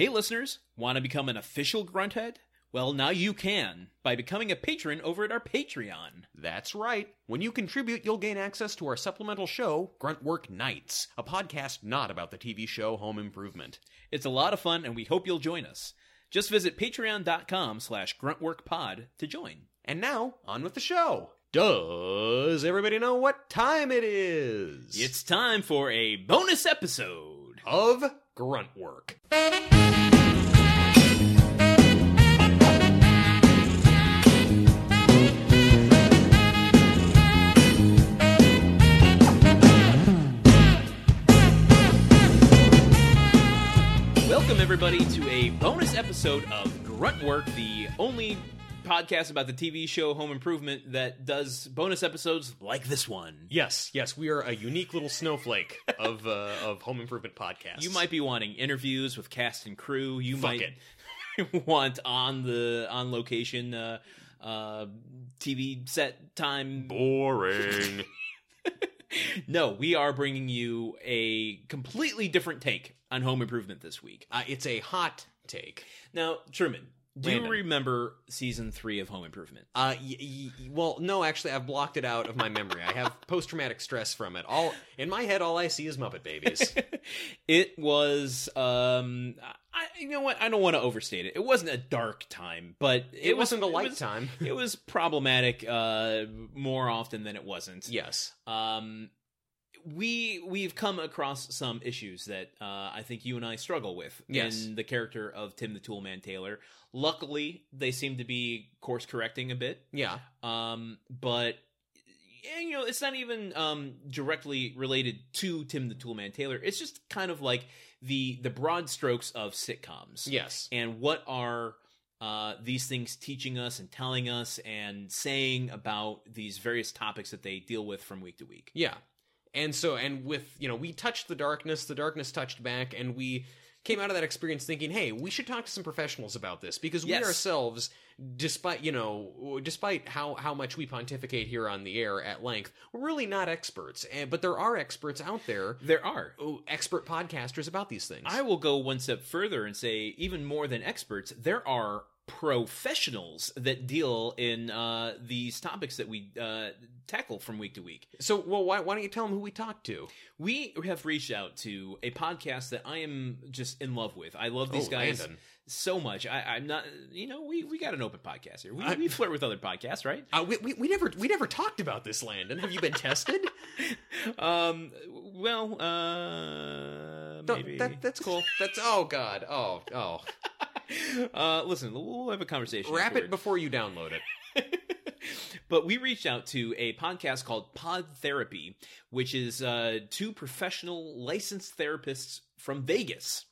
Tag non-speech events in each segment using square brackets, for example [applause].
Hey, listeners, want to become an official Grunthead? Well, now you can by becoming a patron over at our Patreon. That's right. When you contribute, you'll gain access to our supplemental show, Gruntwork Nights, a podcast not about the TV show Home Improvement. It's a lot of fun, and we hope you'll join us. Just visit patreon.com slash gruntworkpod to join. And now, on with the show. Does everybody know what time it is? It's time for a bonus episode. of Gruntwork. Everybody, to a bonus episode of Gruntwork, the only podcast about the TV show Home Improvement that does bonus episodes like this one. Yes, yes, we are a unique little snowflake [laughs] of uh, of home improvement podcasts. You might be wanting interviews with cast and crew. You Fuck might [laughs] want on the on location uh, uh, TV set time. boring. [laughs] No, we are bringing you a completely different take on Home Improvement this week. uh, it's a hot take. Now, Truman, do Landon. you remember season three of Home Improvement? Uh, y- y- well, no, actually, I've blocked it out of my memory. I have post traumatic stress from it. All in my head, all I see is Muppet Babies. [laughs] it was um I, you know what i don't want to overstate it it wasn't a dark time but it, It, was, wasn't a it light was- time. [laughs] it was problematic uh more often than it wasn't Yes. um we we've come across some issues that uh, I think you and I struggle with Yes. in the character of Tim the Toolman Taylor. Luckily, they seem to be course correcting a bit. Yeah. Um, but yeah, you know, it's not even um, directly related to Tim the Toolman Taylor. It's just kind of like the the broad strokes of sitcoms Yes. and what are uh, these things teaching us and telling us and saying about these various topics that they deal with from week to week. Yeah. And so, and with, you know, we touched the darkness, the darkness touched back, and we came out of that experience thinking, hey, we should talk to some professionals about this because we ourselves, despite, you know, despite how, how much we pontificate here on the air at length, we're really not experts. And, but there are experts out there, There are. expert podcasters about these things. I will go one step further and say, even more than experts, there are professionals that deal in uh, these topics that we uh, tackle from week to week. so, well, why, why don't you tell them who we talked to? We have reached out to a podcast that I am just in love with. I love these Oh, guys Landon. so much. I, I'm not, you know, we, we got an open podcast here. We, I- we flirt with other podcasts, right? Uh, we, we, we never we never talked about this, Landon. Have you been tested? [laughs] Um, well, uh, maybe. that, that's cool. That's oh god. Oh oh. Uh, listen, we'll have a conversation. Wrap it before you download it. [laughs] but we reached out to a podcast called Pod Therapy, which is uh, two professional licensed therapists from Vegas.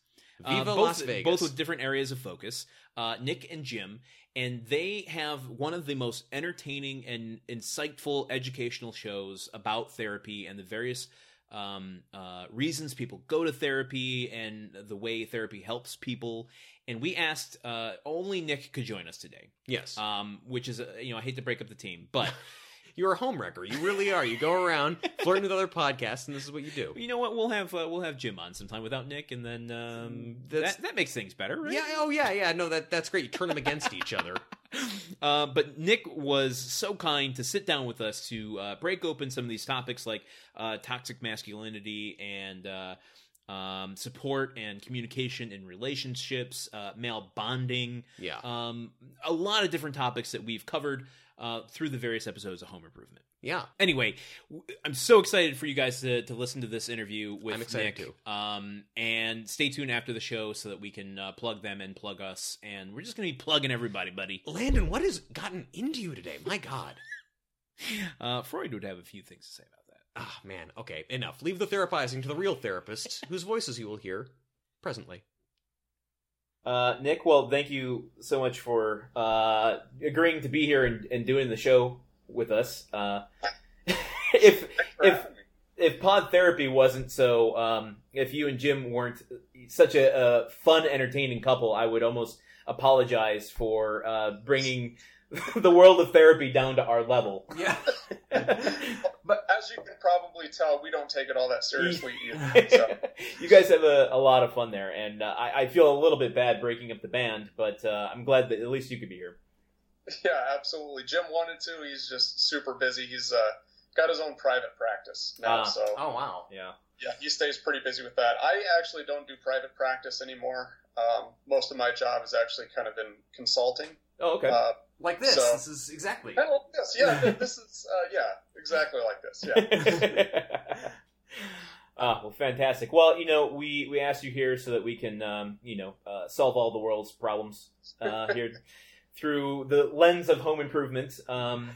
Uh, Viva both, Las Vegas. Both with different areas of focus. Uh, Nick and Jim, and they have one of the most entertaining and insightful educational shows about therapy and the various um, uh, reasons people go to therapy and the way therapy helps people. And we asked uh, only Nick could join us today, Yes. um, which is uh, you know I hate to break up the team, but. [laughs] You're a homewrecker. You really are. You go around [laughs] flirting with other podcasts, and this is what you do. You know what? We'll have uh, we'll have Jim on sometime without Nick, and then um, that that makes things better, right? Yeah. Oh, yeah. Yeah. No, that that's great. You turn them against each other. Uh, but Nick was so kind to sit down with us to uh, break open some of these topics like uh, toxic masculinity and uh, um, support and communication in relationships, uh, male bonding, Yeah. um, a lot of different topics that we've covered uh, through the various episodes of Home Improvement. Yeah. Anyway, I'm so excited for you guys to, to listen to this interview with I'm excited Nick. Um, and stay tuned after the show so that we can uh, plug them and plug us. And we're just going to be plugging everybody, buddy. Landon, what has gotten into you today? My God. [laughs] Uh, Freud would have a few things to say about that. Ah, man. Okay. Enough. Leave the therapizing to the real therapists, [laughs] whose voices you will hear presently. Uh, Nick, well, thank you so much for uh, agreeing to be here and, and doing the show with us. Uh, [laughs] if if if Pod Therapy wasn't so, um, if you and Jim weren't such a, a fun, entertaining couple, I would almost apologize for uh, bringing [laughs] the world of therapy down to our level. Yeah. [laughs] But as you can probably tell, we don't take it all that seriously either. So. you guys have a, a lot of fun there, and uh, I, I feel a little bit bad breaking up the band, but uh, I'm glad that at least you could be here. [laughs] Yeah, absolutely. Jim wanted to. He's just super busy. He's uh, got his own private practice now, Ah. so Oh wow. Yeah. yeah, he stays pretty busy with that. I actually don't do private practice anymore. Um, most of my job is actually kind of in consulting. Oh, okay. Uh, Like this. So- this is exactly. kind of like this, yeah. [laughs] this is uh, yeah, exactly like this. Yeah. [laughs] Ah, well, fantastic. Well, you know, we, we asked you here so that we can, um, you know, uh, solve all the world's problems uh, here through the lens of home improvement. Um,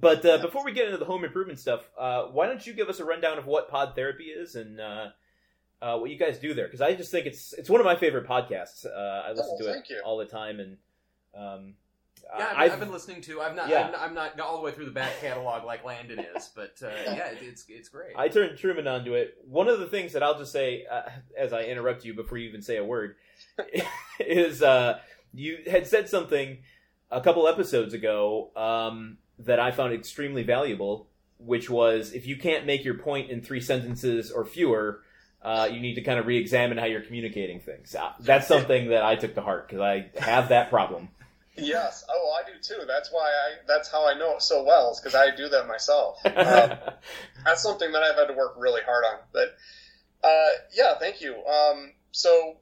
but uh, before we get into the home improvement stuff, uh, why don't you give us a rundown of what Pod Therapy is and uh, uh, what you guys do there? Because I just think it's it's one of my favorite podcasts. Uh, I listen Oh, to it you. all the time, and um, Yeah, I've, I've- I've been listening to. I'm not. Yeah. I'm, not I'm not all the way through the back catalog like Landon is, but uh, [laughs] yeah, it, it's it's great. I turned Truman onto it. One of the things that I'll just say uh, as I interrupt you before you even say a word [laughs] is uh, you had said something a couple episodes ago um, that I found extremely valuable, which was if you can't make your point in three sentences or fewer, uh, you need to kind of re-examine how you're communicating things. Uh, that's something that I took to heart because I have that problem. Yes. Oh, I do too. That's why I. That's how I know it so well. Is because I do that myself. [laughs] Um, that's something that I've had to work really hard on. But uh, yeah, thank you. Um, so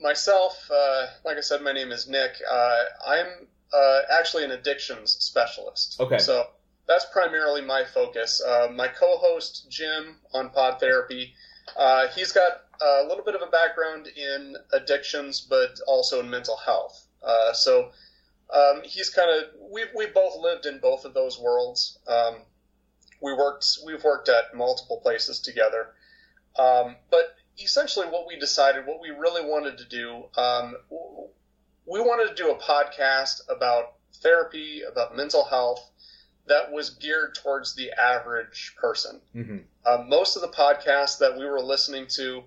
myself, uh, like I said, my name is Nick. Uh, I'm uh, actually an addictions specialist. Okay. So that's primarily my focus. Uh, my co-host Jim on Pod Therapy, uh, he's got a little bit of a background in addictions, but also in mental health. Uh, so um, he's kind of we've we both lived in both of those worlds. Um, we worked we've worked at multiple places together, um, but essentially what we decided, what we really wanted to do, um, we wanted to do a podcast about therapy, about mental health that was geared towards the average person. hmm Uh, most of the podcasts that we were listening to,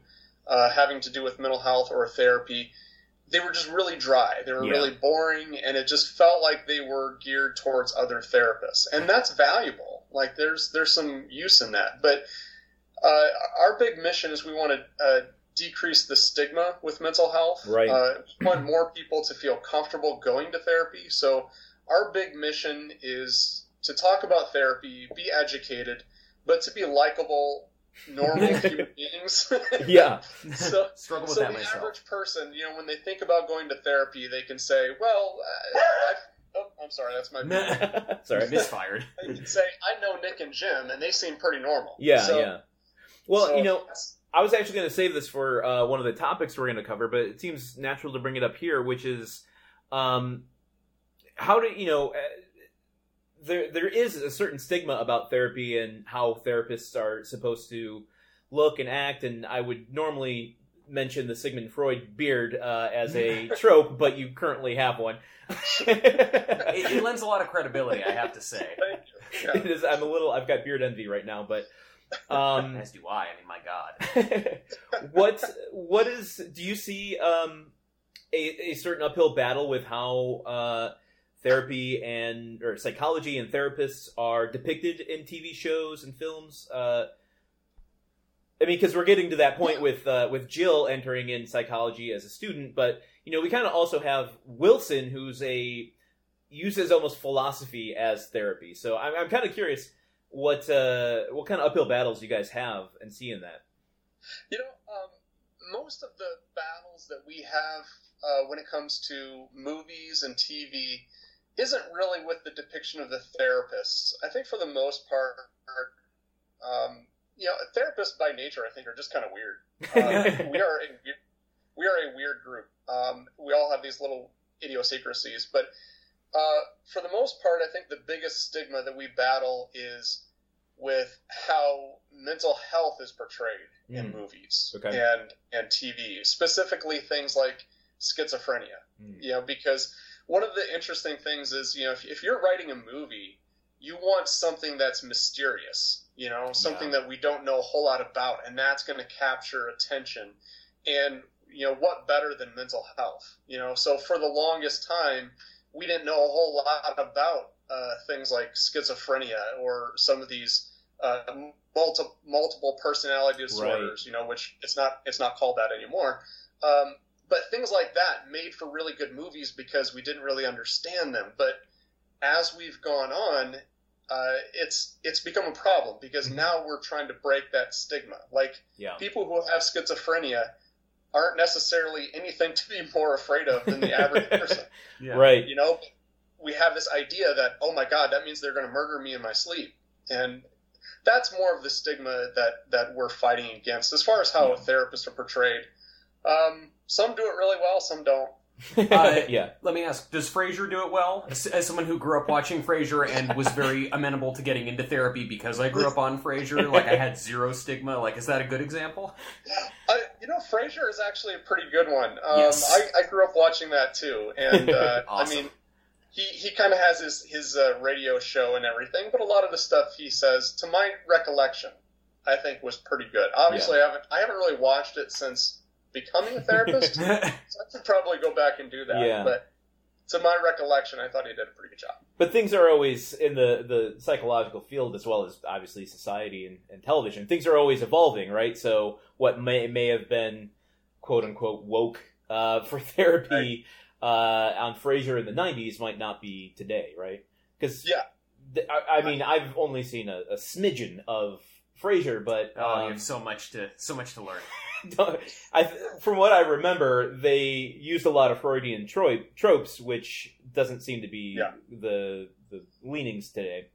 uh, having to do with mental health or therapy, they were just really dry. They were Yeah. really boring, and it just felt like they were geared towards other therapists, and that's valuable. Like there's there's some use in that, but uh, our big mission is we want to uh, decrease the stigma with mental health. Right. Uh, we want more people to feel comfortable going to therapy. So our big mission is to talk about therapy, be educated, but to be likable, normal [laughs] human beings. [laughs] Yeah. [laughs] so, Struggle with so that the myself. average person, you know, when they think about going to therapy, they can say, "Well, uh, I've, oh, I'm sorry, that's my." Sorry. Misfired. They can say, "I know Nick and Jim, and they seem pretty normal." Yeah, So- yeah. Well, so you know, I was actually going to save this for uh, one of the topics we're going to cover, but it seems natural to bring it up here, which is um, how do you know? Uh, there, there is a certain stigma about therapy and how therapists are supposed to look and act, and I would normally mention the Sigmund Freud beard uh, as a [laughs] trope, but you currently have one. It, it lends a lot of credibility, I have to say. Yeah. [laughs] It is. I'm a little. I've got beard envy right now, but um, [laughs] As do I. I mean, my God. [laughs] what what is do you see um a, a certain uphill battle with how uh therapy and or psychology and therapists are depicted in TV shows and films uh I mean because we're getting to that point with uh with Jill entering in psychology as a student but you know we kind of also have Wilson who's a uses almost philosophy as therapy so I'm I'm kind of curious what uh what kind of uphill battles you guys have and see in that You know, um, most of the battles that we have uh, when it comes to movies and TV isn't really with the depiction of the therapists. I think for the most part, um, you know, therapists by nature, I think, are just kind of weird. Uh, [laughs] we are a weird, we are a weird group. Um, we all have these little idiosyncrasies, but uh, for the most part, I think the biggest stigma that we battle is with how mental health is portrayed in Mm. movies Okay. and and TV, specifically things like schizophrenia. Mm. You know, because one of the interesting things is, you know, if, if you're writing a movie, you want something that's mysterious. you know, something that we don't know a whole lot about, and that's going to capture attention. And you know, what better than mental health? You know, so for the longest time, we didn't know a whole lot about uh, things like schizophrenia or some of these uh, multi- multiple personality disorders. Right. You know, which it's not it's not called that anymore. Um, but things like that made for really good movies because we didn't really understand them. But as we've gone on, uh, it's it's become a problem because Mm-hmm. now we're trying to break that stigma. Like Yeah. people who have schizophrenia aren't necessarily anything to be more afraid of than the average [laughs] person. Yeah. Right. You know, we have this idea that oh my god, that means they're going to murder me in my sleep, and that's more of the stigma that that we're fighting against. As far as how therapists are portrayed, um, some do it really well, some don't. Uh, [laughs] yeah. Let me ask: Does Frasier do it well? As, as someone who grew up watching Frasier and was very [laughs] amenable to getting into therapy because I grew up on Frasier, like I had zero stigma. Like, is that a good example? I, you know, Frasier is actually a pretty good one. Um, Yes. I, I grew up watching that too, and uh, [laughs] Awesome. I mean, he, he kind of has his his uh, radio show and everything, but a lot of the stuff he says, to my recollection, I think was pretty good. Obviously, I haven't I haven't really watched it since becoming a therapist, so [laughs] I should probably go back and do that. Yeah. But to my recollection, I thought he did a pretty good job. But things are always in the, the psychological field as well as obviously society and, and television. Things are always evolving, right? So what may may have been quote unquote woke uh, [laughs] for therapy uh, on Frasier in the '90s might not be today, right? Because Yeah. I, I mean, I've only seen a, a smidgen of Frasier, but oh, you um, have so much to so much to learn. [laughs] [laughs] don't- I, from what I remember, they used a lot of Freudian tro- tropes, which doesn't seem to be Yeah. the the leanings today.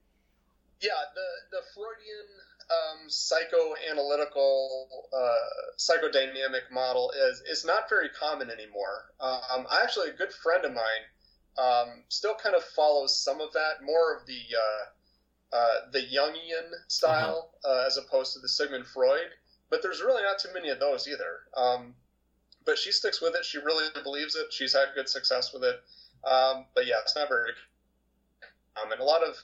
Yeah, the the Freudian um, psychoanalytical uh, psychodynamic model is is not very common anymore. Um, I actually a good friend of mine um, still kind of follows some of that, more of the uh, uh, the Jungian style uh, as opposed to the Sigmund Freud. But there's really not too many of those either. Um, but she sticks with it. She really believes it. She's had good success with it. Um, but yeah, it's not very common. A lot of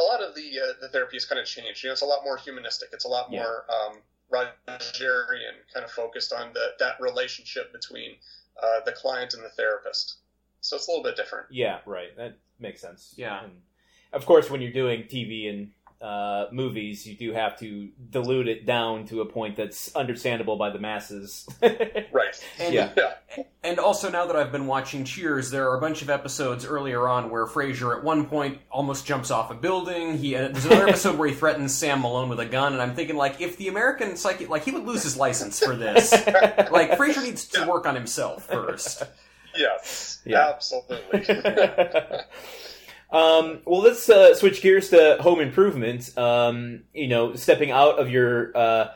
a lot of the uh, the therapy has kind of changed. You know, it's a lot more humanistic. It's a lot Yeah. more um, Rogerian, kind of focused on the that relationship between uh, the client and the therapist. So it's a little bit different. Yeah, right. That makes sense. Yeah. And of course, when you're doing TV and uh, movies, you do have to dilute it down to a point that's understandable by the masses. [laughs] Right. And, Yeah. Yeah. [laughs] And also, now that I've been watching Cheers, there are a bunch of episodes earlier on where Frasier, at one point, almost jumps off a building. He uh, there's another [laughs] episode where he threatens Sam Malone with a gun, and I'm thinking, like, if the American psychic, like, he would lose his license for this. like, Frasier needs to work on himself first. Yes. Yeah. Absolutely. Um, well, let's uh, switch gears to home improvement. Um, you know, stepping out of your uh,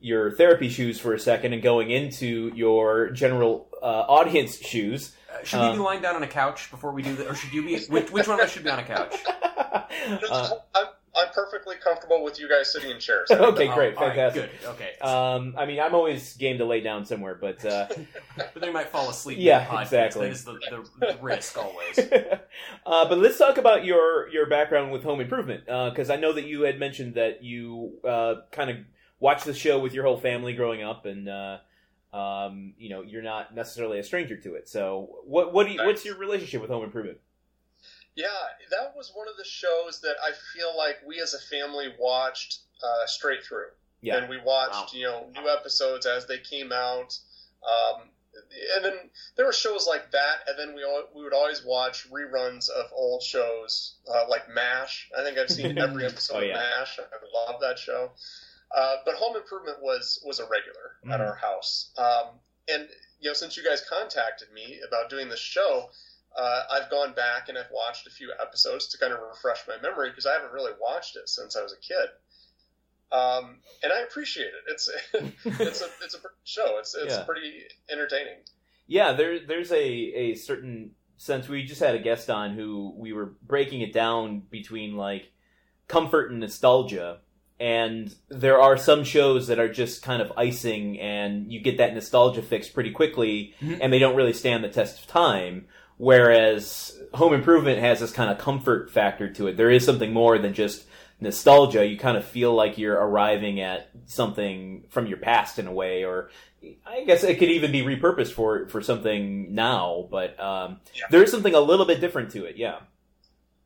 your therapy shoes for a second and going into your general uh, audience shoes. Uh, should we Um, be lying down on a couch before we do that, or should you be? Which, which one of us should be on a couch? Uh, [laughs] I'm, I'm perfectly comfortable with you guys sitting in chairs. [laughs] okay, great, Oh, all right, fantastic. good. Okay, Um, I mean, I'm always game to lay down somewhere, but uh, [laughs] but then you might fall asleep. Yeah, in podcast. exactly. That is the, the, the [laughs] risk always. uh, but let's talk about your your background with home improvement because I know that you had mentioned that you uh, kind of watched the show with your whole family growing up, and uh, um, you know you're not necessarily a stranger to it. So, what what do you, what's your relationship with home improvement? Yeah, that was one of the shows that I feel like we as a family watched uh, straight through. Yeah. And we watched, Wow. you know, new episodes as they came out. Um, and then there were shows like that, and then we al- we would always watch reruns of old shows uh, like MASH. I think I've seen every [laughs] episode Oh, yeah. of MASH. I love that show. Uh, but Home Improvement was was a regular at Mhm. our house. Um, and you know, since you guys contacted me about doing this show, uh, I've gone back and I've watched a few episodes to kind of refresh my memory because I haven't really watched it since I was a kid. Um, and I appreciate it. It's [laughs] it's a it's a show. It's it's Yeah. pretty entertaining. Yeah, there there's a a certain sense. We just had a guest on who we were breaking it down between like comfort and nostalgia. And there are some shows that are just kind of icing, and you get that nostalgia fix pretty quickly, Mhm. and they don't really stand the test of time. Whereas Home Improvement has this kind of comfort factor to it. There is something more than just nostalgia, you kind of feel like you're arriving at something from your past in a way, or I guess it could even be repurposed for for something now. But um, Yeah. there is something a little bit different to it. Yeah.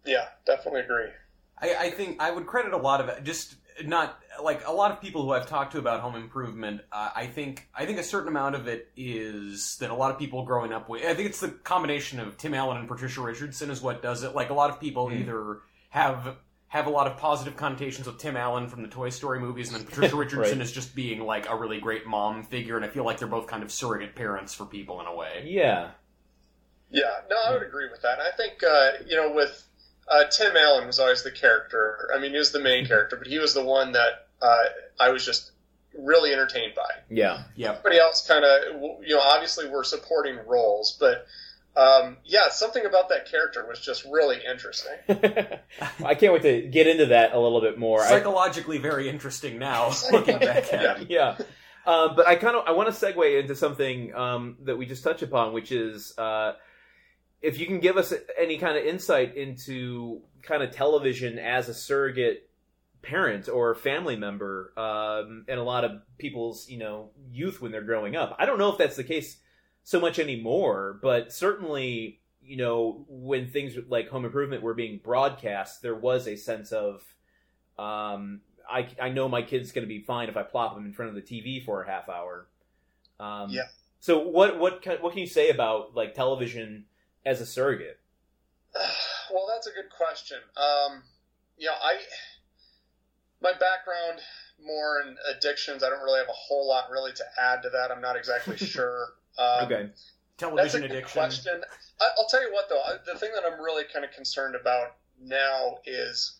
Yeah, definitely agree. I, I think I would credit a lot of it. Just not like a lot of people who I've talked to about Home Improvement. Uh, I think I think a certain amount of it is that a lot of people growing up with. I think it's the combination of Tim Allen and Patricia Richardson is what does it. Like a lot of people Hmm. either have have a lot of positive connotations with Tim Allen from the Toy Story movies, and then Patricia [laughs] Richardson Right. is just being like a really great mom figure. And I feel like they're both kind of surrogate parents for people in a way. Yeah. Yeah, no, I would agree with that. And I think uh, you know, with uh, Tim Allen was always the character. I mean, he was the main character, but he was the one that uh, I was just really entertained by. Yeah. Yep. Everybody else kind of, you know, obviously we're supporting roles, but um, yeah, something about that character was just really interesting. [laughs] I can't wait to get into that a little bit more. I- Psychologically very interesting now [laughs] [laughs] looking back at Yeah. it. yeah. Um, but I kind of I want to segue into something um, that we just touched upon, which is uh, if you can give us any kind of insight into kind of television as a surrogate parent or family member um, in a lot of people's you know youth when they're growing up. I don't know if that's the case so much anymore, but certainly you know when things like Home Improvement were being broadcast, there was a sense of um, I, I know my kid's going to be fine if I plop him in front of the TV for a half hour. Um, Yeah. So what what can, what can you say about like television as a surrogate? [sighs] well, that's a good question. Um, you know, I my background more in addictions. I don't really have a whole lot really to add to that. I'm not exactly [laughs] sure. Um, Okay. That's a Television good addiction. question. I, I'll tell you what, though, I, the thing that I'm really kind of concerned about now is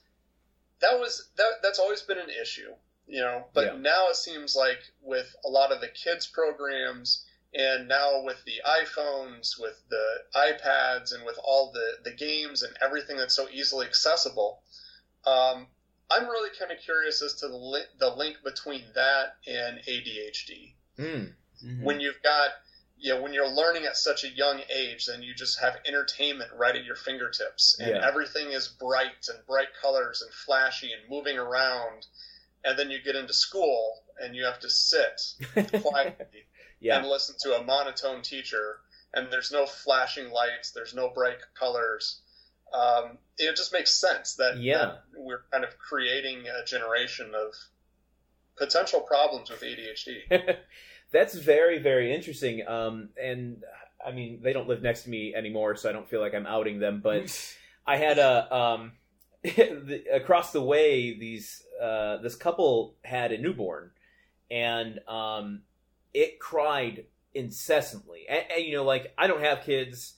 that was that that's always been an issue, you know. But Yeah. now it seems like with a lot of the kids programs, and now with the iPhones, with the iPads, and with all the the games and everything that's so easily accessible, um, I'm really kind of curious as to the li- the link between that and ADHD Mm. Mhm. when you've got you know when you're learning at such a young age then you just have entertainment right at your fingertips and Yeah. everything is bright and bright colors and flashy and moving around and then you get into school and you have to sit [laughs] quietly yeah. and listen to a monotone teacher and there's no flashing lights there's no bright colors um, it just makes sense that, Yeah. that we're kind of creating a generation of potential problems with ADHD. [laughs] That's very very interesting. Um, and I mean they don't live next to me anymore, so I don't feel like I'm outing them. But [laughs] I had a um, [laughs] across the way these uh, this couple had a newborn, and um, it cried incessantly. And, and you know, like I don't have kids.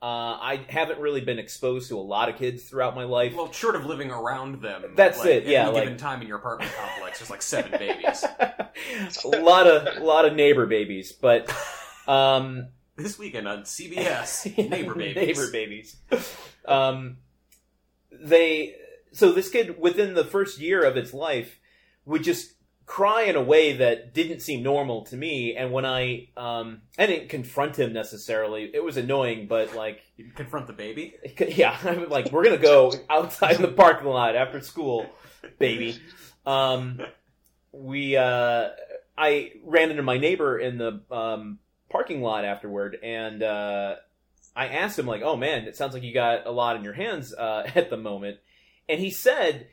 Uh, I haven't really been exposed to a lot of kids throughout my life. Well, short of living around them. That's like, it, At yeah, any like- given time in your apartment complex, there's like seven [laughs] babies. a lot of a lot of neighbor babies, but um, This weekend on CBS, [laughs] Neighbor Babies. neighbor babies. Um, they so this kid within the first year of its life would just cry in a way that didn't seem normal to me. And when I um, I didn't confront him necessarily, it was annoying, but like You confront the baby. yeah, [laughs] I was like, we're gonna go outside the parking lot after school, baby. Um, we, uh, I ran into my neighbor in the um, parking lot afterward, and uh, I asked him like, "Oh man, it sounds like you got a lot in your hands uh, [laughs] at the moment," and he said.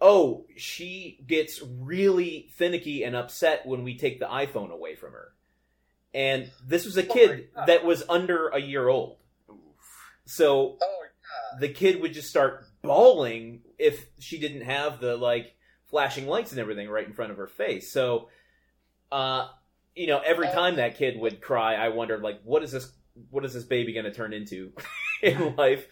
Oh, she gets really finicky and upset when we take the iPhone away from her. And this was a Oh kid God. that was under a year old. So Oh, the kid would just start bawling if she didn't have the like flashing lights and everything right in front of her face. So, uh, you know, every time that kid would cry, I wondered like, what is this? What is this baby going to turn into [laughs] in [laughs] life?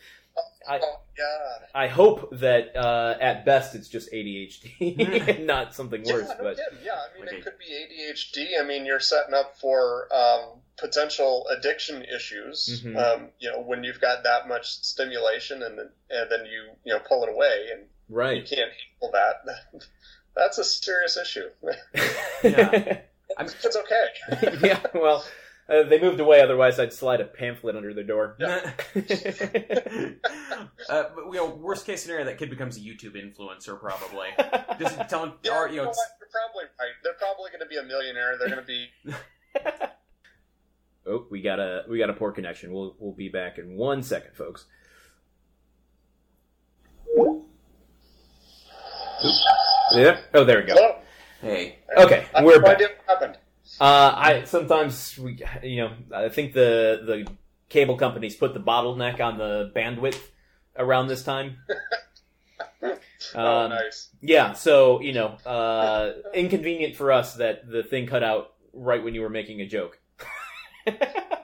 I- oh God. I hope that uh, at best it's just ADHD [laughs] and [laughs] not something worse. yeah, no but kidding. yeah, I mean, Okay. it could be ADHD. I mean, you're setting up for um, potential addiction issues. Mhm. Um, you know, when you've got that much stimulation, and then and then you you know pull it away, and right. you can't handle that. [laughs] That's a serious issue. Yeah. I'm- it's okay. yeah. Well, Uh, they moved away, otherwise I'd slide a pamphlet under their door. [laughs] uh, but, you know, worst case scenario, that kid becomes a YouTube influencer, probably. [laughs] Just telling, Yeah, or, you you know know, what? You're probably right. They're probably going to be a millionaire. They're going to be. [laughs] oh, we got a we got a poor connection. We'll we'll be back in one second, folks. Yeah. Oh, there we go. Hello? hey, Okay, I we're back. what happened. Uh, I sometimes we, you know, I think the the cable companies put the bottleneck on the bandwidth around this time. [laughs] oh, Um, nice. Yeah, so you know, uh, inconvenient for us that the thing cut out right when you were making a joke. [laughs]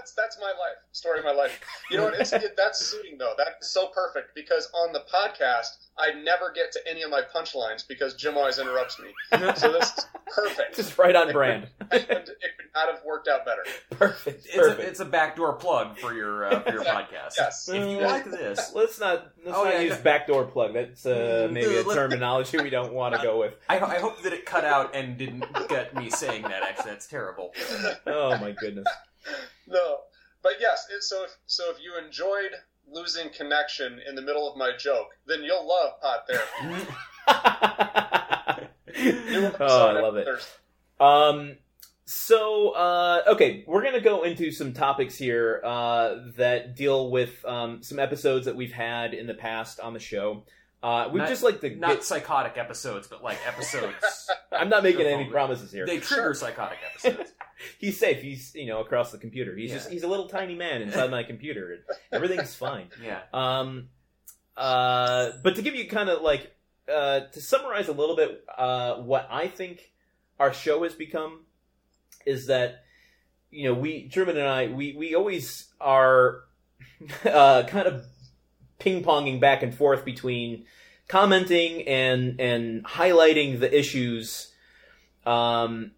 Yeah, that's that's that's my life story of my life. You know what? It's, it, that's suiting though. That is so perfect because on the podcast I never get to any of my punchlines because Jim always interrupts me. So this is perfect. Just right on brand. and it could not have worked out better. Perfect. it's Perfect. a, it's a backdoor plug for your uh, for your podcast. Yes. If you Uh, like this, Let's not let's Oh, not yeah, use no. backdoor plug. That's uh, Mm, maybe a terminology we don't want to go with. I, I hope that it cut out and didn't get me saying that. Actually, that's terrible. Oh my goodness. [laughs] No, but yes. It, so if so, if you enjoyed losing connection in the middle of my joke, then you'll love Pod Therapy. [laughs] Oh, I love it. Thursday. Um, so, uh, okay, we're gonna go into some topics here uh, that deal with um, some episodes that we've had in the past on the show. Uh, we'd Not- just like to Not get. psychotic episodes, but like episodes. [laughs] I'm not making any promises here. They trigger psychotic episodes. [laughs] He's safe. He's you know across the computer. He's Yeah. just he's a little tiny man inside my computer. and [laughs] Everything's fine. Yeah. Um, uh, but to give you kind of like uh, to summarize a little bit, uh, what I think our show has become is that you know we Truman and I we we always are [laughs] uh, kind of ping ponging back and forth between commenting and and highlighting the issues um,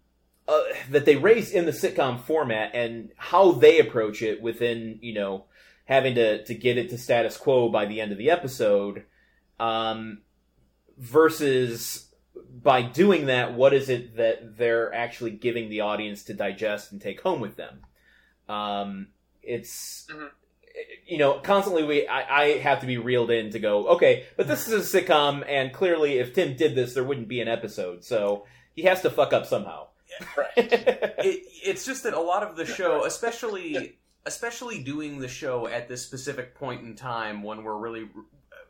uh, that they raise in the sitcom format and how they approach it within you know having to to get it to status quo by the end of the episode um, versus by doing that what is it that they're actually giving the audience to digest and take home with them um, it's Mhm. you know constantly we I, I have to be reeled in to go okay but this is a sitcom and clearly if tim did this there wouldn't be an episode so he has to fuck up somehow Right. it, it's just that a lot of the show, especially especially doing the show at this specific point in time when we're really,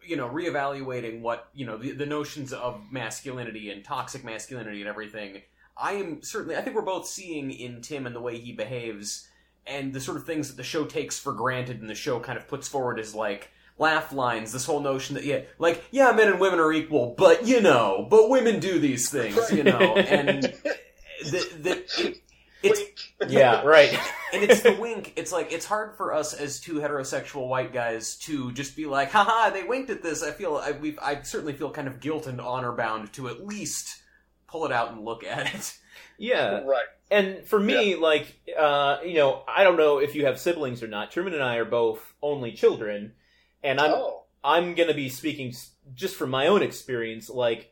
you know, reevaluating what you know the, the notions of masculinity and toxic masculinity and everything. I am certainly. I think we're both seeing in Tim and the way he behaves and the sort of things that the show takes for granted and the show kind of puts forward as like laugh lines this whole notion that yeah like yeah men and women are equal but you know but women do these things you know and [laughs] the, the, it, it's Wink. yeah [laughs] right and it's the wink. It's like it's hard for us as two heterosexual white guys to just be like, haha, they winked at this. I feel I we I certainly feel kind of guilt and honor bound to at least pull it out and look at it. yeah Right. and for me like uh you know i don't know if you have siblings or not truman and i are both only children and i'm oh. i'm gonna be speaking just from my own experience like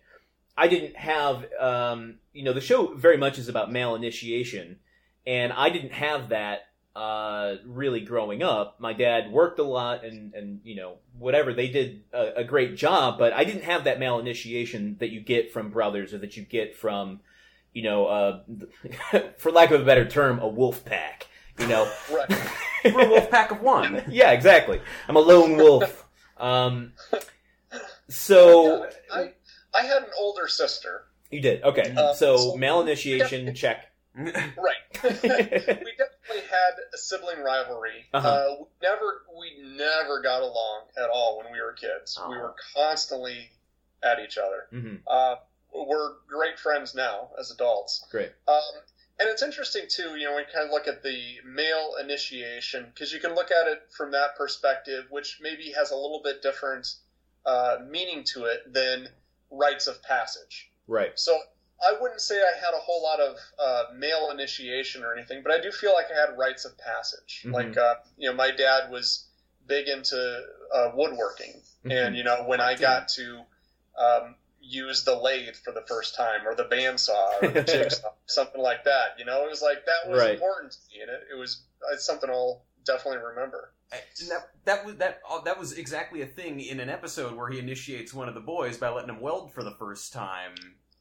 i didn't have um you know the show very much is about male initiation and i didn't have that uh really growing up my dad worked a lot and and you know whatever they did a, a great job but i didn't have that male initiation that you get from brothers or that you get from you know uh [laughs] for lack of a better term a wolf pack you know Right. [laughs] We're a wolf pack of one. yeah exactly i'm a lone wolf um so Yeah, I, I had an older sister. you did okay Uh, so so- male initiation check [laughs] Right. [laughs] we definitely had a sibling rivalry. Uh-huh. Uh, we never we never got along at all when we were kids. We were constantly at each other. hmm Uh, we're great friends now as adults. great Um, and it's interesting too, you know, we kind of look at the male initiation because you can look at it from that perspective, which maybe has a little bit different uh, meaning to it than rites of passage. right So I wouldn't say I had a whole lot of uh, male initiation or anything, but I do feel like I had rites of passage. Mhm. Like, uh, you know, my dad was big into uh, woodworking, Mm-hmm. and you know, when I got to, um, use the lathe for the first time, or the bandsaw, or the [laughs] jigsaw, something like that. You know, it was like that was Right. important to me, and it, it was it's something I'll definitely remember. And that that was that uh, that was exactly a thing in an episode where he initiates one of the boys by letting him weld for the first time.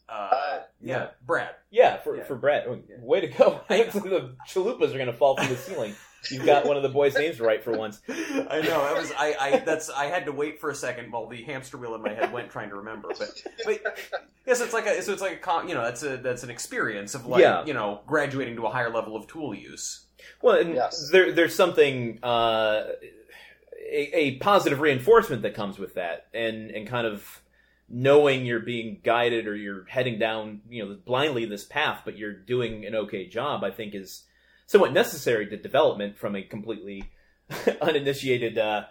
Uh, Uh, yeah, Brad. Yeah, for, Yeah. for Brett. Way to go. [laughs] [laughs] the chalupas are going to fall from the ceiling. You've got one of the boys' names right for once. [laughs] I know. I was. I, I. That's. I had to wait for a second while the hamster wheel in my head went trying to remember. But, but yes, it's like a. So it's like a. con- You know, that's a. That's an experience of like. Yeah. You know, graduating to a higher level of tool use. Well, and Yes. there, there's something, uh, a, a positive reinforcement that comes with that, and and kind of knowing you're being guided or you're heading down, you know, blindly this path, but you're doing an okay job. I think is somewhat necessary to development from a completely [laughs] uninitiated, uh,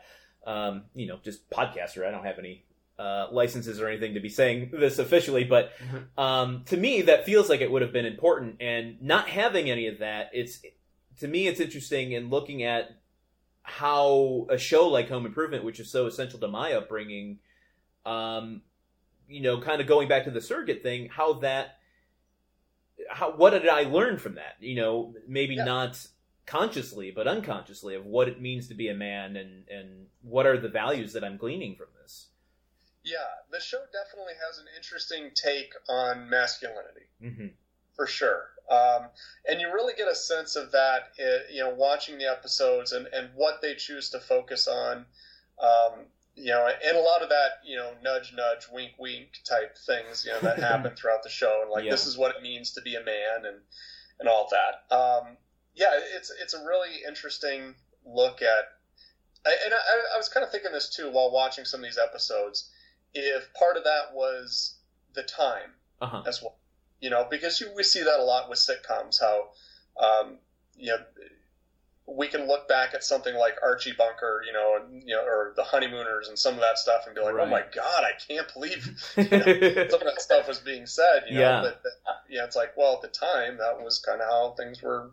um, you know, just podcaster. I don't have any. Uh, licenses or anything to be saying this officially, but um, to me that feels like it would have been important. And not having any of that, it's to me it's interesting in looking at how a show like Home Improvement, which is so essential to my upbringing, um, you know, kind of going back to the surrogate thing, how that, how what did I learn from that? You know, maybe Yeah. not consciously, but unconsciously of what it means to be a man and and what are the values that I'm gleaning from this. Yeah, the show definitely has an interesting take on masculinity. Mm-hmm. for sure. Um, and you really get a sense of that, uh, you know, watching the episodes and, and what they choose to focus on. Um, you know, and a lot of that, you know, nudge, nudge, wink, wink type things, you know, that [laughs] happen throughout the show, and like Yeah. this is what it means to be a man, and and all that. Um, yeah, it's it's a really interesting look at, and I, I was kind of thinking this too while watching some of these episodes. If part of that was the time Uh huh. as well. You know, because you, we see that a lot with sitcoms, how, um, you know, we can look back at something like Archie Bunker, you know, and, you know, or The Honeymooners and some of that stuff, and be like, Right. "Oh my God, I can't believe [laughs] some of that stuff was being said." You know, Yeah. but, but yeah, it's like, well, at the time, that was kind of how things were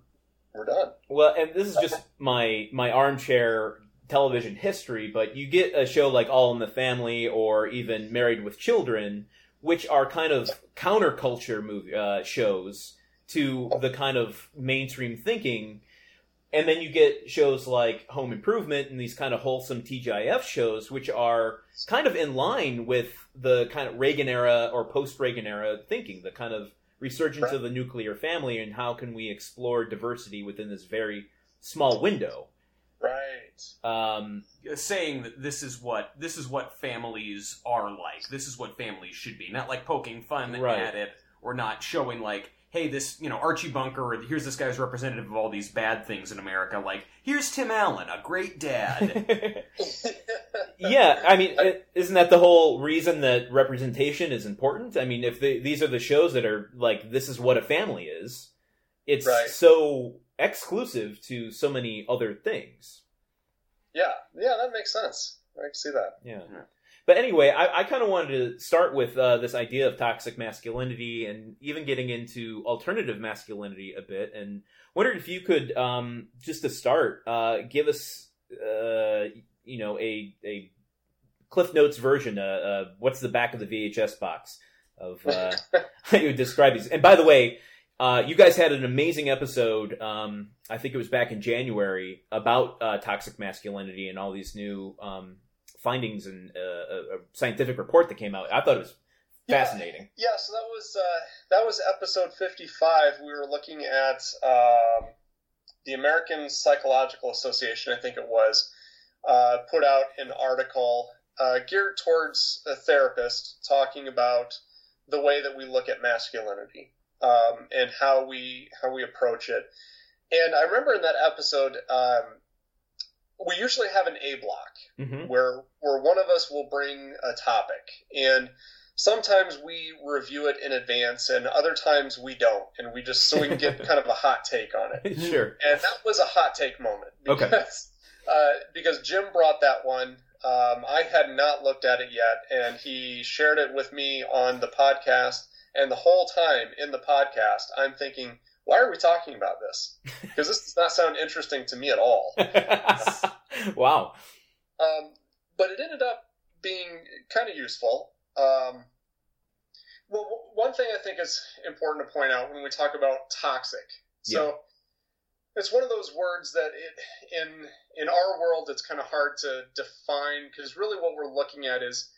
were done. Well, and this is just my my armchair television history, but you get a show like All in the Family or even Married with Children, which are kind of counterculture movie uh, shows to the kind of mainstream thinking. And then you get shows like Home Improvement and these kind of wholesome TGIF shows, which are kind of in line with the kind of Reagan era or post Reagan era thinking, the kind of resurgence of the nuclear family and how can we explore diversity within this very small window. Right. Um, saying that this is what this is what families are like. This is what families should be. Not like poking fun Right. at it or not showing like, hey, this you know Archie Bunker. Or here's this guy's representative of all these bad things in America. Like here's Tim Allen, a great dad. [laughs] [laughs] yeah, I mean, isn't that the whole reason that representation is important? I mean, if the, these are the shows that are like, this is what a family is, it's Right. so exclusive to so many other things. yeah, yeah, that makes sense. I can see that. Yeah. Yeah. But anyway, I, I kind of wanted to start with uh, this idea of toxic masculinity and even getting into alternative masculinity a bit. And wondered if you could, um, just to start, uh, give us, uh, you know, a, a Cliff Notes version. Uh, uh, what's the back of the VHS box of uh, [laughs] how you would describe these? And by the way, uh, you guys had an amazing episode. Um, I think it was back in January about uh, toxic masculinity and all these new um, findings and uh, a, a scientific report that came out. I thought it was Yeah. fascinating. Yeah, so that was uh, that was episode fifty-five. We were looking at um, the American Psychological Association, I think it was, uh, put out an article uh, geared towards a therapist talking about the way that we look at masculinity um, and how we how we approach it. And I remember in that episode, um, we usually have an A block hmm where where one of us will bring a topic and sometimes we review it in advance and other times we don't and we just so we can get [laughs] kind of a hot take on it [laughs] sure. and that was a hot take moment Okay. because uh, because Jim brought that one um, I had not looked at it yet and he shared it with me on the podcast and the whole time in the podcast I'm thinking why are we talking about this [laughs] because this does not sound interesting to me at all [laughs] wow. Um, but it ended up being kind of useful. Um, Well, one thing I think is important to point out when we talk about toxic. So it's one of those words that it, in in our world it's kind of hard to define because really what we're looking at is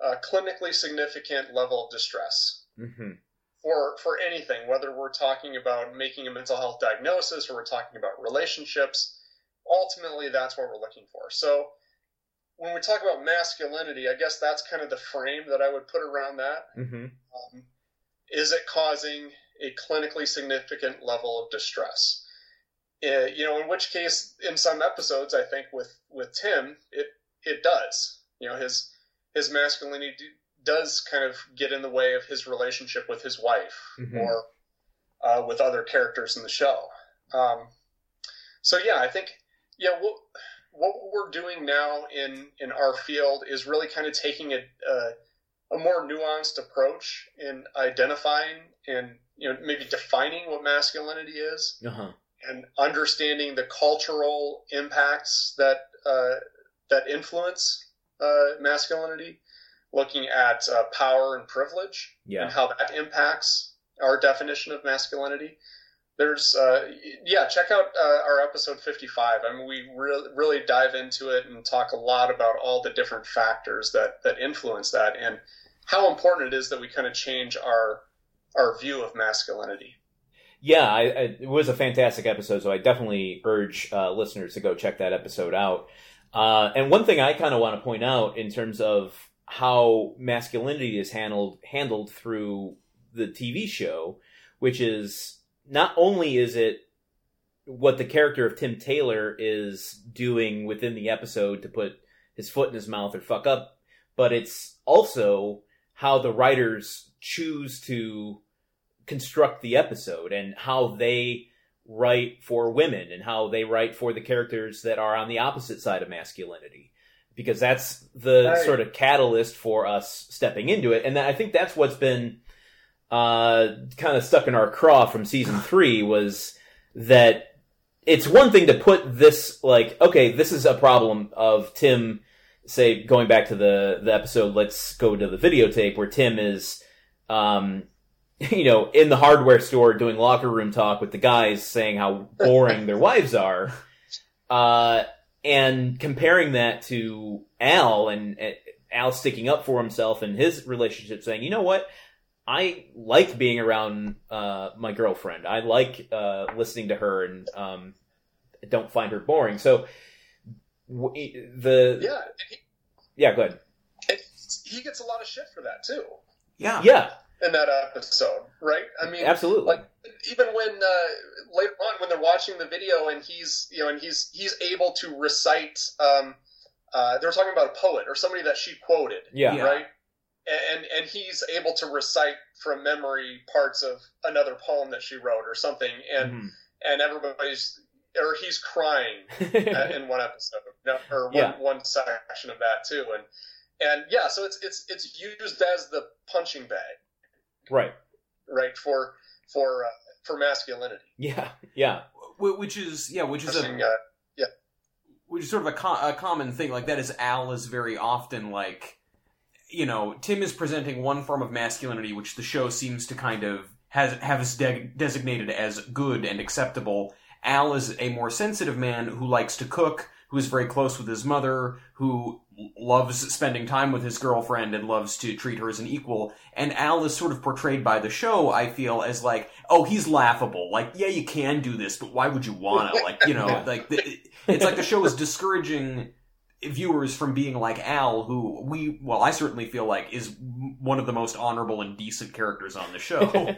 a clinically significant level of distress Mm-hmm. for for anything, whether we're talking about making a mental health diagnosis or we're talking about relationships. Ultimately, that's what we're looking for. So when we talk about masculinity, I guess that's kind of the frame that I would put around that. Mm-hmm. Um, is it causing a clinically significant level of distress? Uh, you know, in which case, in some episodes, I think with with Tim, it it does. You know, his his masculinity does kind of get in the way of his relationship with his wife Mhm. or uh, with other characters in the show. Um, so yeah, I think yeah, what what we're doing now in in our field is really kind of taking a, a a more nuanced approach in identifying and you know maybe defining what masculinity is Uh-huh. and understanding the cultural impacts that uh, that influence uh, masculinity, looking at uh, power and privilege Yeah. and how that impacts our definition of masculinity. There's, uh, yeah, check out uh, our episode 55. I mean, we re- really dive into it and talk a lot about all the different factors that that influence that and how important it is that we kind of change our our view of masculinity. Yeah, I, I, it was a fantastic episode, so I definitely urge uh, listeners to go check that episode out. Uh, and one thing I kind of want to point out in terms of how masculinity is handled handled through the TV show, which is not only is it what the character of Tim Taylor is doing within the episode to put his foot in his mouth or fuck up, but it's also how the writers choose to construct the episode and how they write for women and how they write for the characters that are on the opposite side of masculinity because that's the Right. sort of catalyst for us stepping into it and I think that's what's been uh, kind of stuck in our craw from season [sighs] three was that it's one thing to put this like okay this is a problem of Tim say going back to the the episode let's go to the videotape where Tim is um [laughs] you know in the hardware store doing locker room talk with the guys saying how boring their [laughs] wives are uh and comparing that to Al and uh, Al sticking up for himself and his relationship saying you know what? I like being around uh my girlfriend. I like uh listening to her and um don't find her boring. So w- the Yeah, and he, yeah go ahead. He gets a lot of shit for that too. Yeah. yeah. In that episode, right? I mean, absolutely. like even when uh, later on when they're watching the video and he's you know and he's he's able to recite um, uh, they were talking about a poet or somebody that she quoted yeah Yeah. right and and he's able to recite from memory parts of another poem that she wrote or something and Mhm. and everybody's or he's crying [laughs] in one episode or one, Yeah. one section of that too and and yeah so it's it's it's used as the punching bag right right for for uh, for masculinity yeah yeah Which is yeah, which is a Pushing, uh, which is sort of a, co- a common thing. Like that is Al is very often like, you know, Tim is presenting one form of masculinity, which the show seems to kind of has has de- designated as good and acceptable. Al is a more sensitive man who likes to cook, who is very close with his mother, who loves spending time with his girlfriend and loves to treat her as an equal. And Al is sort of portrayed by the show, I feel, as like, oh, he's laughable. Like, yeah, you can do this, but why would you wanna? [laughs] Like, you know, like the, it's like the show is discouraging viewers from being like Al, who we, well, I certainly feel like is one of the most honorable and decent characters on the show.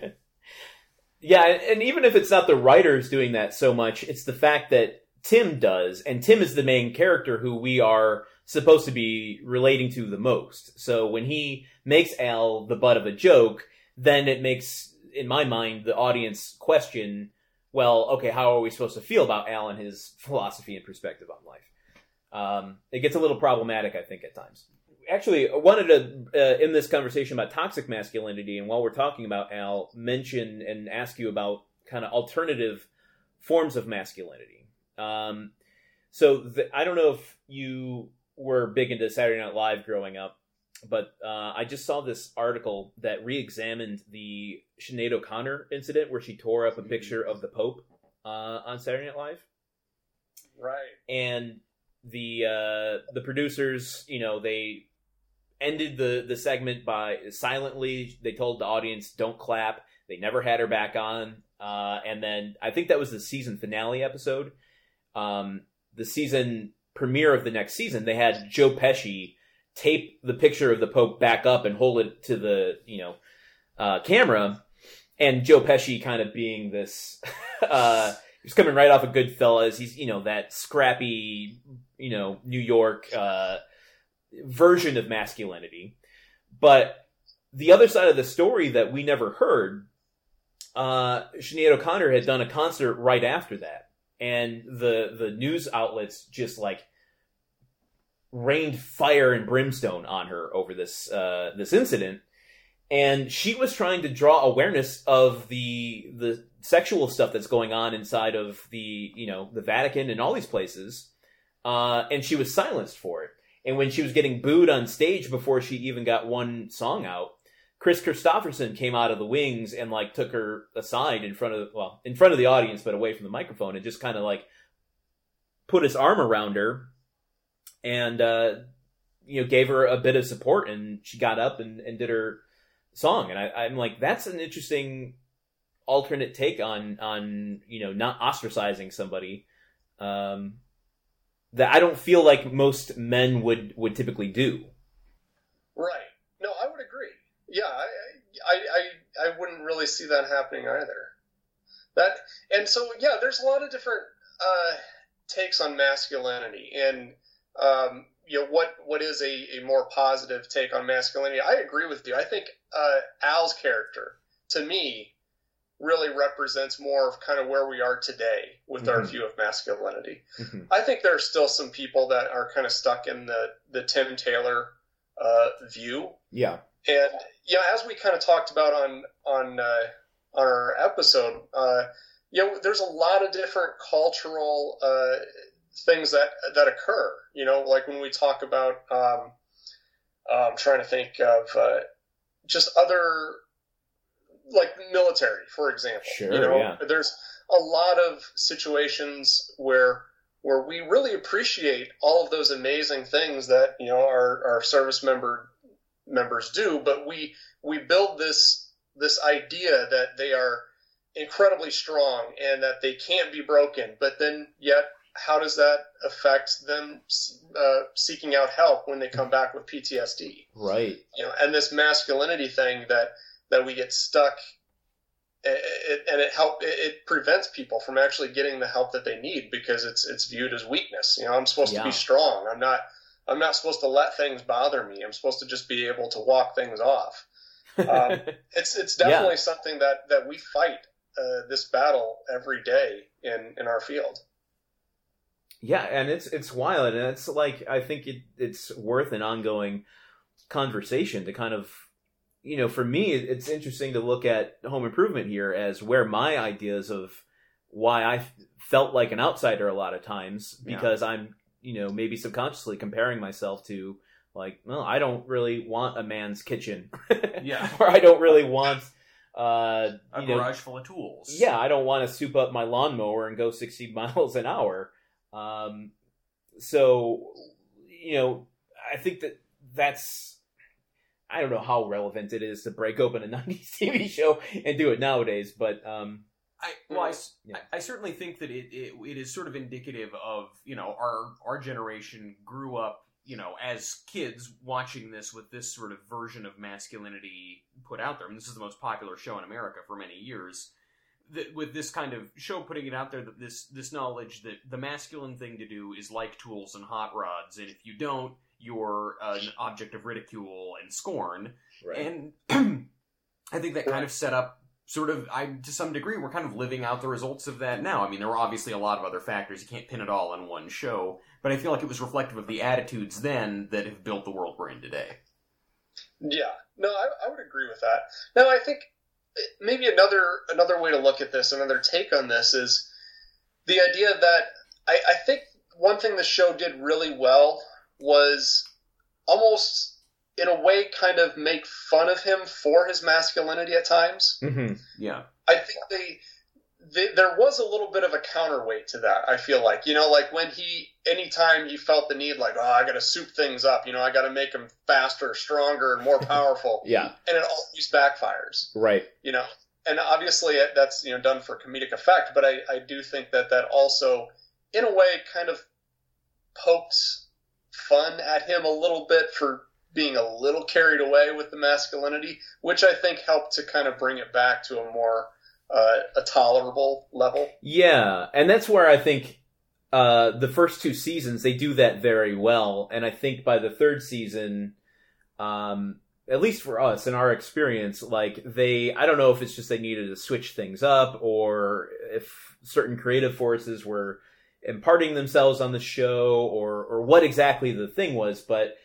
[laughs] yeah, and, and even if it's not the writers doing that so much, it's the fact that Tim does, and Tim is the main character who we are supposed to be relating to the most. So when he makes Al the butt of a joke, then it makes, in my mind, the audience question, well, okay, how are we supposed to feel about Al and his philosophy and perspective on life? Um, it gets a little problematic, I think, at times. Actually, I wanted to, uh, in this conversation about toxic masculinity, and while we're talking about Al, mention and ask you about kind of alternative forms of masculinity. Um, so the, I don't know if you were big into Saturday Night Live growing up, but uh, I just saw this article that re-examined the Sinead O'Connor incident where she tore up a picture of the Pope uh, on Saturday Night Live, Right. and the uh, the producers, you know, they ended the the segment by silently. They told the audience, "Don't clap." They never had her back on, uh, and then I think that was the season finale episode. Um, the season premiere of the next season, they had Joe Pesci tape the picture of the Pope back up and hold it to the you know uh, camera, and Joe Pesci kind of being this. [laughs] uh, he's coming right off of Goodfellas. He's you know that scrappy you know New York uh, version of masculinity, but the other side of the story that we never heard. Uh, Sinead O'Connor had done a concert right after that, and the the news outlets just like rained fire and brimstone on her over this uh, this incident, and she was trying to draw awareness of the the sexual stuff that's going on inside of the you know the Vatican and all these places, uh, and she was silenced for it. And when she was getting booed on stage before she even got one song out, Kris Kristofferson came out of the wings and like took her aside in front of well in front of the audience but away from the microphone and just kind of like put his arm around her and uh, you know gave her a bit of support and she got up and, and did her song and I, I'm like that's an interesting alternate take on on you know not ostracizing somebody um, that I don't feel like most men would would typically do. Right. No, I would agree. Yeah, I, I, I, I wouldn't really see that happening either. That and so yeah, there's a lot of different uh, takes on masculinity, and um, you know what what is a, a more positive take on masculinity. I agree with you. I think uh, Al's character, to me, really represents more of kind of where we are today with our Mhm. view of masculinity. Mhm. I think there are still some people that are kind of stuck in the the Tim Taylor uh, view, Yeah. and you know, as we kind of talked about on on uh, on our episode, uh, you know, there's a lot of different cultural uh, things that that occur. You know, like when we talk about, um, I'm trying to think of uh, just other like military, for example. Sure, you know, yeah. there's a lot of situations where where we really appreciate all of those amazing things that you know our, our service member members do, but we we build this this idea that they are incredibly strong and that they can't be broken. But then yet, how does that affect them uh, seeking out help when they come back with PTSD? Right. you know, and this masculinity thing that that we get stuck, it, and it help it, it prevents people from actually getting the help that they need because it's it's viewed as weakness. You know, I'm supposed to be strong. I'm not. I'm not supposed to let things bother me. I'm supposed to just be able to walk things off. [laughs] Um, It's it's definitely something that that we fight uh, this battle every day in in our field. Yeah, and it's it's wild, and it's like I think it, it's worth an ongoing conversation to kind of, you know, for me, it's interesting to look at Home Improvement here as where my ideas of why I felt like an outsider a lot of times Yeah. because I'm, you know, maybe subconsciously comparing myself to like, well, I don't really want a man's kitchen, [laughs] Yeah. [laughs] or I don't really want, uh, A you know, garage full of tools. yeah, I don't want to soup up my lawnmower and go 60 [laughs] miles an hour. Um, so, you know, I think that that's, I don't know how relevant it is to break open a 90s TV show and do it nowadays, but, um, I, well, I, Yeah. I- I certainly think that it, it it is sort of indicative of you know our our generation grew up you know as kids watching this with this sort of version of masculinity put out there. I mean, this is the most popular show in America for many years. That with this kind of show putting it out there, that this this knowledge that the masculine thing to do is like tools and hot rods, and if you don't, you're an object of ridicule and scorn. And [clears throat] I think that kind of set up sort of I to some degree we're kind of living out the results of that now. I mean, there were obviously a lot of other factors. You can't pin it all on one show, but I feel like it was reflective of the attitudes then that have built the world we're in today. Yeah, no, I, I would agree with that. Now, I think eh, maybe another another way to look at this, another take on this, is the idea that I, I think one thing the show did really well was almost in a way, kind of make fun of him for his masculinity at times. Mm-hmm. Yeah. I think they, they, there was a little bit of a counterweight to that. I feel like you know, like when he, anytime he felt the need, like, oh, I got to soup things up. You know, I got to make him faster, stronger, and more powerful. [laughs] Yeah. and it always backfires. Right. You know, and obviously that's you know done for comedic effect, but I, I do think that that also, in a way, kind of pokes fun at him a little bit for being a little carried away with the masculinity, which I think helped to kind of bring it back to a more uh, a tolerable level. Yeah, and that's where I think uh, the first two seasons they do that very well, and I think by the third season, um, at least for us in our experience, like they, I don't know if it's just they needed to switch things up, or if certain creative forces were imparting themselves on the show, or or what exactly the thing was, but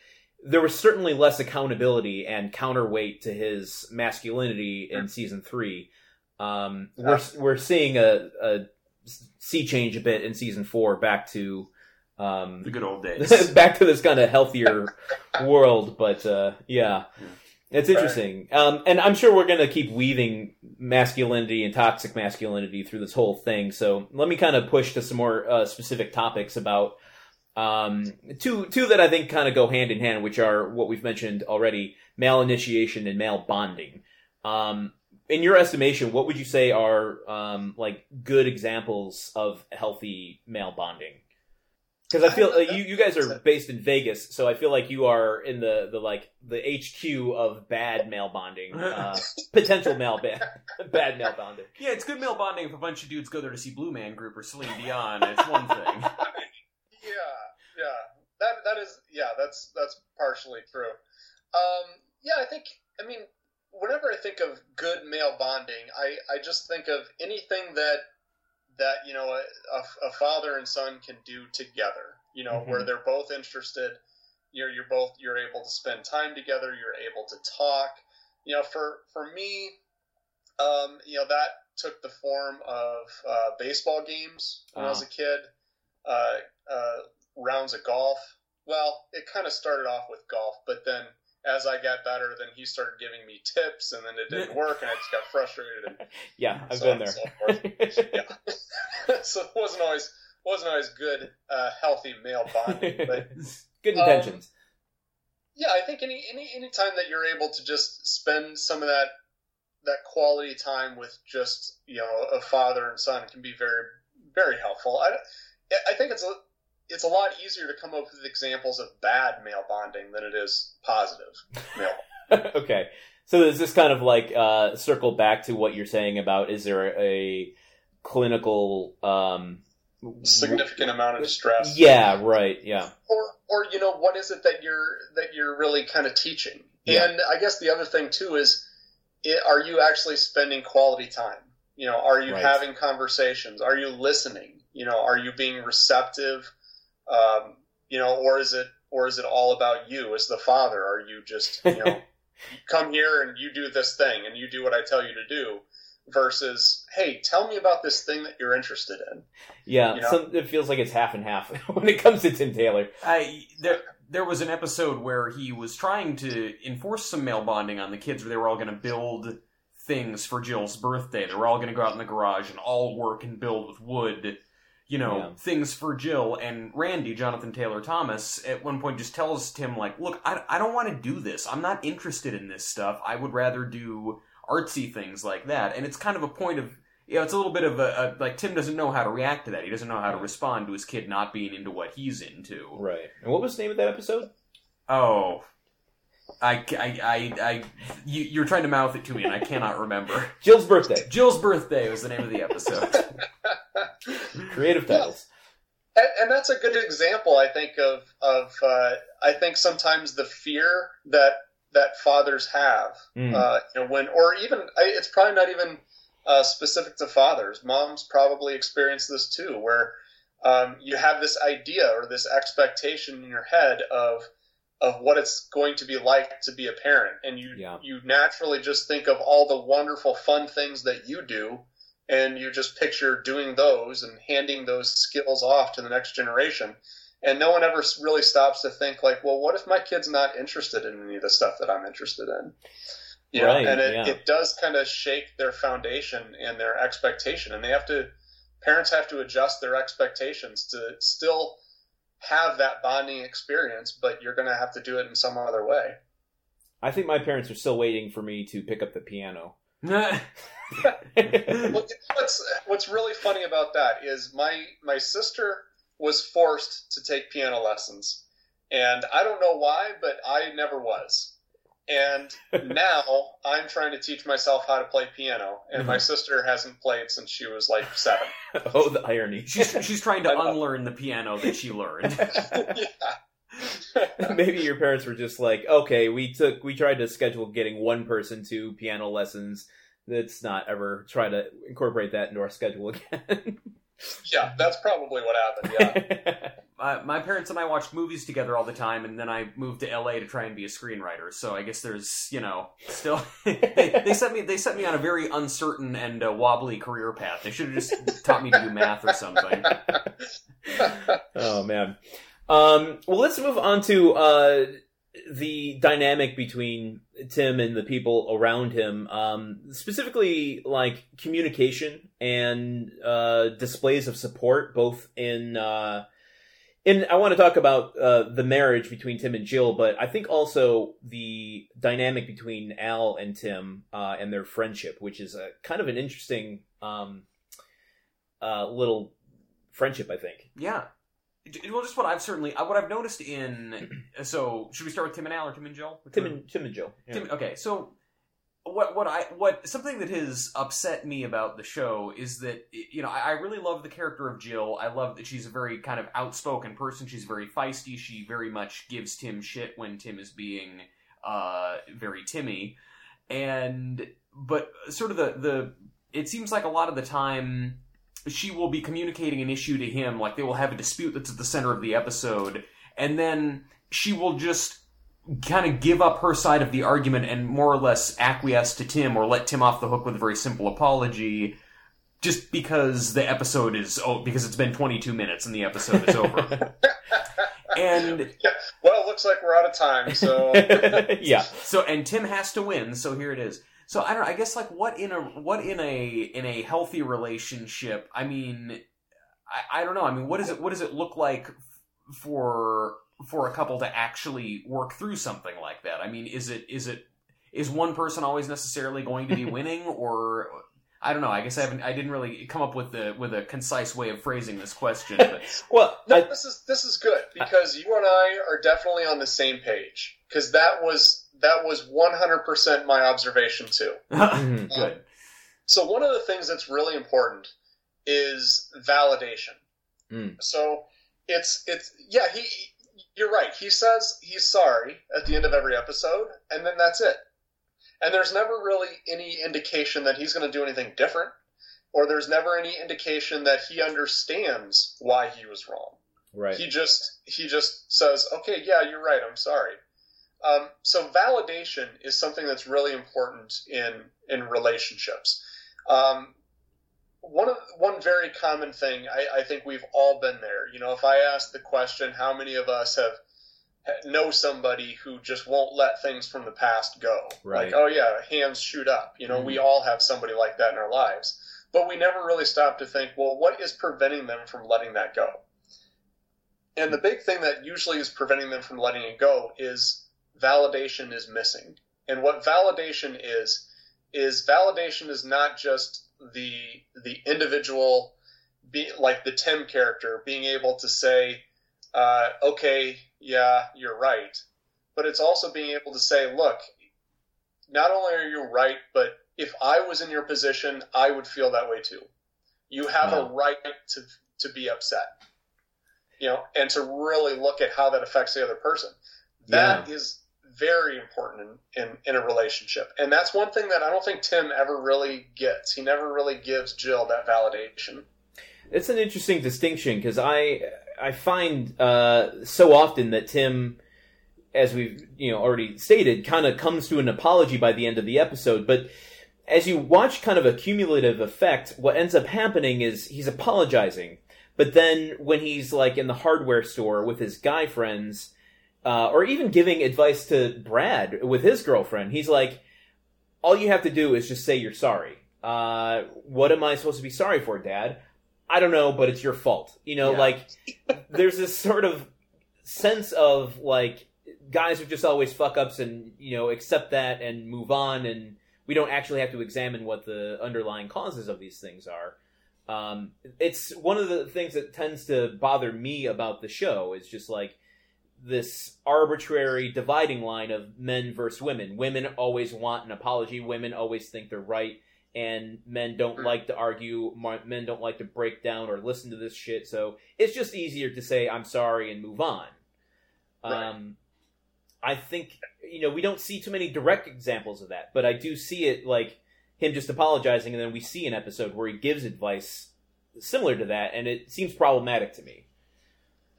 there was certainly less accountability and counterweight to his masculinity in season three. Um, we're we're seeing a, a sea change a bit in season four, back to um, The good old days. [laughs] back to this kind of healthier [laughs] world. But uh, yeah, it's interesting, um, and I'm sure we're gonna keep weaving masculinity and toxic masculinity through this whole thing. So let me kind of push to some more uh, specific topics about um, two two that I think kind of go hand in hand, which are what we've mentioned already: male initiation and male bonding. Um, in your estimation, what would you say are um, like good examples of healthy male bonding? Because I feel uh, you you guys are based in Vegas, so I feel like you are in the the like the HQ of bad male bonding, uh, [laughs] potential male bad bad male bonding. yeah, it's good male bonding if a bunch of dudes go there to see Blue Man Group or Celine Dion. It's one thing. [laughs] Yeah, yeah. That that is yeah, that's that's partially true. Um, yeah, I think I mean whenever I think of good male bonding, I, I just think of anything that that you know a, a, a father and son can do together. You know, Mhm. where they're both interested. You're you're both you're able to spend time together. You're able to talk. You know, for for me, um, you know that took the form of uh, baseball games when I was Ah. a kid. Uh, uh, rounds of golf. Well, it kind of started off with golf, but then as I got better, then he started giving me tips, and then it didn't [laughs] work, and I just got frustrated. And [laughs] Yeah, I've so been there. so yeah. [laughs] so it wasn't always wasn't always good, uh, healthy male bonding. But Good Um, intentions. yeah, I think any any any time that you're able to just spend some of that that quality time with just you know a father and son can be very very helpful. I I think it's a it's a lot easier to come up with examples of bad male bonding than it is positive male. [laughs] okay. So is this kind of like uh, circle back to what you're saying about is there a clinical um, Significant amount of stress. Yeah, right. Yeah. or or you know what is it that you're that you're really kind of teaching Yeah. and i guess the other thing too is it, are you actually spending quality time you know are you Right. having conversations are you listening you know are you being receptive um, you know or is it or is it all about you as the father are you just you know [laughs] come here and you do this thing and you do what i tell you to do versus hey tell me about this thing that you're interested in Yeah, You know? some, it feels like it's half and half [laughs] when it comes to Tim Taylor. I there there was an episode where he was trying to enforce some male bonding on the kids, where they were all going to build things for Jill's birthday. They were all going to go out in the garage and all work and build with wood. You know, Yeah. things for Jill and Randy, Jonathan Taylor Thomas, at one point just tells Tim, like, look, I, I don't want to do this. I'm not interested in this stuff. I would rather do artsy things like that. And it's kind of a point of, you know, it's a little bit of a, a like, Tim doesn't know how to react to that. He doesn't know how to respond to his kid not being into what he's into. Right. And what was the name of that episode? Oh, I, I, I, I you, you're trying to mouth it to me, and I cannot remember. [laughs] Jill's birthday. Jill's birthday was the name of the episode. [laughs] Creative titles. and, and that's a good example, I think, of of uh, I think sometimes the fear that that fathers have, Mm. uh, you know, when or even I- it's probably not even uh, specific to fathers. Moms probably experience this too, where um, you have this idea or this expectation in your head of of what it's going to be like to be a parent, and you Yeah. you naturally just think of all the wonderful, fun things that you do, and you just picture doing those and handing those skills off to the next generation. and no one ever really stops to think like, well, what if my kid's not interested in any of the stuff that I'm interested in? You Right, know, and it, yeah. it does kind of shake their foundation and their expectation, and they have to parents have to adjust their expectations to still have that bonding experience, but you're going to have to do it in some other way. I think my parents are still waiting for me to pick up the piano. [laughs] What's what's really funny about that is my my sister was forced to take piano lessons, and I don't know why, but I never was. And now I'm trying to teach myself how to play piano, and my mm-hmm. sister hasn't played since she was like seven. [laughs] oh, the irony. she's she's trying to unlearn the piano that she learned. [laughs] [laughs] Maybe your parents were just like, okay, we took, we tried to schedule getting one person to piano lessons. Let's not ever try to incorporate that into our schedule again. yeah, that's probably what happened. Yeah. Uh, my parents and I watched movies together all the time, and then I moved to LA to try and be a screenwriter. So I guess there's, you know, still [laughs] they, they me they set me on a very uncertain and uh, wobbly career path. They should have just taught me to do math or something. [laughs] oh man. Um, well, let's move on to uh, the dynamic between Tim and the people around him, um, specifically like communication and uh, displays of support, both in. Uh, in I want to talk about uh, the marriage between Tim and Jill, but I think also the dynamic between Al and Tim uh, and their friendship, which is a kind of an interesting um, uh, little friendship. I think. Yeah. Well, just what I've certainly uh, what I've noticed in. [clears throat] So should we start with Tim and Al or Tim and Jill? Tim and Tim and Jill. Yeah. Tim, okay, so what what I what something that has upset me about the show is that you know I, I really love the character of Jill. I love that she's a very kind of outspoken person. She's very feisty. She very much gives Tim shit when Tim is being uh, very Timmy, and but sort of the the it seems like a lot of the time she will be communicating an issue to him like they will have a dispute that's at the center of the episode and then she will just kind of give up her side of the argument and more or less acquiesce to Tim or let Tim off the hook with a very simple apology just because the episode is oh because it's been 22 minutes and the episode is over. [laughs] and well, it looks like we're out of time, so [laughs] yeah. so and Tim has to win, so here it is. So I don't I guess like what in a what in a in a healthy relationship, I mean I, I don't know. I mean what does it what does it look like for for a couple to actually work through something like that? I mean, is it is it is one person always necessarily going to be [laughs] winning or I don't know. I guess I haven't. I didn't really come up with the with a concise way of phrasing this question. But [laughs] Well, No, I, this is this is good because you and I are definitely on the same page because that was that was one hundred percent my observation too. [laughs] Good. So one of the things that's really important is validation. Mm. So it's it's yeah he you're right. He says he's sorry at the end of every episode, and then that's it. And there's never really any indication that he's going to do anything different, or there's never any indication that he understands why he was wrong. right. He just he just says, "Okay, yeah, you're right. I'm sorry." Um, so validation is something that's really important in in relationships. Um, one of one very common thing I, I think we've all been there. You know, if I ask the question, how many of us have know somebody who just won't let things from the past go? Right. Like, oh yeah, hands shoot up. You know, we mm-hmm. all have somebody like that in our lives, but we never really stop to think, well, what is preventing them from letting that go? And the big thing that usually is preventing them from letting it go is validation is missing. And what validation is is validation is not just the the individual be like the Tim character being able to say, uh, okay, yeah, you're right. But it's also being able to say, look, not only are you right, but if I was in your position, I would feel that way too. You have a right to to be upset. You know, and to really look at how that affects the other person. That is very important in, in, in a relationship. And that's one thing that I don't think Tim ever really gets. He never really gives Jill that validation. It's an interesting distinction because I I find uh, so often that Tim, as we've you know already stated, kind of comes to an apology by the end of the episode. But as you watch kind of a cumulative effect, what ends up happening is he's apologizing, But then when he's like in the hardware store with his guy friends, uh, or even giving advice to Brad with his girlfriend, he's like, all you have to do is just say you're sorry. Uh, what am I supposed to be sorry for, Dad? I don't know, but it's your fault. You know, Yeah. like [laughs] there's this sort of sense of like guys are just always fuck ups and you know accept that and move on and we don't actually have to examine what the underlying causes of these things are um, it's one of the things that tends to bother me about the show is just like this arbitrary dividing line of men versus women. Women always want an apology. Women always think they're right. And men don't Mm. like to argue. Men don't like to break down or listen to this shit. So it's just easier to say i'm sorry and move on. Right. um, i think you know we don't see too many direct examples of that but i do see it like him just apologizing and then we see an episode where he gives advice similar to that and it seems problematic to me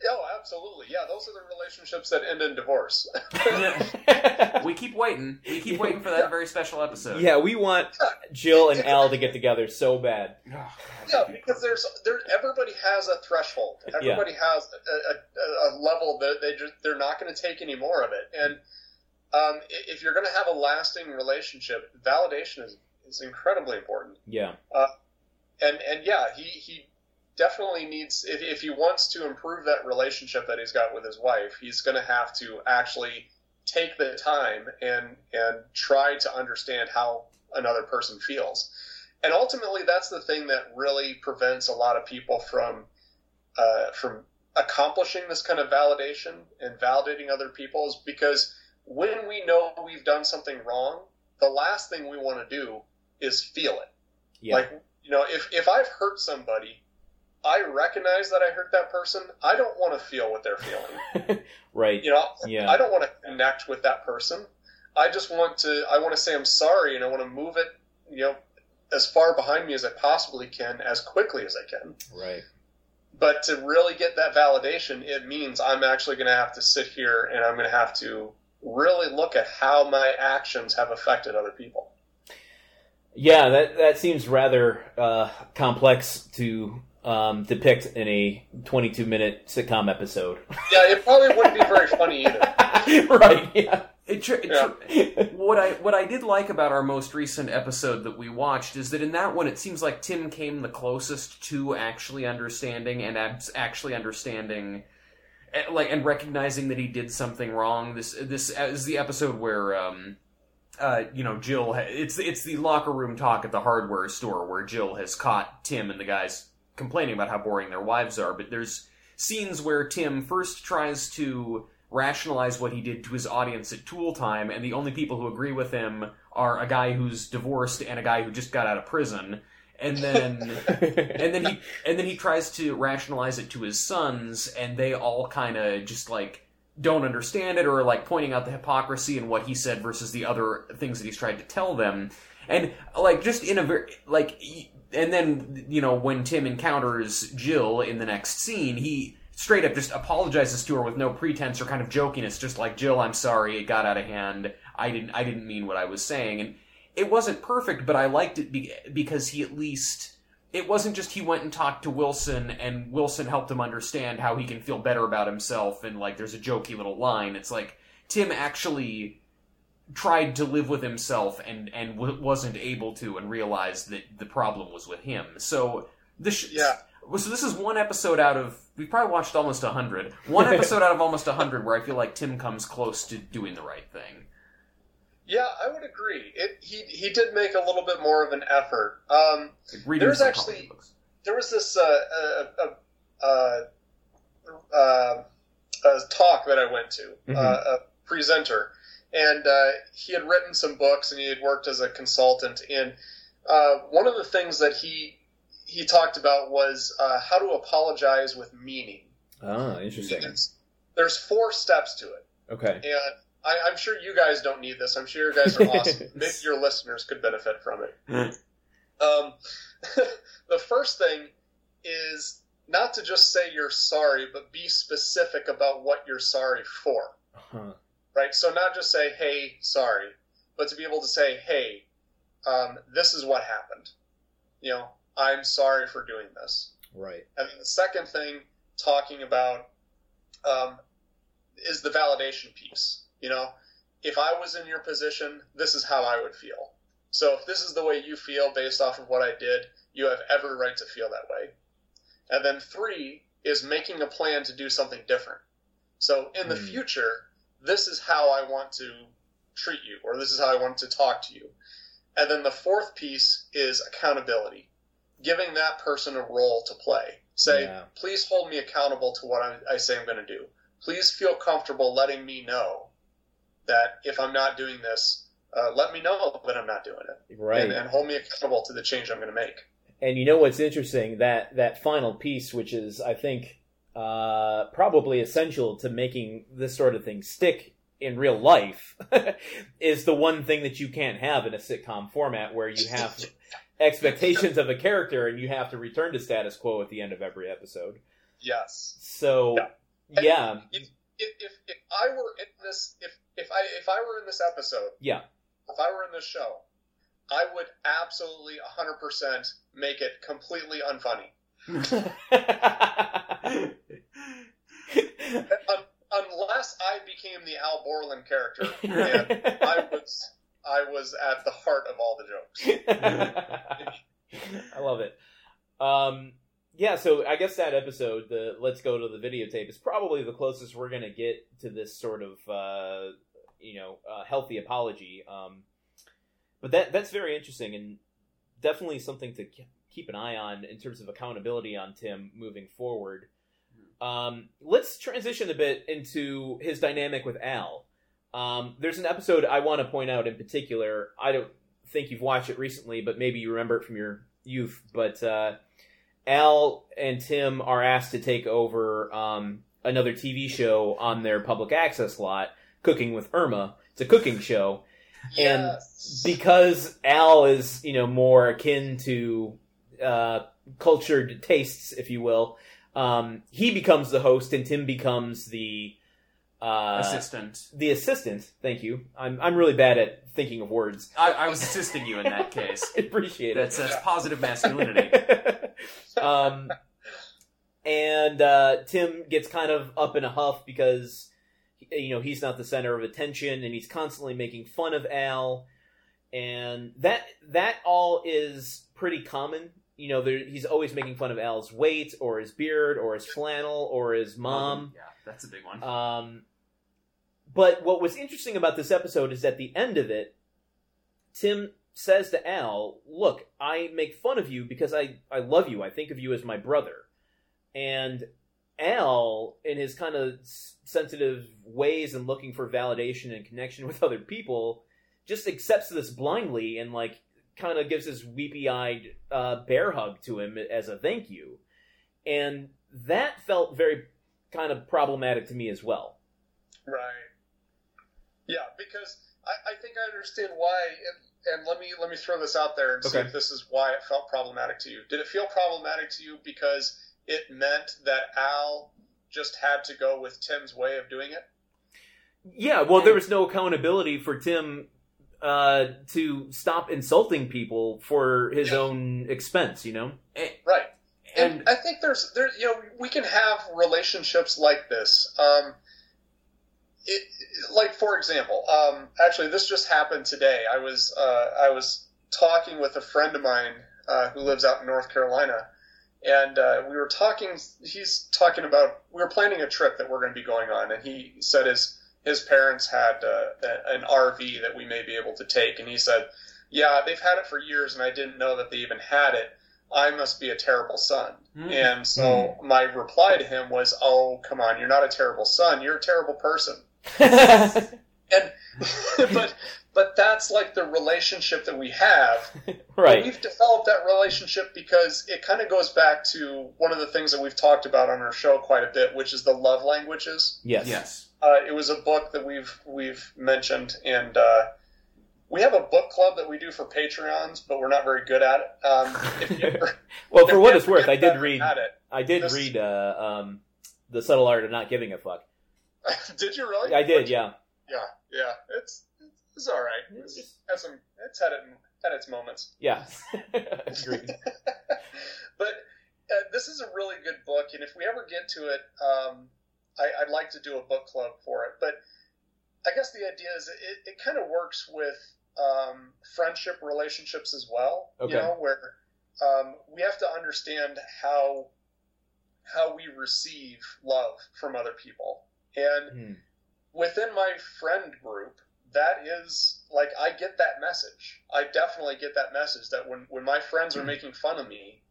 Oh, absolutely. Yeah, those are the relationships that end in divorce. [laughs] [laughs] we keep waiting. We keep waiting for that very special episode. yeah we want jill and al to get together so bad yeah, because there's there everybody has a threshold. Everybody has a, a, a level that they just they're not going to take any more of it. And um, if you're going to have a lasting relationship, validation is is incredibly important. yeah And and yeah, he he definitely needs if if he wants to improve that relationship that he's got with his wife, he's going to have to actually take the time and and try to understand how another person feels. And ultimately, that's the thing that really prevents a lot of people from uh, from accomplishing this kind of validation and validating other people is because when we know we've done something wrong, the last thing we want to do is feel it. yeah Like, you know, if, if I've hurt somebody, I recognize that I hurt that person. I don't want to feel what they're feeling. [laughs] right You know, yeah I don't want to connect with that person. I just want to, I want to say I'm sorry and I want to move it, you know, as far behind me as I possibly can, as quickly as I can. right But to really get that validation, it means I'm actually going to have to sit here and I'm going to have to really look at how my actions have affected other people. Yeah, that that seems rather uh, complex to um, depict in a 22 minute sitcom episode. [laughs] Yeah, it probably wouldn't be very funny either. [laughs] right? Yeah. It, tr- it Yeah. tr- what I what I did like about our most recent episode that we watched is that in that one it seems like Tim came the closest to actually understanding and abs- actually understanding eh, like and recognizing that he did something wrong. This this is the episode where um uh you know Jill ha- it's it's the locker room talk at the hardware store where Jill has caught Tim and the guys complaining about how boring their wives are, but there's scenes where Tim first tries to rationalize what he did to his audience at Tool Time, and the only people who agree with him are a guy who's divorced and a guy who just got out of prison. And then [laughs] and then he and then he tries to rationalize it to his sons, and they all kind of just like don't understand it or like pointing out the hypocrisy in what he said versus the other things that he's tried to tell them. And like just in a very like and then you know when Tim encounters Jill in the next scene, he straight up just apologizes to her with no pretense or kind of jokiness, just like Jill, I'm sorry, it got out of hand. I didn't I didn't mean what I was saying, and it wasn't perfect, but I liked it be- because he at least it wasn't just he went and talked to Wilson and Wilson helped him understand how he can feel better about himself and like there's a jokey little line. It's like Tim actually tried to live with himself and and w- wasn't able to and realized that the problem was with him. So this sh- Yeah. so this is one episode out of we probably watched almost a hundred. One [laughs] episode out of almost a hundred where I feel like Tim comes close to doing the right thing. Yeah, I would agree. It, he he did make a little bit more of an effort. Um, Like There's actually- books. there was this uh, uh, uh, uh, uh, uh, talk that I went to, Mhm. uh, a presenter, and uh, he had written some books and he had worked as a consultant. And uh, one of the things that he he talked about was uh, how to apologize with meaning. oh, interesting. There's, there's four steps to it, Okay. and I, I'm sure you guys don't need this. I'm sure you guys are [laughs] awesome. Maybe your listeners could benefit from it. [laughs] Um, [laughs] the first thing is not to just say you're sorry, but be specific about what you're sorry for, Huh. Right? So not just say, "Hey, sorry," but to be able to say, "Hey, um, this is what happened." You know, I'm sorry for doing this. Right. And the second thing, talking about, um, is the validation piece. You know, if I was in your position, this is how I would feel. So if this is the way you feel based off of what I did, you have every right to feel that way. And then three is making a plan to do something different. So in the Hmm. future, this is how I want to treat you, or this is how I want to talk to you. And then the fourth piece is accountability, giving that person a role to play. Say, Yeah. please hold me accountable to what I, I say I'm going to do. Please feel comfortable letting me know that if I'm not doing this, uh, let me know that I'm not doing it, Right. and, and hold me accountable to the change I'm going to make. And you know what's interesting that that final piece, which is I think uh, probably essential to making this sort of thing stick in real life, [laughs] is the one thing that you can't have in a sitcom format where you have [laughs] expectations of a character and you have to return to status quo at the end of every episode. Yes. So Yeah. yeah, If, if, if I were in this, if, if I if I were in this episode, yeah, if I were in this show, I would absolutely 100% make it completely unfunny. [laughs] Un- unless I became the Al Borland character, [laughs] and I was I was at the heart of all the jokes. [laughs] I love it. Um, yeah, so I guess that episode, the "Let's Go to the Videotape," is probably the closest we're gonna get to this sort of, uh, you know, uh, healthy apology. Um, but that that's very interesting and definitely something to keep an eye on in terms of accountability on Tim moving forward. Um, let's transition a bit into his dynamic with Al. Um, there's an episode I want to point out in particular. I don't think you've watched it recently, but maybe you remember it from your youth. But uh, Al and Tim are asked to take over um, another TV show on their public access lot, Cooking with Irma. It's a cooking show, And because Al is, you know, more akin to uh, cultured tastes, if you will. Um, he becomes the host, and Tim becomes the uh, Assistant. the assistant. Thank you. I'm I'm really bad at thinking of words. I, I was assisting you in that case. [laughs] I appreciate That it. says positive masculinity. [laughs] um, and uh, Tim gets kind of up in a huff because you know he's not the center of attention, and he's constantly making fun of Al, and that that all is pretty common. You know, there, he's always making fun of Al's weight, or his beard, or his flannel, or his mom. Yeah, that's a big one. Um, but what was interesting about this episode is at the end of it, Tim says to Al, "Look, I make fun of you because I I love you. I think of you as my brother." And Al, in his kind of sensitive ways and looking for validation and connection [laughs] with other people, just accepts this blindly and like kind of gives this weepy-eyed uh, bear hug to him as a thank you. And that felt very kind of problematic to me as well. Right. Yeah, because I, I think I understand why. And, and let me let me throw this out there and see if this is why it felt problematic to you. Did it feel problematic to you because it meant that Al just had to go with Tim's way of doing it? Yeah, well, there was no accountability for Tim uh, to stop insulting people for his Yeah. own expense. You know, Right. And, And I think there's there you know we can have relationships like this. Um, it, like for example, um, actually this just happened today. I was uh, I was talking with a friend of mine uh, who lives out in North Carolina, and uh, we were talking. He's talking about we were planning a trip that we're going to be going on, and he said his his parents had uh, a- an RV that we may be able to take, and he said, "Yeah, they've had it for years, and I didn't know that they even had it." I must be a terrible son. Mm. And so my reply to him was, "Oh, come on, you're not a terrible son. You're a terrible person." [laughs] And [laughs] but but that's like the relationship that we have. [laughs] right? We've developed that relationship because it kind of goes back to one of the things that we've talked about on our show quite a bit, which is the love languages. Yes. yes, Uh, it was a book that we've we've mentioned, and uh, we have a book club that we do for Patreons, but we're not very good at it. Um, ever, [laughs] Well, for what it's worth, I did read. It. I did This- read uh, um, the subtle art of not giving a fuck. [laughs] did you really? I did, yeah. Yeah, yeah. It's it's all right. It's, It's- has some. It's had it had its moments. Yeah. [laughs] Agreed. but uh, this is a really good book, and if we ever get to it, um, I, would like to do a book club for it. But I guess the idea is it, it kind of works with um, friendship relationships as well. Okay. You know, where um, we have to understand how how we receive love from other people, and Hmm. within my friend group, that is like I get that message. I definitely get that message that when when my friends are making fun of me,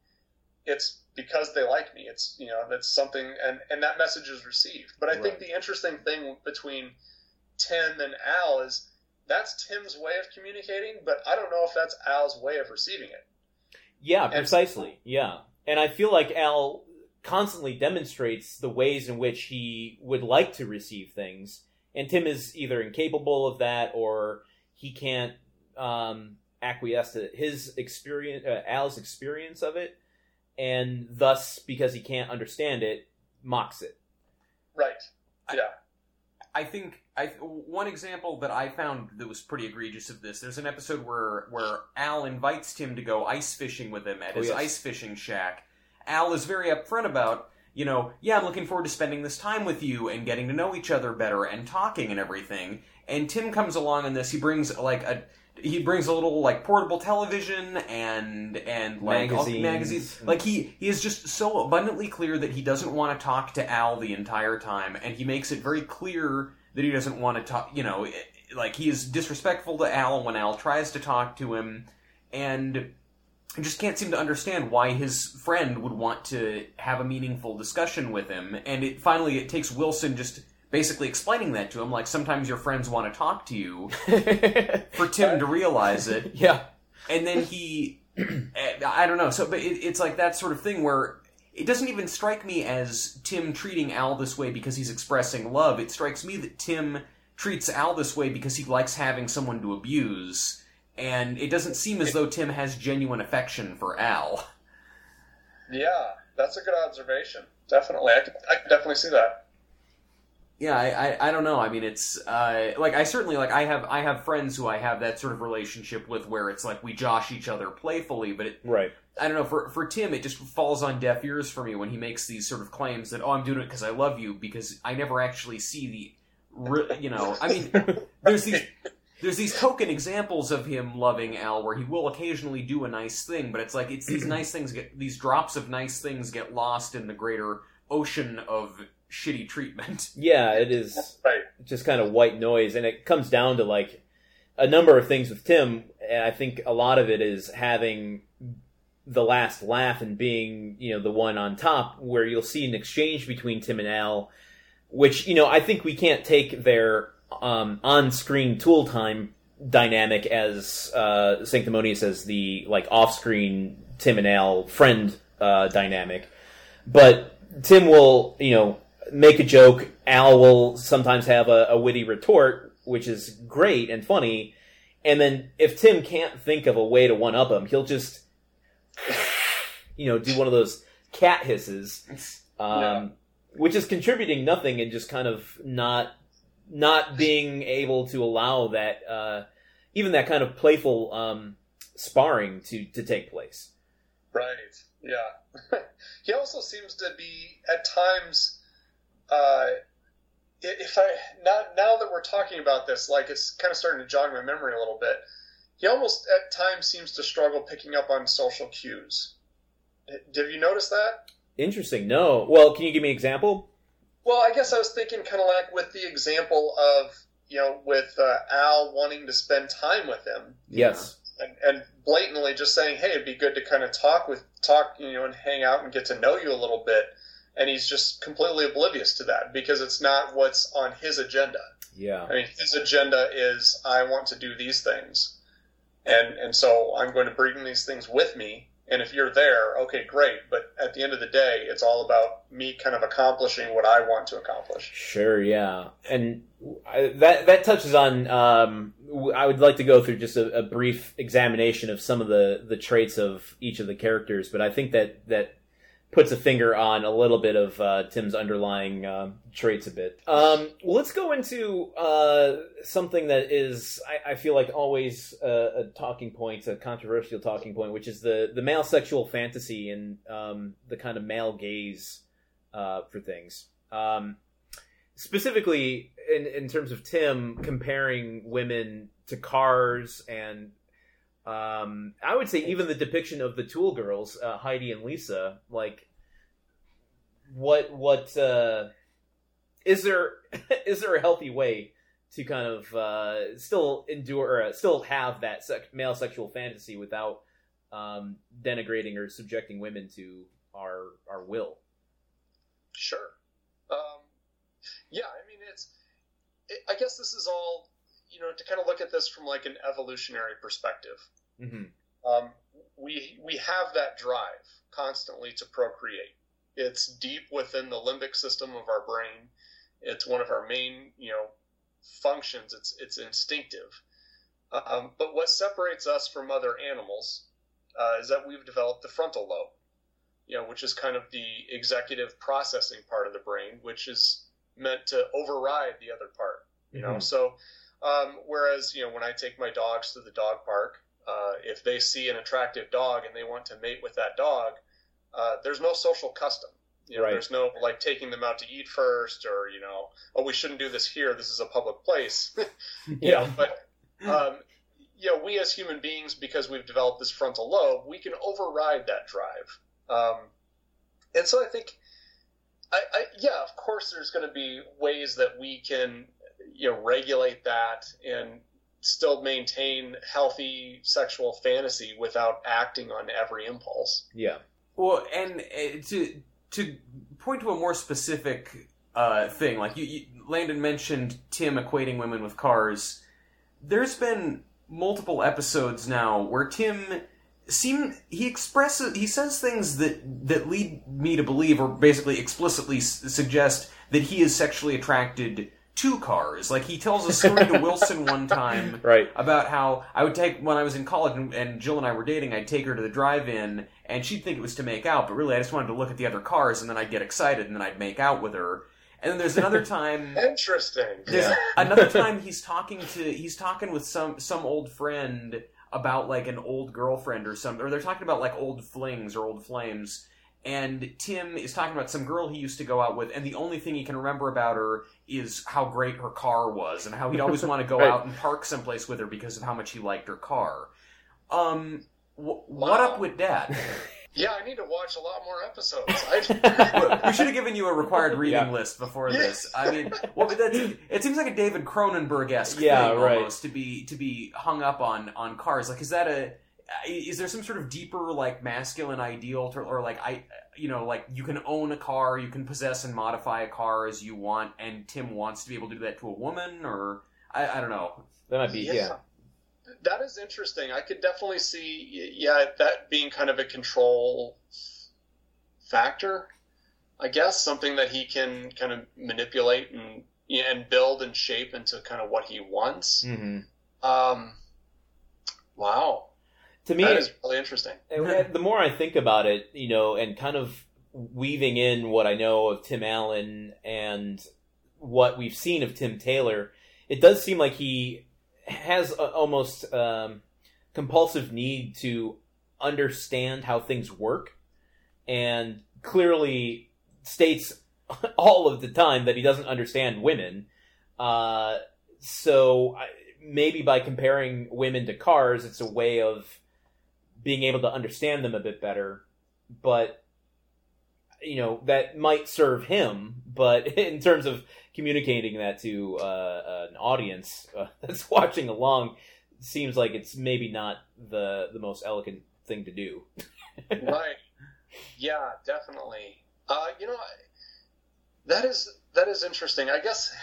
it's because they like me. It's you know that's something, and and that message is received. But I think the interesting thing between Tim and Al is that's Tim's way of communicating, but I don't know if that's Al's way of receiving it. Yeah, And- precisely. Yeah. And I feel like Al constantly demonstrates the ways in which he would like to receive things. And Tim is either incapable of that or he can't um, acquiesce to his experience, uh, Al's experience of it. And thus, because he can't understand it, mocks it. Right. Yeah. I think I one example that I found that was pretty egregious of this. There's an episode where where Al invites Tim to go ice fishing with him at Oh, his yes. ice fishing shack. Al is very upfront about, you know, yeah, I'm looking forward to spending this time with you and getting to know each other better and talking and everything. And Tim comes along in this. He brings like a he brings a little like portable television and and like Magazines. magazines. Like he he is just so abundantly clear that he doesn't want to talk to Al the entire time, and he makes it very clear that he doesn't want to talk. You know, like he is disrespectful to Al when Al tries to talk to him, and I just can't seem to understand why his friend would want to have a meaningful discussion with him. And it finally it takes Wilson just basically explaining that to him, like sometimes your friends want to talk to you, [laughs] for Tim to realize it [laughs] yeah. and then he [clears throat] eh, i don't know so but it, it's like that sort of thing where it doesn't even strike me as tim treating al this way because he's expressing love it strikes me that tim treats al this way because he likes having someone to abuse and it doesn't seem as though tim has genuine affection for al Yeah. That's a good observation. Definitely. I can, I could definitely see that. yeah I, I, I don't know i mean it's uh, like i certainly like i have i have friends who i have that sort of relationship with where it's like we josh each other playfully but it Right. I don't know. For for Tim, it just falls on deaf ears for me when he makes these sort of claims that oh, I'm doing it because I love you because I never actually see the, re- you know. I mean, there's these there's these token examples of him loving Al where he will occasionally do a nice thing, but it's like it's these [clears throat] nice things get these drops of nice things get lost in the greater ocean of shitty treatment. [laughs] Yeah, it is. Right. just kind of white noise and it comes down to like a number of things with tim and i think a lot of it is having the last laugh and being you know the one on top where you'll see an exchange between tim and al which you know i think we can't take their um, on-screen tool time dynamic as uh, sanctimonious as the like off-screen tim and al friend uh, dynamic but Tim will, you know, make a joke. Al will sometimes have a, a witty retort, which is great and funny. And then if Tim can't think of a way to one up him, he'll just, [laughs] you know, do one of those cat hisses, um, Yeah. which is contributing nothing and just kind of not not being able to allow that uh, even that kind of playful um, sparring to to take place. Right. Yeah. [laughs] he also seems to be at times. Uh, if I now now that we're talking about this, like it's kind of starting to jog my memory a little bit. He almost at times seems to struggle picking up on social cues. Have you noticed that? Interesting. No. Well, can you give me an example? Well, I guess I was thinking kind of like with the example of you know with uh, Al wanting to spend time with him. Yes. and, and blatantly just saying, "Hey, it'd be good to kind of talk with talk, you know, and hang out and get to know you a little bit." And he's just completely oblivious to that because it's not what's on his agenda. Yeah. I mean, his agenda is I want to do these things, and and so I'm going to bring these things with me. And if you're there, okay, great. But at the end of the day, it's all about me kind of accomplishing what I want to accomplish. Sure. Yeah. And I, that that touches on. Um, I would like to go through just a, a brief examination of some of the the traits of each of the characters, but I think that that puts a finger on a little bit of uh, Tim's underlying uh, traits a bit. Um, well, let's go into uh, something that is, I, I feel like, always a, a, talking point, a controversial talking point, which is the the male sexual fantasy and um, the kind of male gaze uh, for things. Um, specifically, in in terms of Tim comparing women to cars and um, I would say even the depiction of the Tool girls, uh, Heidi and Lisa, like what what uh, is there [laughs] is there a healthy way to kind of uh, still endure or uh, still have that sec- male sexual fantasy without um, denigrating or subjecting women to our our will? Sure. Um, yeah, I mean it's. It, I guess this is all you know to kind of look at this from like an evolutionary perspective. Mm-hmm. Um, we we have that drive constantly to procreate. It's deep within the limbic system of our brain. It's one of our main you know functions. It's it's instinctive. Um, but what separates us from other animals uh, is that we've developed the frontal lobe, you know, which is kind of the executive processing part of the brain, which is meant to override the other part. You know, mm-hmm. so um, whereas you know when I take my dogs to the dog park, uh, if they see an attractive dog and they want to mate with that dog, uh, there's no social custom. You know, right. There's no like taking them out to eat first, or you know, oh, we shouldn't do this here. This is a public place. [laughs] [laughs] you know, but um, you know, we as human beings, because we've developed this frontal lobe, we can override that drive. Um, and so I think, I, I yeah, of course, there's going to be ways that we can you know regulate that and still maintain healthy sexual fantasy without acting on every impulse. Yeah. Well, and uh, to to point to a more specific uh, thing, like you, you, Landon mentioned Tim equating women with cars. There's been multiple episodes now where Tim seem he expresses he says things that that lead me to believe or basically explicitly s- suggest that he is sexually attracted to cars. Like he tells a story to [laughs] Wilson one time right. about how I would take when I was in college and, and, Jill and I were dating, I'd take her to the drive-in and she'd think it was to make out, but really I just wanted to look at the other cars and then I'd get excited and then I'd make out with her. And then there's another time. [laughs] Interesting. There's yeah. [laughs] another time he's talking to he's talking with some some old friend about like an old girlfriend or something, or they're talking about like old flings or old flames and Tim is talking about some girl he used to go out with, and the only thing he can remember about her is how great her car was, and how he'd always want to go [laughs] right. out and park someplace with her because of how much he liked her car. Um, w- wow. what up with that? [laughs] Yeah, I need to watch a lot more episodes. [laughs] we should have given you a required reading yeah. list before this. I mean, well, that's, it seems like a David Cronenberg esque yeah, thing right. almost to be to be hung up on on cars. Like, is that a is there some sort of deeper like masculine ideal to, or like I you know like you can own a car you can possess and modify a car as you want and Tim wants to be able to do that to a woman or I, I don't know that might be yeah. yeah. that is interesting I could definitely see yeah that being kind of a control factor I guess something that he can kind of manipulate and and build and shape into kind of what he wants mm-hmm. um wow to me, that is really interesting. [laughs] the more I think about it, you know, and kind of weaving in what I know of Tim Allen and what we've seen of Tim Taylor, it does seem like he has a, almost um, compulsive need to understand how things work, and clearly states [laughs] all of the time that he doesn't understand women. Uh, so I, maybe by comparing women to cars, it's a way of being able to understand them a bit better. But you know that might serve him, but [laughs] in terms of communicating that to uh, an audience uh, [laughs] that's watching along, seems like it's maybe not the the most elegant thing to do. [laughs] right. Yeah, definitely. Uh, you know, that is that is interesting. I guess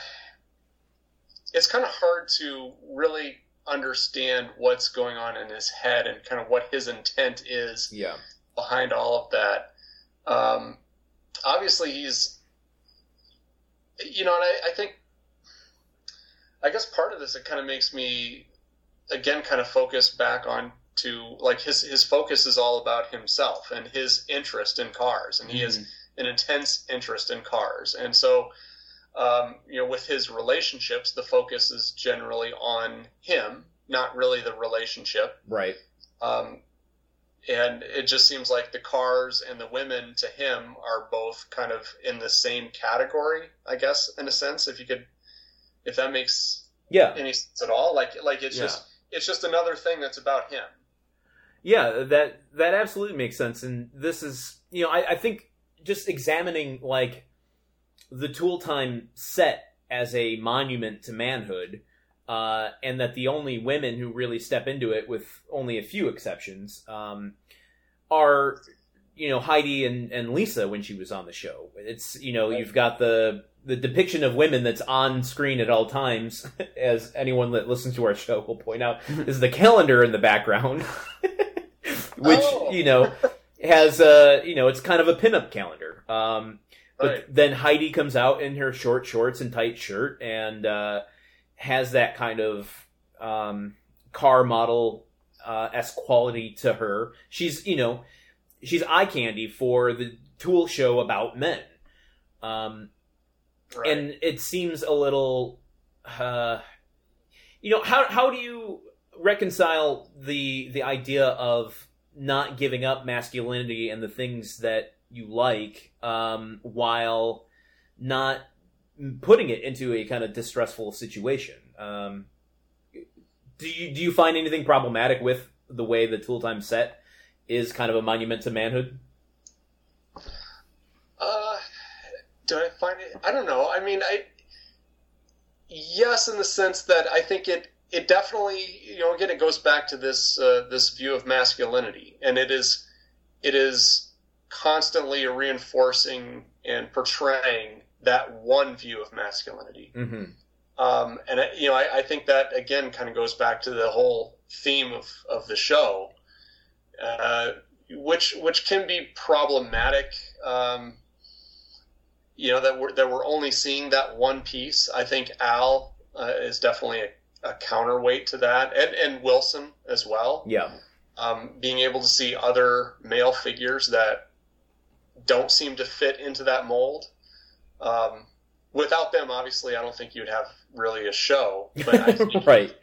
it's kind of hard to really understand what's going on in his head and kind of what his intent is yeah. behind all of that. Um, obviously, he's, you know, and I, I think, I guess part of this, it kind of makes me, again, kind of focus back on to like his his focus is all about himself and his interest in cars, and he has Mm-hmm. an intense interest in cars, and so. Um, you know, with his relationships, the focus is generally on him, not really the relationship. Right. Um, and it just seems like the cars and the women to him are both kind of in the same category, I guess, in a sense. If you could, if that makes Yeah. any sense at all, like like it's Yeah. just it's just another thing that's about him. Yeah, that that absolutely makes sense, and this is you know I, I think just examining like the Tool Time set as a monument to manhood, uh, and that the only women who really step into it, with only a few exceptions, um, are you know Heidi and, and Lisa when she was on the show. It's you know you've got the the depiction of women that's on screen at all times, [laughs] as anyone that listens to our show will point out, [laughs] is the calendar in the background, [laughs] which Oh. you know has a you know it's kind of a pinup calendar. Um, but Right. then Heidi comes out in her short shorts and tight shirt and uh, has that kind of um, car model uh, s quality to her. She's you know she's eye candy for the Tool show about men. Um, Right. and it seems a little uh you know how how do you reconcile the the idea of not giving up masculinity and the things that you like um while not putting it into a kind of distressful situation um do you do you find anything problematic with the way the tool time set is kind of a monument to manhood Uh, do I find it? I don't know. I mean, I yes, in the sense that I think it it definitely you know again it goes back to this uh, this view of masculinity, and it is it is constantly reinforcing and portraying that one view of masculinity. mm-hmm. Um, and I- you know, I, I think that again kind of goes back to the whole theme of, of the show, uh, which which can be problematic. Um, you know that we're that we're only seeing that one piece. I think Al uh, is definitely a, a counterweight to that, and and Wilson as well. yeah Um, being able to see other male figures that don't seem to fit into that mold. Um, without them, obviously, I don't think you'd have really a show. But I [laughs] think right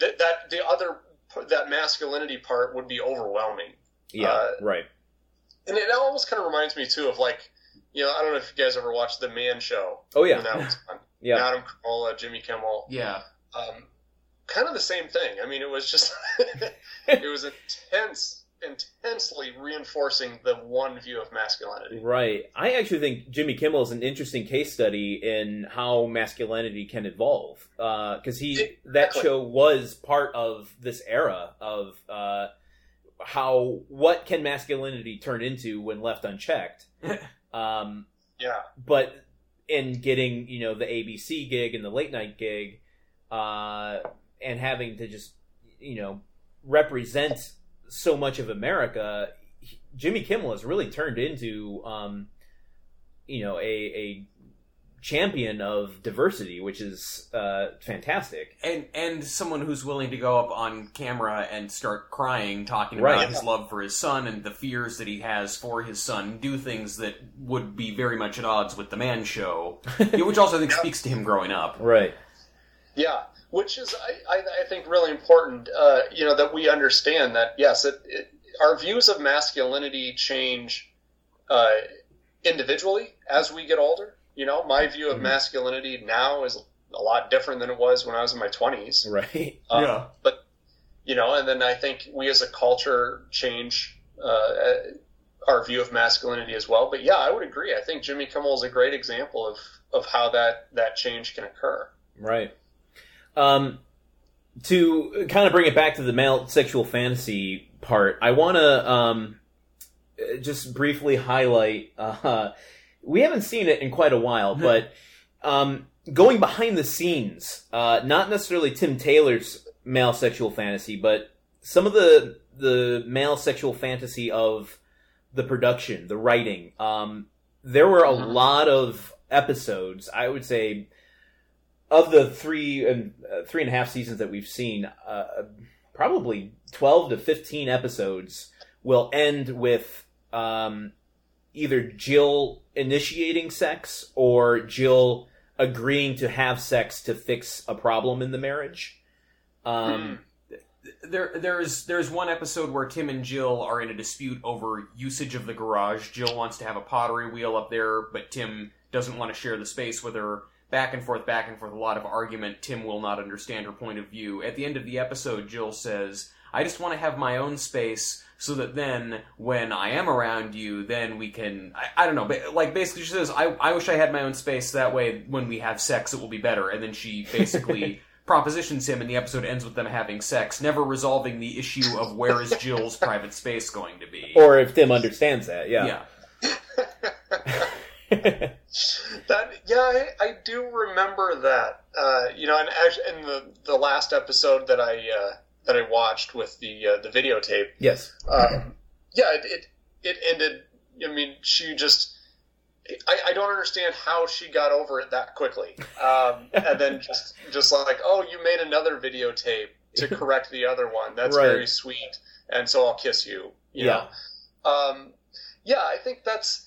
that, that the other that masculinity part would be overwhelming. yeah Uh, right And it almost kind of reminds me too of like, you know, I don't know if you guys ever watched the Man Show. oh yeah When that was on. [laughs] yeah Adam Carolla, Jimmy Kimmel. Yeah. Um, kind of the same thing. I mean, it was just [laughs] it was intense, intensely reinforcing the one view of masculinity. Right. I actually think Jimmy Kimmel is an interesting case study in how masculinity can evolve. Because he that show was part of this era of uh, how what can masculinity turn into when left unchecked. [laughs] um, Yeah, but in getting you know the ABC gig and the late night gig, uh, and having to just you know represent so much of America, he- Jimmy Kimmel has really turned into um, you know a a champion of diversity, which is uh, fantastic. And and someone who's willing to go up on camera and start crying, talking Right. about his love for his son and the fears that he has for his son, do things that would be very much at odds with the man show, [laughs] which also I think speaks to him growing up. Right. yeah. Which is, I, I, think, really important. Uh, you know, that we understand that yes, it, it, our views of masculinity change uh, individually as we get older. You know, my view of Mhm. masculinity now is a lot different than it was when I was in my twenties. Right. [laughs] Uh, But you know, and then I think we as a culture change uh, our view of masculinity as well. But yeah, I would agree. I think Jimmy Kimmel is a great example of of how that that change can occur. Right. Um, to kind of bring it back to the male sexual fantasy part, I want to um, just briefly highlight. Uh, we haven't seen it in quite a while, but um, going behind the scenes, uh, not necessarily Tim Taylor's male sexual fantasy, but some of the the male sexual fantasy of the production, the writing. Um, there were a Mhm. lot of episodes. I would say of the three and uh, three and a half seasons that we've seen, uh, probably 12 to 15 episodes will end with um, either Jill initiating sex or Jill agreeing to have sex to fix a problem in the marriage. Um, There, there's there's one episode where Tim and Jill are in a dispute over usage of the garage. Jill wants to have a pottery wheel up there, but Tim doesn't want to share the space with her. Back and forth, back and forth, a lot of argument. Tim will not understand her point of view. At the end of the episode, Jill says, "I just want to have my own space." So that then, when I am around you, then we can. I, I don't know, but like basically, she says, I, "I wish I had my own space. That way, when we have sex, it will be better." And then she basically [laughs] propositions him, and the episode ends with them having sex, never resolving the issue of where is Jill's [laughs] private space going to be. or if Tim understands that, yeah. yeah. [laughs] That yeah, I, I do remember that. Uh, you know, and actually, in the the last episode that I uh, that I watched with the uh, the videotape, yes. um, yeah, it, it it ended. I mean, she just. I, I don't understand how she got over it that quickly, um, and then [laughs] just just like, oh, you made another videotape to [laughs] correct the other one. That's Right. very sweet, and so I'll kiss you. you Yeah. know? Um, yeah, I think that's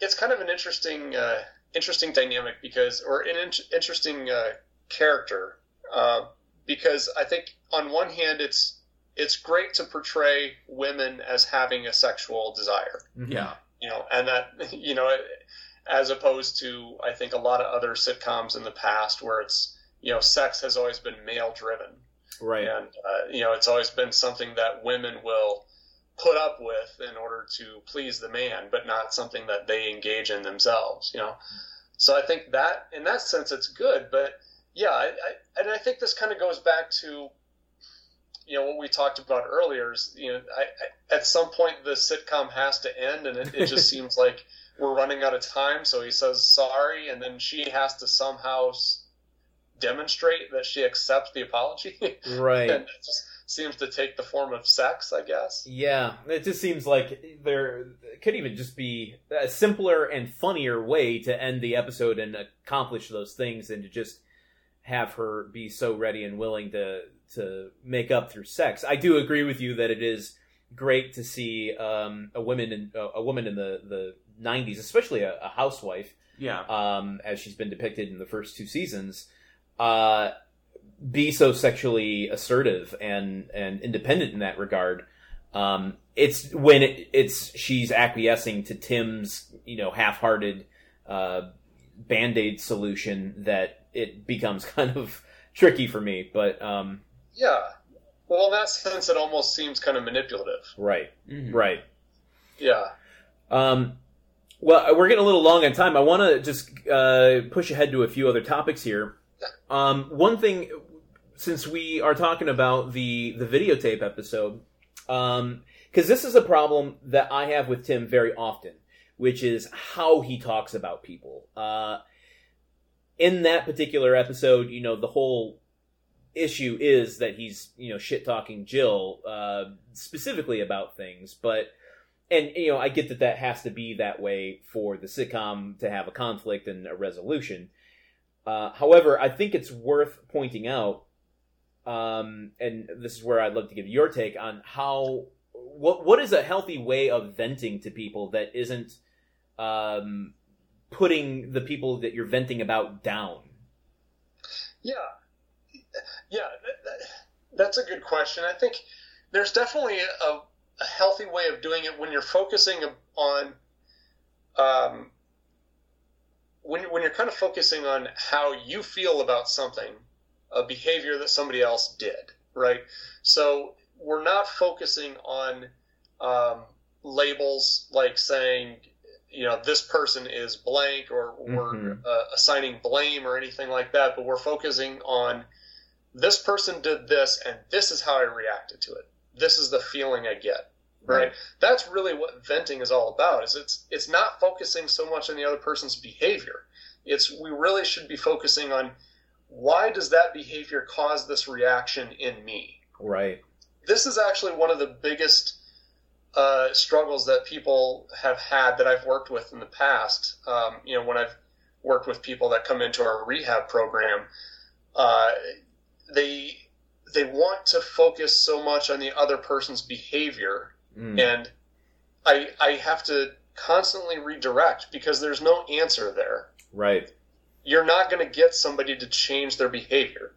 it's kind of an interesting uh, interesting dynamic because or an in- interesting uh, character uh, because I think on one hand it's it's great to portray women as having a sexual desire, Yeah. you know, and that [laughs] you know as opposed to I think a lot of other sitcoms in the past where it's you know sex has always been male driven Right. and uh, you know it's always been something that women will put up with in order to please the man, but not something that they engage in themselves. You know, so I think that in that sense it's good. But yeah, I, I, and I think this kind of goes back to you know what we talked about earlier. Is you know I, I, at some point the sitcom has to end, and it, it just [laughs] seems like we're running out of time. So he says sorry, and then she has to somehow demonstrate that she accepts the apology. [laughs] Right. and just seems to take the form of sex, I guess. Yeah, it just seems like there could even just be a simpler and funnier way to end the episode and accomplish those things than to just have her be so ready and willing to to make up through sex. I do agree with you that it is great to see um, a woman in a woman in the the 90s, especially a, a housewife, Yeah. um, as she's been depicted in the first two seasons, uh, be so sexually assertive and and independent in that regard. Um, it's when it, it's she's acquiescing to Tim's you know half-hearted uh, band aid solution that it becomes [laughs] kind of tricky for me. But um, Yeah. Well, in that sense, it almost seems kind of manipulative. right, Mhm. right. Yeah. Um, well, we're getting a little long on time. I want to just uh, push ahead to a few other topics here. Um, one thing, since we are talking about the the videotape episode, because this is a problem that I have with Tim very often, which is how he talks about people. Uh, in that particular episode, you know, the whole issue is that he's you know shit talking Jill uh, specifically about things, but and you know I get that that has to be that way for the sitcom to have a conflict and a resolution. Uh, however, I think it's worth pointing out, um, and this is where I'd love to give your take on how what what is a healthy way of venting to people that isn't um, putting the people that you're venting about down. Yeah. Yeah. That, that, that's a good question. I think there's definitely a, a healthy way of doing it when you're focusing on. Um, when, when you're kind of focusing on how you feel about something, a behavior that somebody else did, right? So we're not focusing on um, labels like saying, you know, this person is blank or we're Mhm. uh, assigning blame or anything like that, but we're focusing on this person did this and this is how I reacted to it. This is the feeling I get. Right? Right. That's really what venting is all about. Is it's it's not focusing so much on the other person's behavior. It's we really should be focusing on why does that behavior cause this reaction in me? Right. this is actually one of the biggest uh, struggles that people have had that I've worked with in the past. Um, you know, when I've worked with people that come into our rehab program, uh, they they want to focus so much on the other person's behavior Mm. and I I have to constantly redirect because there's no answer there. Right. You're not going to get somebody to change their behavior.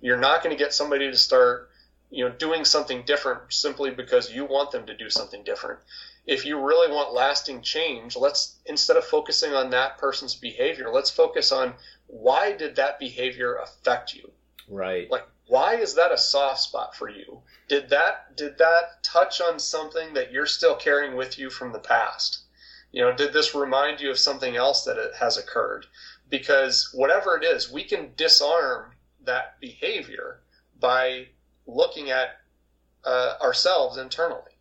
You're not going to get somebody to start, you know, doing something different simply because you want them to do something different. If you really want lasting change, let's instead of focusing on that person's behavior, let's focus on why did that behavior affect you? Right. like why is that a soft spot for you did that did that touch on something that you're still carrying with you from the past you know did this remind you of something else that it has occurred because whatever it is we can disarm that behavior by looking at uh, ourselves internally i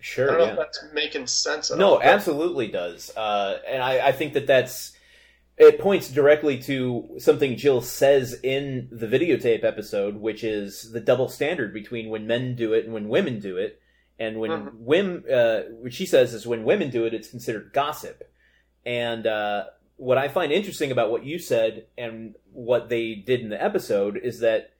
Sure. don't know Yeah. if that's making sense at No, all, but- absolutely does. Uh, and I, I think that that's it points directly to something Jill says in the videotape episode, which is the double standard between when men do it and when women do it. And when women, uh, what she says is when women do it, it's considered gossip. And uh, what I find interesting about what you said and what they did in the episode is that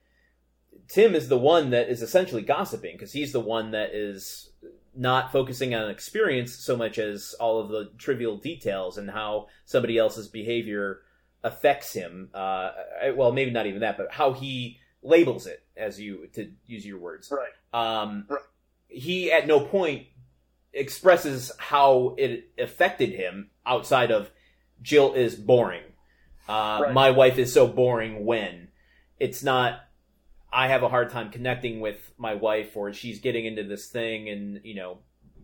Tim is the one that is essentially gossiping because he's the one that is not focusing on experience so much as all of the trivial details and how somebody else's behavior affects him. Uh, well, maybe not even that, but how he labels it, as you to use your words. right Um, Right. He at no point expresses how it affected him outside of Jill is boring. Uh, Right. My wife is so boring when it's not. I have a hard time connecting with my wife, or she's getting into this thing, and you know,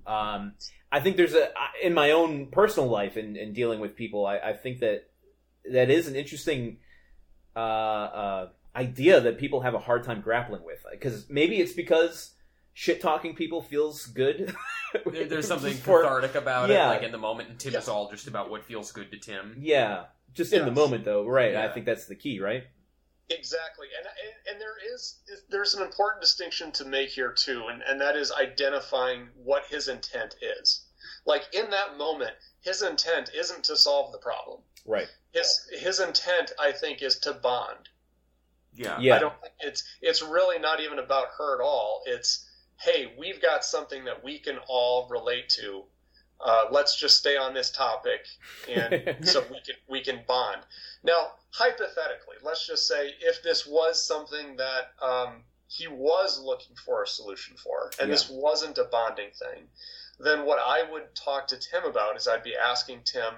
um, I think there's a in my own personal life and in, in dealing with people. I, I think that that is an interesting uh, uh, idea that people have a hard time grappling with because maybe it's because shit talking people feels good. [laughs] There- There's [laughs] something For- cathartic about Yeah. it, like in the moment, and Tim is all just about what feels good to Tim. Yeah, just in the moment though, right? I think that's the key, right? Exactly, and and, and there is there's an important distinction to make here too, and and that is identifying what his intent is. Like in that moment, his intent isn't to solve the problem. Right. His his intent, I think, is to bond. Yeah. Yeah. I don't think it's it's really not even about her at all. It's hey, we've got something that we can all relate to. Uh, let's just stay on this topic, and [laughs] so we can we can bond. Now, hypothetically, let's just say if this was something that um, he was looking for a solution for, and this wasn't a bonding thing, then what I would talk to Tim about is I'd be asking Tim,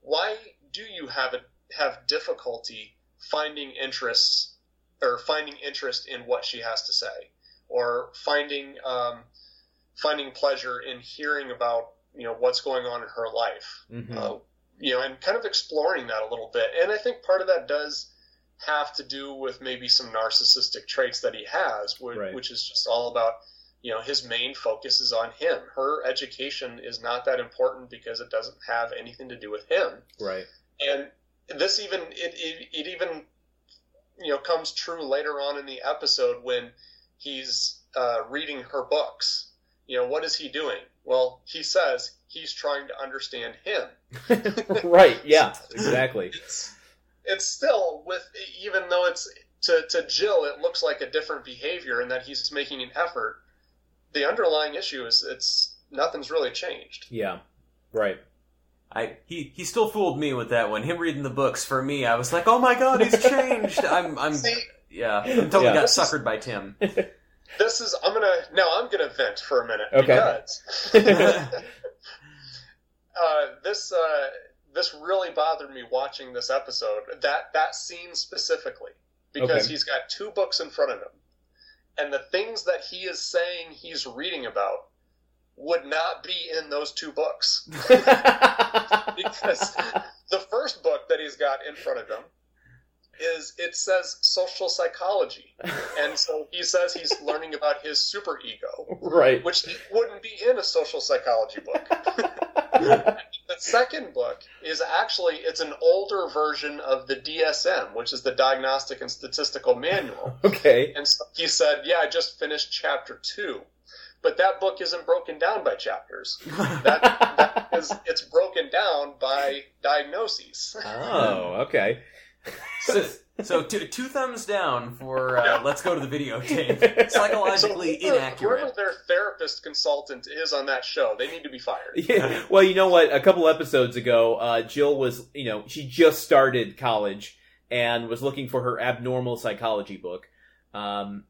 why do you have a, have difficulty finding interests or finding interest in what she has to say, or finding um, finding pleasure in hearing about you know what's going on in her life, Mhm. uh, you know, and kind of exploring that a little bit. And I think part of that does have to do with maybe some narcissistic traits that he has, which, Right. which is just all about you know his main focus is on him. Her education is not that important because it doesn't have anything to do with him right. and this even it, it, it even you know comes true later on in the episode when he's uh, reading her books you know what is he doing well he says he's trying to understand him [laughs] right. Yeah. Exactly. it's, it's still with even though it's to, to jill it looks like a different behavior and that he's making an effort the underlying issue is it's nothing's really changed Yeah. Right. I he he still fooled me with that one. Him reading the books for me, I was like, oh my god, he's changed. I'm I'm see yeah, [laughs] I'm totally Yeah. got suckered by Tim. [laughs] this is i'm gonna now i'm gonna vent for a minute Okay. because [laughs] uh, this uh, this really bothered me watching this episode. That that scene specifically, because Okay. he's got two books in front of him, and the things that he is saying he's reading about would not be in those two books because the first book that he's got in front of him is it says social psychology and so he says he's [laughs] learning about his superego right. which wouldn't be in a social psychology book [laughs] the second book is actually it's an older version of the DSM, which is the Diagnostic and Statistical Manual. okay. And so he said, "Yeah, I just finished chapter two, but that book isn't broken down by chapters. That, that [laughs] is, it's broken down by diagnoses." Oh, okay. So, So two, two thumbs down for uh, let's go to the videotape. [laughs] Psychologically whoever- inaccurate. Whoever their therapist consultant is on that show, they need to be fired. [laughs] Yeah. Well, you know what? A couple episodes ago, uh, Jill was, you know, she just started college and was looking for her abnormal psychology book, um,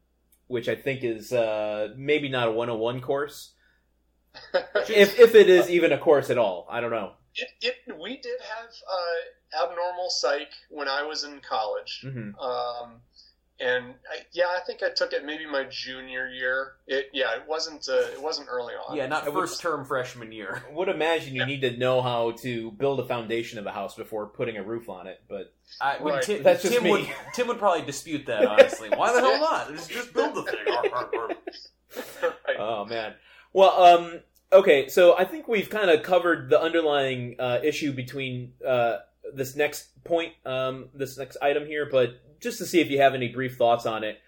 which I think is uh, maybe not a 101 course. [laughs] if if it is even a course at all, I don't know. It, it, we did have uh, abnormal psych when I was in college. hmm Um, and I, yeah, I think I took it maybe my junior year. It yeah, it wasn't uh, it wasn't early on. Yeah, not I would- first term freshman year. I Would imagine you need to know how to build a foundation of a house before putting a roof on it, but I, Right. Tim, That's just Tim me. would Tim would probably dispute that [laughs] honestly. Why the hell not? Just, just build the thing. [laughs] [laughs] Right. Oh man. Well, um, okay. So I think we've kind of covered the underlying uh, issue between uh, this next point, um, this next item here. But just to see if you have any brief thoughts on it,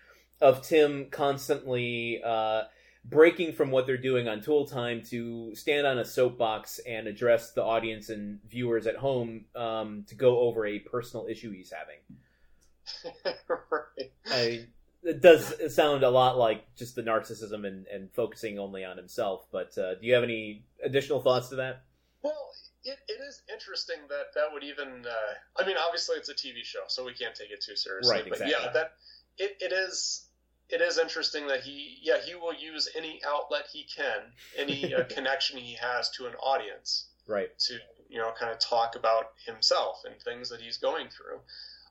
of Tim constantly uh, breaking from what they're doing on Tool Time to stand on a soapbox and address the audience and viewers at home um, to go over a personal issue he's having. [laughs] right. I, it does sound a lot like just the narcissism and, and focusing only on himself. But uh, do you have any additional thoughts to that? Well, it, it is interesting that that would even. Uh, I mean, obviously it's a TV show, so we can't take it too seriously. Right, exactly. But yeah, that it, it is. It is interesting that he, yeah, he will use any outlet he can, any uh, [laughs] connection he has to an audience Right. to, you know, kind of talk about himself and things that he's going through.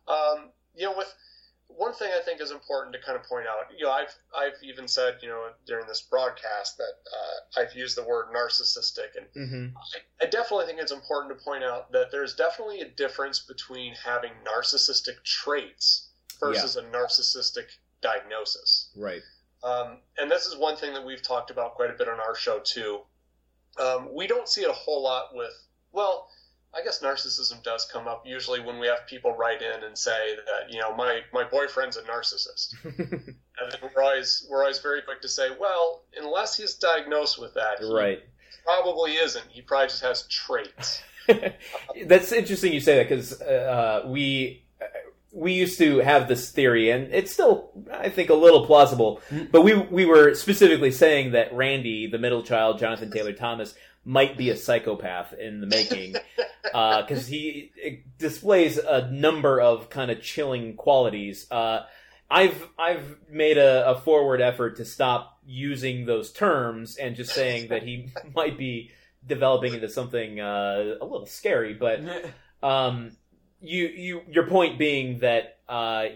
Um, you know, with one thing I think is important to kind of point out, you know, I've I've even said, you know, during this broadcast that uh, I've used the word narcissistic, and Mm-hmm. I, I definitely think it's important to point out that there's definitely a difference between having narcissistic traits versus a narcissistic diagnosis. Right. Um, and this is one thing that we've talked about quite a bit on our show too. Um, we don't see it a whole lot with, well, I guess narcissism does come up usually when we have people write in and say that you know my my boyfriend's a narcissist, [laughs] and then we're always we're always very quick to say, well, unless he's diagnosed with that, he right. probably isn't. He probably just has traits. [laughs] That's interesting you say that because uh, uh, we uh, we used to have this theory, and it's still I think a little plausible. Hmm. But we we were specifically saying that Randy, the middle child, Jonathan Taylor Thomas, might be a psychopath in the making [laughs] because he displays a number of kind of chilling qualities. Uh, I've I've made a, a forward effort to stop using those terms and just saying that he [laughs] might be developing into something uh, a little scary. But [laughs] um, you you your point being that uh,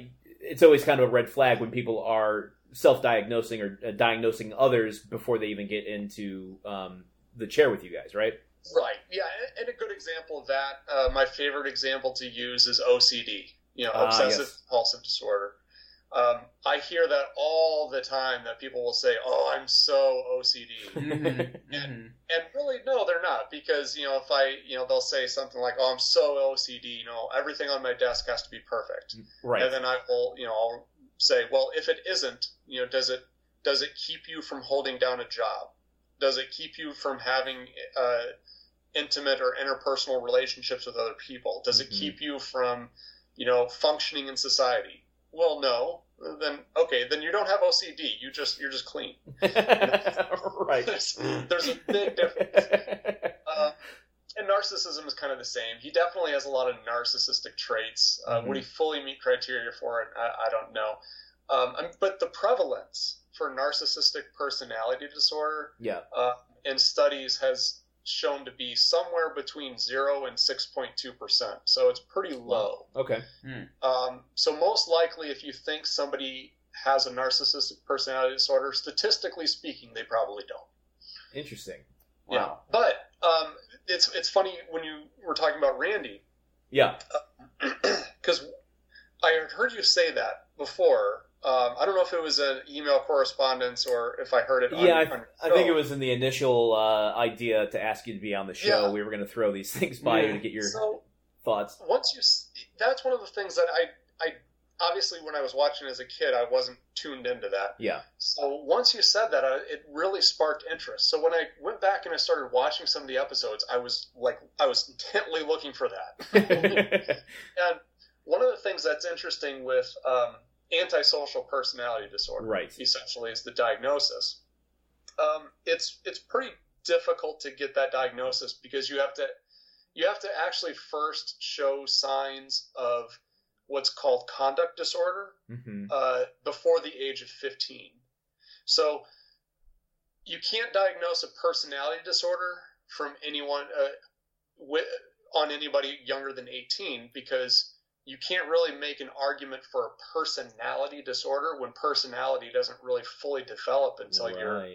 it's always kind of a red flag when people are self-diagnosing or uh, diagnosing others before they even get into um, the chair with you guys, right? Right. Yeah, and- and a good example of that, uh, my favorite example to use is OCD. You know, Ah, obsessive yes. compulsive disorder. Um, I hear that all the time. That people will say, "Oh, I'm so OCD," Mhm, [laughs] mhm. and really, no, they're not. Because you know, if I, you know, they'll say something like, "Oh, I'm so OCD," you know, everything on my desk has to be perfect. Right. And then I will, you know, I'll say, well, if it isn't, you know, does it does it keep you from holding down a job? Does it keep you from having uh, intimate or interpersonal relationships with other people? Does it Mhm. keep you from, you know, functioning in society? Well, no. Then okay, then you don't have OCD. You just you're just clean. [laughs] [laughs] right. There's, there's a big difference. Uh, and narcissism is kind of the same. He definitely has a lot of narcissistic traits. Uh, Would he fully meet criteria for it? I, I don't know. Um, I'm- but the prevalence for narcissistic personality disorder yeah. uh, in studies has shown to be somewhere between 0 and 6.2%. So it's pretty low. Okay. Um, so most likely, if you think somebody has a narcissistic personality disorder, statistically speaking, they probably don't. Interesting. Wow. But um, it's it's funny when you were talking about Randy Yeah. [clears throat] because I had heard you say that before. Um, I don't know if it was an email correspondence or if I heard it. Yeah, on I, your I think it was in the initial uh, idea to ask you to be on the show. Yeah. We were going to throw these [laughs] things by you to get your So thoughts. once you, that's one of the things that I, I obviously when I was watching as a kid, I wasn't tuned into that. Yeah. So once you said that, I, it really sparked interest. So when I went back and I started watching some of the episodes, I was like, I was intently looking for that. [laughs] and one of the things that's interesting with um, antisocial personality disorder, Right. essentially, is the diagnosis. Um, it's it's pretty difficult to get that diagnosis because you have to you have to actually first show signs of what's called conduct disorder hmm uh, before the age of 15. So you can't diagnose a personality disorder from anyone uh, wi- on anybody younger than 18 because you can't really make an argument for a personality disorder when personality doesn't really fully develop until you're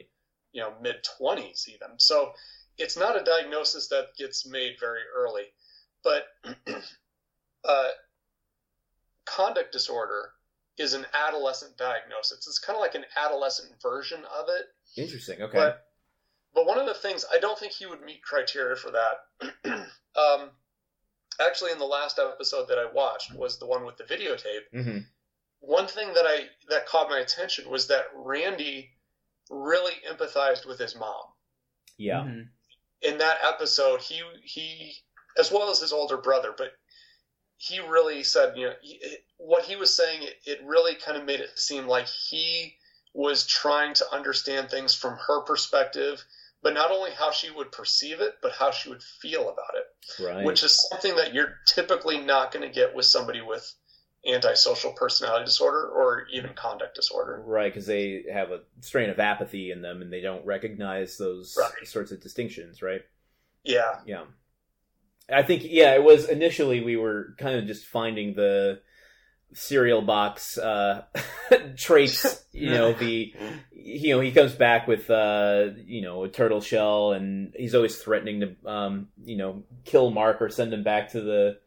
you know mid 20s even so it's not a diagnosis that gets made very early but [clears throat] uh, conduct disorder is an adolescent diagnosis it's kind of like an adolescent version of it Interesting. Okay. but but one of the things I don't think he would meet criteria for that. [clears throat] um, actually, in the last episode that I watched was the one with the videotape. hmm One thing that I that caught my attention was that Randy really empathized with his mom Yeah. Mhm. in that episode. He he as well as his older brother, but he really said you know he, what he was saying. It, it really kind of made it seem like he was trying to understand things from her perspective, but not only how she would perceive it, but how she would feel about it, Right. which is something that you're typically not going to get with somebody with antisocial personality disorder or even conduct disorder. Right, because they have a strain of apathy in them, and they don't recognize those Right. sorts of distinctions. Right. Yeah, Yeah. I think yeah, it was initially we were kind of just finding the cereal box uh [laughs] traits, you know, the you know, he comes back with uh you know, a turtle shell and he's always threatening to um, you know, kill Mark or send him back to the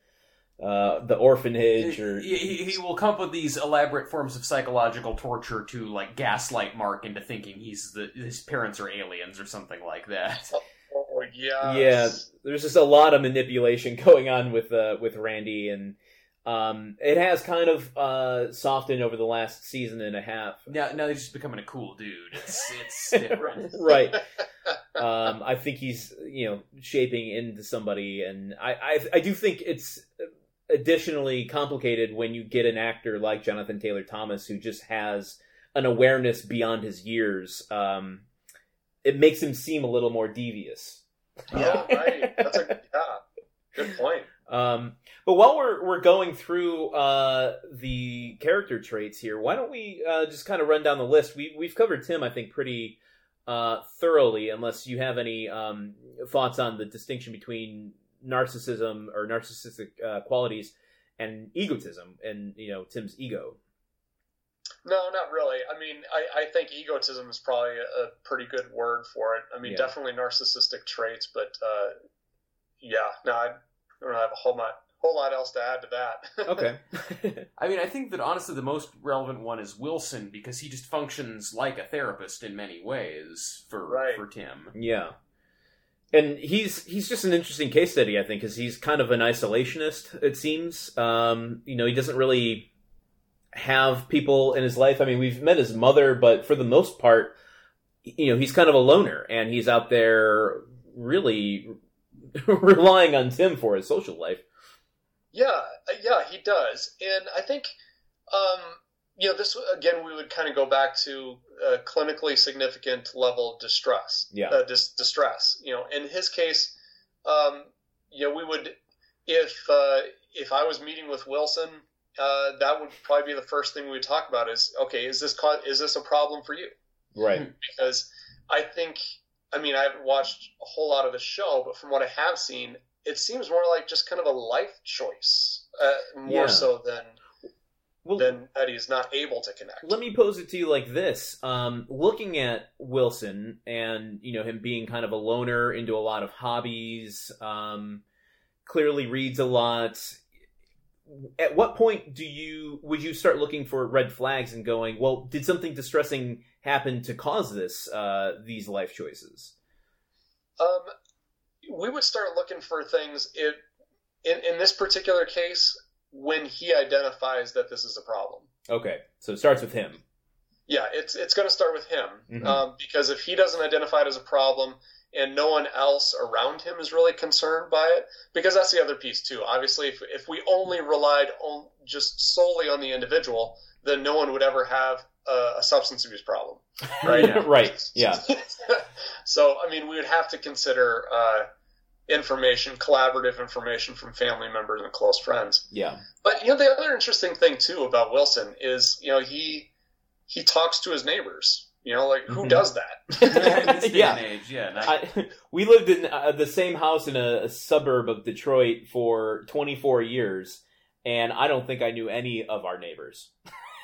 uh the orphanage or he, he, he will come up with these elaborate forms of psychological torture to like gaslight Mark into thinking he's the his parents are aliens or something like that. oh yeah, yeah there's just a lot of manipulation [laughs] going on with uh with randy and um it has kind of uh softened over the last season and a half Now, now he's just becoming a cool dude. It's it's [laughs] different. right [laughs] um i think he's you know shaping into somebody and i i, I do think it's additionally complicated when you get an actor like jonathan taylor thomas who just has an awareness beyond his years um it makes him seem a little more devious yeah, [laughs] right. That's a yeah, good point. Um, but while we're we're going through uh, the character traits here, why don't we uh, just kind of run down the list? We we've covered Tim, I think, pretty uh, thoroughly. Unless you have any um, thoughts on the distinction between narcissism or narcissistic uh, qualities and egotism, and you know Tim's ego. No, not really. I mean, I, I think egotism is probably a, a pretty good word for it. I mean, Yeah. definitely narcissistic traits, but uh, yeah, no, I don't have a whole lot, whole lot else to add to that. [laughs] Okay. I mean, I think that honestly, the most relevant one is Wilson because he just functions like a therapist in many ways for Right. for Tim. Yeah. And he's he's just an interesting case study, I think, because he's kind of an isolationist. It seems, um, you know, he doesn't really have people in his life. I mean, we've met his mother, but for the most part, you know, he's kind of a loner, and he's out there really [laughs] relying on Tim for his social life. Yeah, uh, yeah, he does, and I think, um, you know, this again we would kind of go back to a clinically significant level of distress. Yeah. uh, dis- distress. You know, in his case, um, you know, we would if uh, if I was meeting with Wilson, uh, that would probably be the first thing we would talk about. Is okay, is this co- is this a problem for you? Right. because I think I mean I haven't watched a whole lot of the show, but from what I have seen, it seems more like just kind of a life choice, uh, more Yeah. so than Well, than that he's not able to connect. Let me pose it to you like this: um, looking at Wilson and you know him being kind of a loner into a lot of hobbies, um, clearly reads a lot. At what point do you would you start looking for red flags and going, well, did something distressing happen to cause this uh, these life choices? Um, we would start looking for things if, in in this particular case when he identifies that this is a problem. Okay, so it starts with him. Yeah, it's it's going to start with him Mhm. um, because if he doesn't identify it as a problem, and no one else around him is really concerned by it. Because that's the other piece too. Obviously, if if we only relied on just solely on the individual, then no one would ever have a, a substance abuse problem, [laughs] right? Yeah. right. Yeah. [laughs] so, I mean, we would have to consider uh, information, collaborative information from family members and close friends. Yeah. But you know, the other interesting thing too about Wilson is, you know, he he talks to his neighbors. You know, like who Mhm. does that? [laughs] in this day Yeah. age, yeah. not- I, we lived in uh, the same house in a, a suburb of Detroit for 24 years, and I don't think I knew any of our neighbors.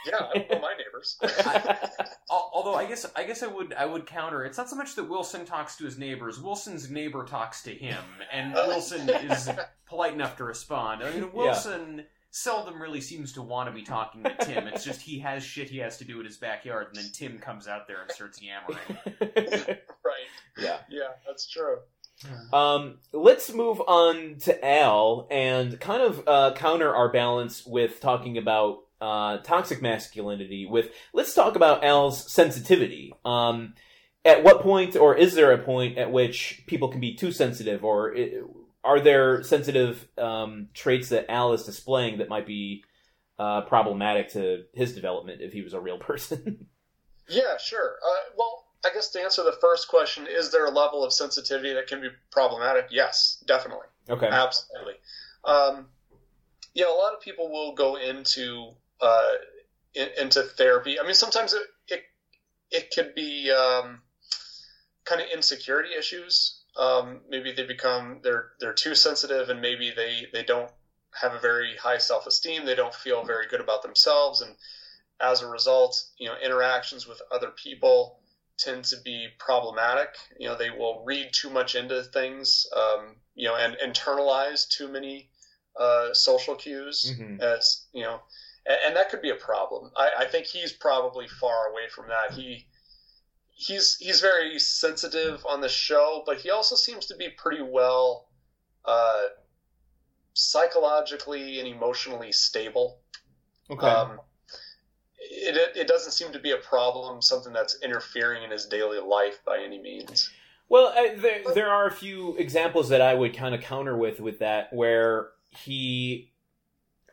Yeah, I don't know my neighbors. [laughs] [laughs] Al- Although I guess I guess I would I would counter. It's not so much that Wilson talks to his neighbors. Wilson's neighbor talks to him, and [laughs] Wilson is polite enough to respond. I mean, Wilson seldom really seems to want to be talking to Tim. It's just he has shit he has to do in his backyard, and then Tim comes out there and starts yammering. right. yeah. Yeah, that's true. Um, let's move on to Al and kind of uh, counter our balance with talking about uh, toxic masculinity. With let's talk about Al's sensitivity. Um, at what point, or is there a point at which people can be too sensitive, or are there sensitive um, traits that Al is displaying that might be uh, problematic to his development if he was a real [laughs] person? Yeah, sure. Uh, well, I guess to answer the first question, is there a level of sensitivity that can be problematic? Yes, definitely. okay. Absolutely. Um, yeah, a lot of people will go into uh, in, into therapy. I mean, sometimes it it, it could be um, kind of insecurity issues. Um, maybe they become they're they're too sensitive, and maybe they they don't have a very high self esteem. They don't feel very good about themselves, and as a result, you know, interactions with other people tend to be problematic. You know, they will read too much into things, um, you know, and internalize too many uh, social cues Mhm. as you know, and, and that could be a problem. I, I think he's probably far away from that. He he's he's very sensitive on the show, but he also seems to be pretty well uh, psychologically and emotionally stable. Okay. Um, it, it, it doesn't seem to be a problem, something that's interfering in his daily life by any means. Well, uh, there there are a few examples that I would kind of counter with with that where he,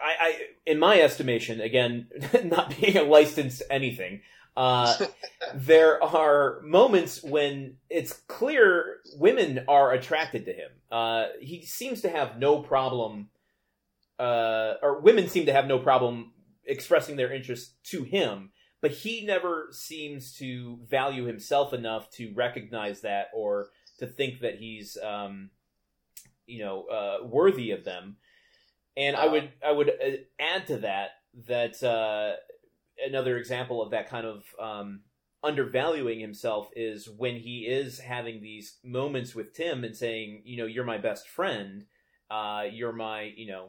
I, I in my estimation, again, [laughs] not being a licensed anything, uh, [laughs] there are moments when it's clear women are attracted to him. Uh, he seems to have no problem, uh, or women seem to have no problem expressing their interest to him but he never seems to value himself enough to recognize that or to think that he's um, you know uh, worthy of them and i would i would uh, add to that that uh, another example of that kind of um, undervaluing himself is when he is having these moments with tim and saying you know you're my best friend. Uh, you're my you know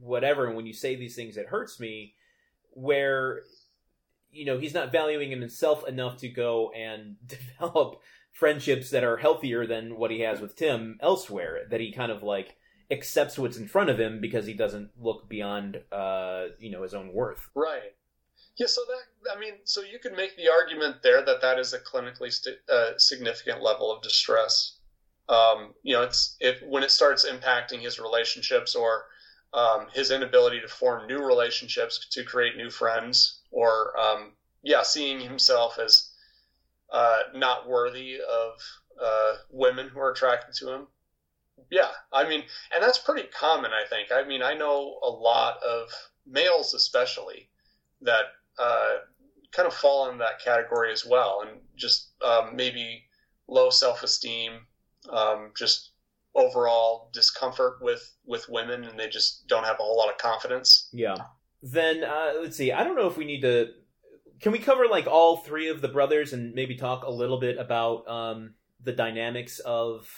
whatever. And when you say these things it hurts me where you know he's not valuing himself enough to go and [laughs] develop friendships that are healthier than what he has with Tim elsewhere that he kind of like accepts what's in front of him because he doesn't look beyond uh you know his own worth Right. Yeah, so that, I mean, so you could make the argument there that that is a clinically st- uh, significant level of distress. Um, you know, it's if when it starts impacting his relationships or um, his inability to form new relationships, to create new friends, or um, yeah, seeing himself as uh, not worthy of uh, women who are attracted to him. Yeah, I mean, and that's pretty common, I think. I mean, I know a lot of males, especially, that uh, kind of fall in that category as well, and just um, maybe low self esteem, um, just overall discomfort with with women, and they just don't have a whole lot of confidence. yeah then uh let's see i don't know if we need to can we cover like all three of the brothers and maybe talk a little bit about um the dynamics of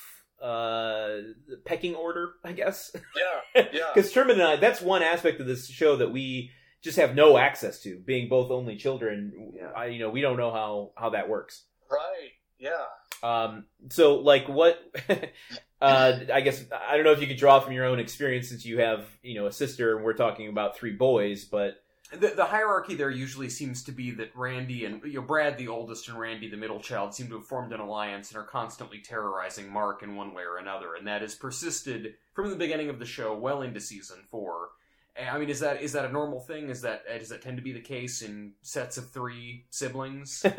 uh pecking order i guess Yeah, yeah. [laughs] because Sherman and I, that's one aspect of this show that we just have no access to, being both only children. Yeah. I, you know, we don't know how how that works. right. Yeah. Um, so like what? [laughs] uh, I guess I don't know if you could draw from your own experience since you have you know a sister and we're talking about three boys, but the, the hierarchy there usually seems to be that Randy and you know Brad, the oldest, and Randy, the middle child, seem to have formed an alliance and are constantly terrorizing Mark in one way or another, and that has persisted from the beginning of the show well into season four. Eh, I mean, is that is that a normal thing? Is that eh, does that tend to be the case in sets of three siblings? [laughs]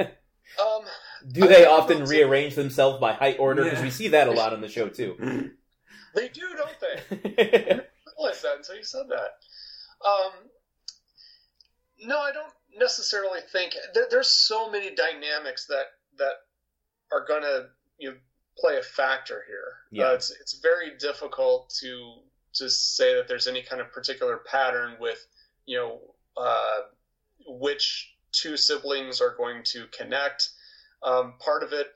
Um, Do they often rearrange themselves by height order? Because Yeah. we see that a lot on the show too. they do, don't they? I didn't realize that until you said that. Um, no, I don't necessarily think there, there's so many dynamics that that are going to you know, play a factor here. Yeah. Uh, it's it's very difficult to to say that there's any kind of particular pattern with you know uh, which two siblings are going to connect. Um, part of it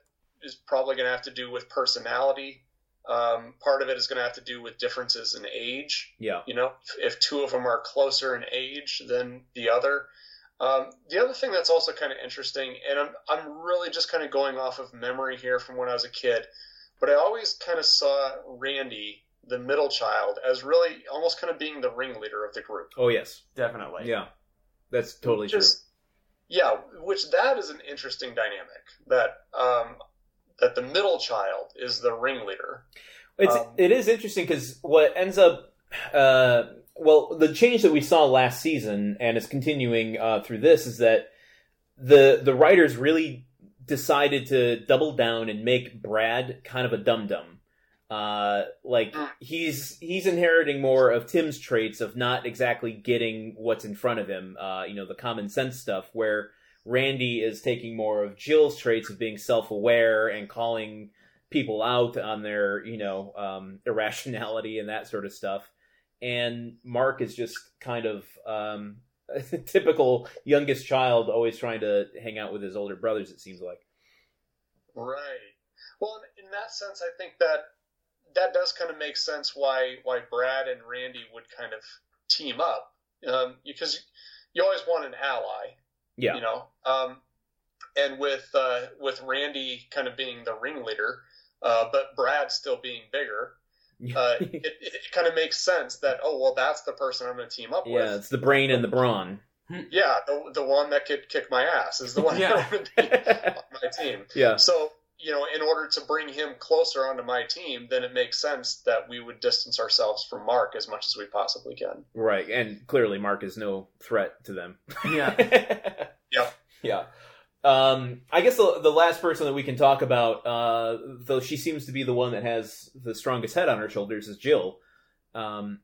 is probably going to have to do with personality. Um, part of it is going to have to do with differences in age. yeah. You know, if, if two of them are closer in age than the other. Um, the other thing that's also kind of interesting, and I'm I'm really just kind of going off of memory here from when I was a kid, but I always kind of saw Randy, the middle child, as really almost kind of being the ringleader of the group. Oh yes. Definitely. Yeah. That's totally Just yeah, which that is an interesting dynamic that um, that the middle child is the ringleader. It's Um, it is interesting because what ends up, uh, well, the change that we saw last season and is continuing uh, through this is that the the writers really decided to double down and make Brad kind of a dum dum. Uh, like Mm. he's he's inheriting more of Tim's traits of not exactly getting what's in front of him. Uh, you know, the common sense stuff where Randy is taking more of Jill's traits of being self aware and calling people out on their you know um, [laughs] irrationality and that sort of stuff. And Mark is just kind of um, [laughs] typical youngest child, always trying to hang out with his older brothers. It seems like. Right. Well, in, in that sense, I think that that does kind of make sense why why Brad and Randy would kind of team up um, because you always want an ally, Yeah. you know. Um, and with uh, with Randy kind of being the ringleader, uh, but Brad still being bigger, uh, it, it, it kind of makes sense that oh well, that's the person I'm going to team up yeah, with. Yeah, it's the brain and the brawn. Yeah, the, the one that could kick my ass is the [laughs] one Yeah. that would be on my team. [laughs] yeah. So, you know, in order to bring him closer onto my team, then it makes sense that we would distance ourselves from Mark as much as we possibly can. Right, and clearly Mark is no threat to them. Yeah. [laughs] Yep. Yeah. Um, I guess the, the last person that we can talk about, uh, though she seems to be the one that has the strongest head on her shoulders, is Jill. Um,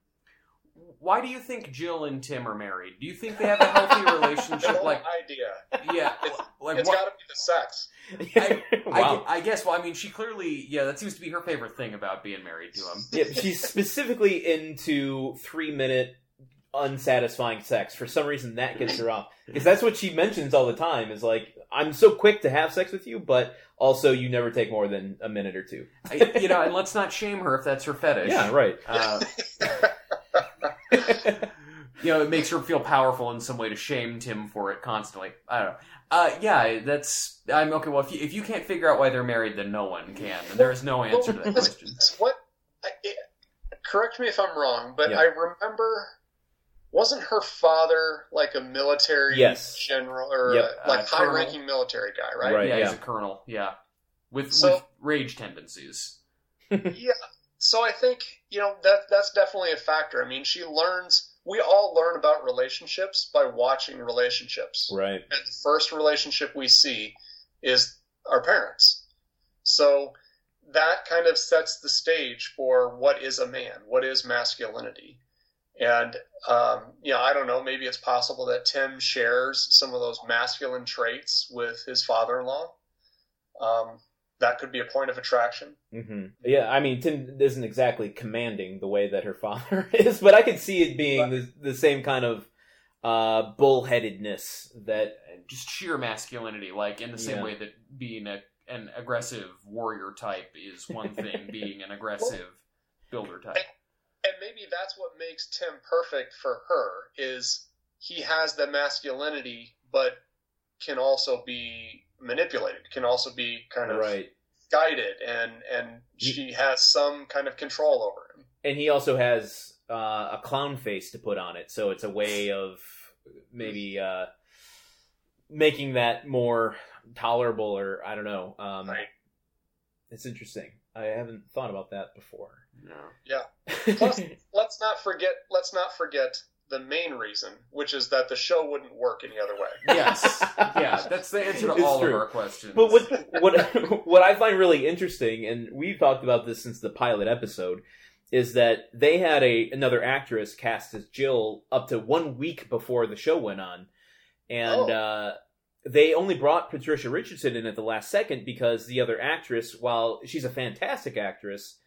Why do you think Jill and Tim are married? Do you think they have a healthy [laughs] relationship? Like, idea. yeah, It's- like It's what? got to be the sex. [laughs] I, wow. gue- I guess. Well, I mean, she clearly, yeah, that seems to be her favorite thing about being married to him. yeah, she's specifically into three minute unsatisfying sex. For some reason, that gets her off because that's what she mentions all the time. Is like, I'm so quick to have sex with you, but also you never take more than a minute or two. I, you know, and let's not shame her if that's her fetish. Yeah, right. Uh, [laughs] you know, it makes her feel powerful in some way to shame Tim for it constantly. I don't know. Uh, yeah, that's. I'm okay. Well, if you, if you can't figure out why they're married, then no one can. And there is no answer to that question. what? I, it, correct me if I'm wrong, but Yeah. I remember. Wasn't her father like a military Yes. general or Yep. uh, like Uh, colonel. high-ranking military guy, right? Right. yeah, yeah. he's a colonel. Yeah, with So- with rage tendencies. [laughs] yeah. So I think you know that that's definitely a factor. I mean, she learns. We all learn about relationships by watching relationships. right. And the first relationship we see is our parents. So that kind of sets the stage for what is a man, what is masculinity. And, um, you know, I don't know, maybe it's possible that Tim shares some of those masculine traits with his father in law. Um, that could be a point of attraction. hmm Yeah, I mean, Tim isn't exactly commanding the way that her [laughs] father is, but I could see it being the, the same kind of uh, bullheadedness that. Just sheer masculinity, like in the same Yeah. way that being a an aggressive warrior type is one thing, [laughs] being an aggressive builder type. And maybe that's what makes Tim perfect for her is he has the masculinity but can also be manipulated can also be kind of Right. guided and and she has some kind of control over him And he also has uh, a clown face to put on it, so it's a way of, maybe uh, making that more tolerable, or I don't know. Um, Right. It's interesting. I haven't thought about that before. No. Plus, [laughs] let's not forget. Let's not forget the main reason, which is that the show wouldn't work any other way. Yes. [laughs] Yeah, that's the answer to It's all true. of our questions. But what what [laughs] what I find really interesting, and we've talked about this since the pilot episode, is that they had a another actress cast as Jill up to one week before the show went on, and Oh. uh, they only brought Patricia Richardson in at the last second because the other actress, while she's a fantastic actress,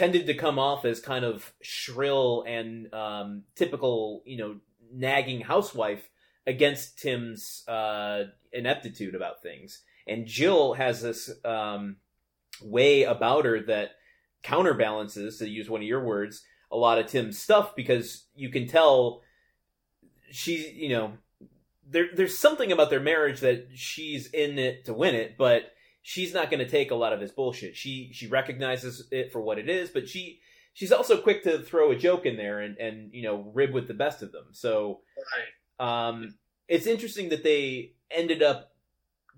tended to come off as kind of shrill and um, typical, you know, nagging housewife against Tim's uh, ineptitude about things. And Jill has this um, way about her that counterbalances, to use one of your words, a lot of Tim's stuff because you can tell she's, you know, there, there's something about their marriage that she's in it to win it, but she's not going to take a lot of his bullshit. She she recognizes it for what it is, but she she's also quick to throw a joke in there and and you know rib with the best of them. So Right. um, it's interesting that they ended up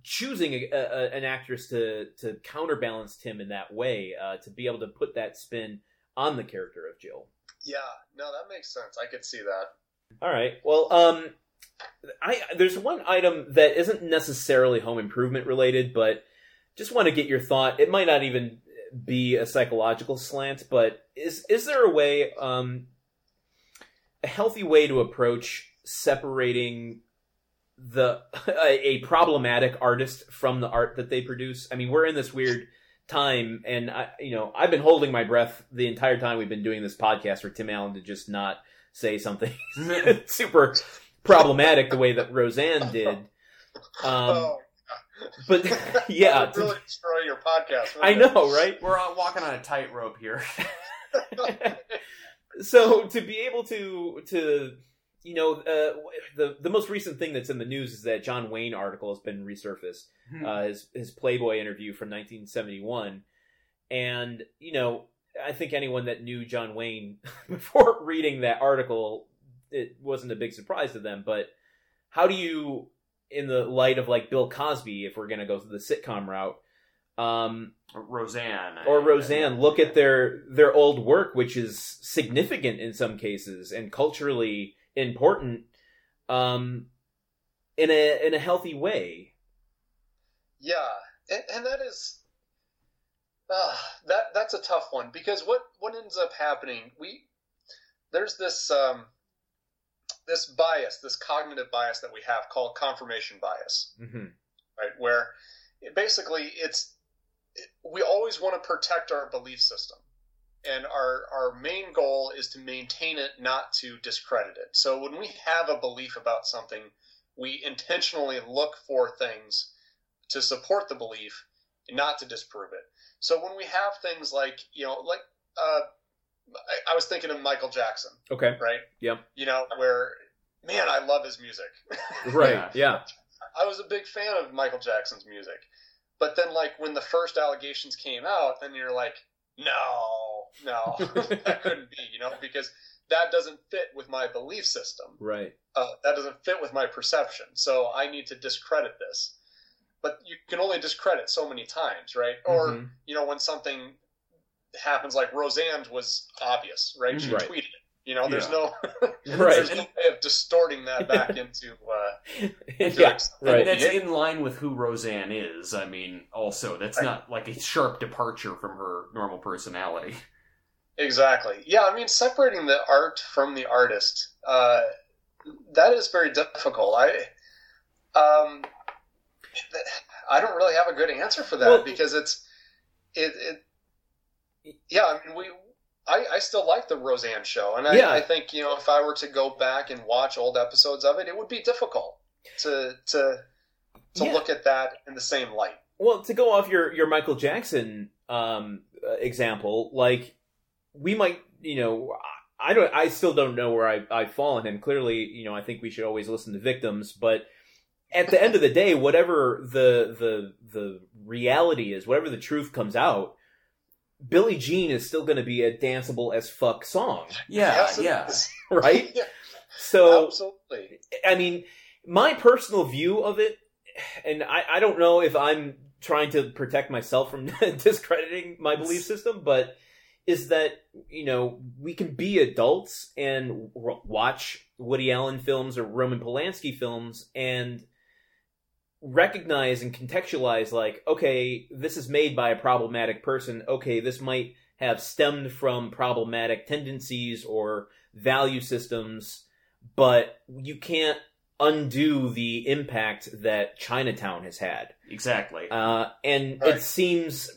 choosing a, a, an actress to to counterbalance Tim in that way uh, to be able to put that spin on the character of Jill. Yeah. No, that makes sense. I could see that. All right. Well, um, I there's one item that isn't necessarily home improvement related, but just want to get your thought. It might not even be a psychological slant, but is is there a way, um, a healthy way to approach separating the [laughs] a, a problematic artist from the art that they produce? I mean, we're in this weird time, and I, you know, I've been holding my breath the entire time we've been doing this podcast for Tim Allen to just not say something [laughs] super problematic the way that Roseanne did. [laughs] Um, oh, but [laughs] [laughs] yeah, that would really destroy your podcast. I wouldn't it? know, right? We're uh, walking on a tightrope here. [laughs] so to be able to to you know uh, the the most recent thing that's in the news is that John Wayne article has been resurfaced uh, his his Playboy interview from 1971, and you know I think anyone that knew John Wayne before reading that article, it wasn't a big surprise to them. But how do you, in the light of like Bill Cosby, if we're gonna go the sitcom route, um, Roseanne. or Roseanne, look at their their old work, which is significant in some cases and culturally important, um, in a in a healthy way. Yeah, and, and that is uh, that that's a tough one because what what ends up happening we there's this um, this bias this cognitive bias that we have called confirmation bias Mm-hmm. right? Where it, basically it's it, we always want to protect our belief system. And our our main goal is to maintain it not to discredit it. So when we have a belief about something we intentionally look for things to support the belief not to disprove it. So when we have things like you know like uh, I, I was thinking of michael jackson Okay. right Yep. you know where man i love his music [laughs] Right. Yeah. I was a big fan of Michael Jackson's music. But then, like, when the first allegations came out, then you're like, no, no, [laughs] that [laughs] couldn't be, you know, because that doesn't fit with my belief system. Right. Uh, that doesn't fit with my perception. So I need to discredit this. But you can only discredit so many times, right? Or, Mhm. you know, when something happens like Roseanne was obvious, right? She Right. tweeted it. You know, there's Yeah. no Right. [laughs] there's no way of distorting that back [laughs] into uh, into yeah. something. Right. And that's in line with who Roseanne is. I mean, also, that's Right. not like a sharp departure from her normal personality. Exactly. Yeah, I mean, separating the art from the artist, uh, that is very difficult. I, um, I don't really have a good answer for that Well- because it's, it, it, yeah, I mean, we, I, I still like the Roseanne show, and I, Yeah. I think you know if I were to go back and watch old episodes of it, it would be difficult to to to Yeah. look at that in the same light. Well, to go off your your Michael Jackson um, uh, example, like we might, you know, I I don't, I still don't know where I I fall on him. Clearly, you know, I think we should always listen to victims, but at the end of the day, whatever the the the reality is, whatever the truth comes out, Billie Jean is still going to be a danceable as fuck song, Yeah, Yes, yeah. [laughs] right? Yeah. So Absolutely. I mean, my personal view of it, and I, I don't know if I'm trying to protect myself from [laughs] discrediting my belief system, but is that you know we can be adults and r- watch Woody Allen films or Roman Polanski films and recognize and contextualize like okay this is made by a problematic person okay this might have stemmed from problematic tendencies or value systems but you can't undo the impact that Chinatown has had Exactly. uh, and Right. it seems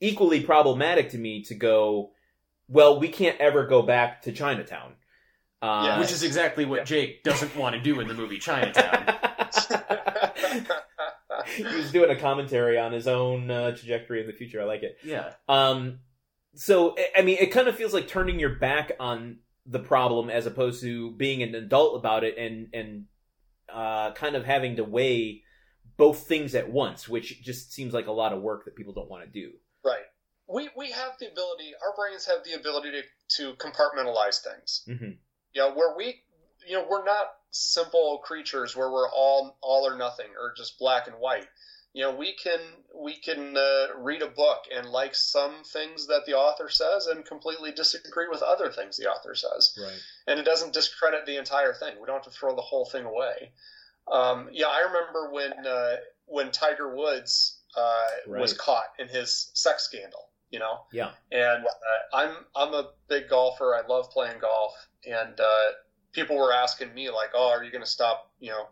equally problematic to me to go, well, we can't ever go back to Chinatown. Uh, Yeah. Which is exactly what Jake doesn't want to do in the movie Chinatown. [laughs] he was doing a commentary on his own uh, trajectory in the future. I like it. yeah. Um, so I- I mean, it kind of feels like turning your back on the problem as opposed to being an adult about it and and uh, kind of having to weigh both things at once, which just seems like a lot of work that people don't want to do. right. We we have the ability. Our brains have the ability to to compartmentalize things. hmm you know, where we, you know, we're not simple creatures where we're all all or nothing or just black and white. You know, we can we can uh, read a book and like some things that the author says and completely disagree with other things the author says, Right. and it doesn't discredit the entire thing. We don't have to throw the whole thing away. Um, yeah, I remember when uh, when Tiger Woods uh, was caught in his sex scandal. You know, Yeah. and uh, I'm I'm a big golfer. I love playing golf, and uh, people were asking me like, "Oh, are you going to stop? You know,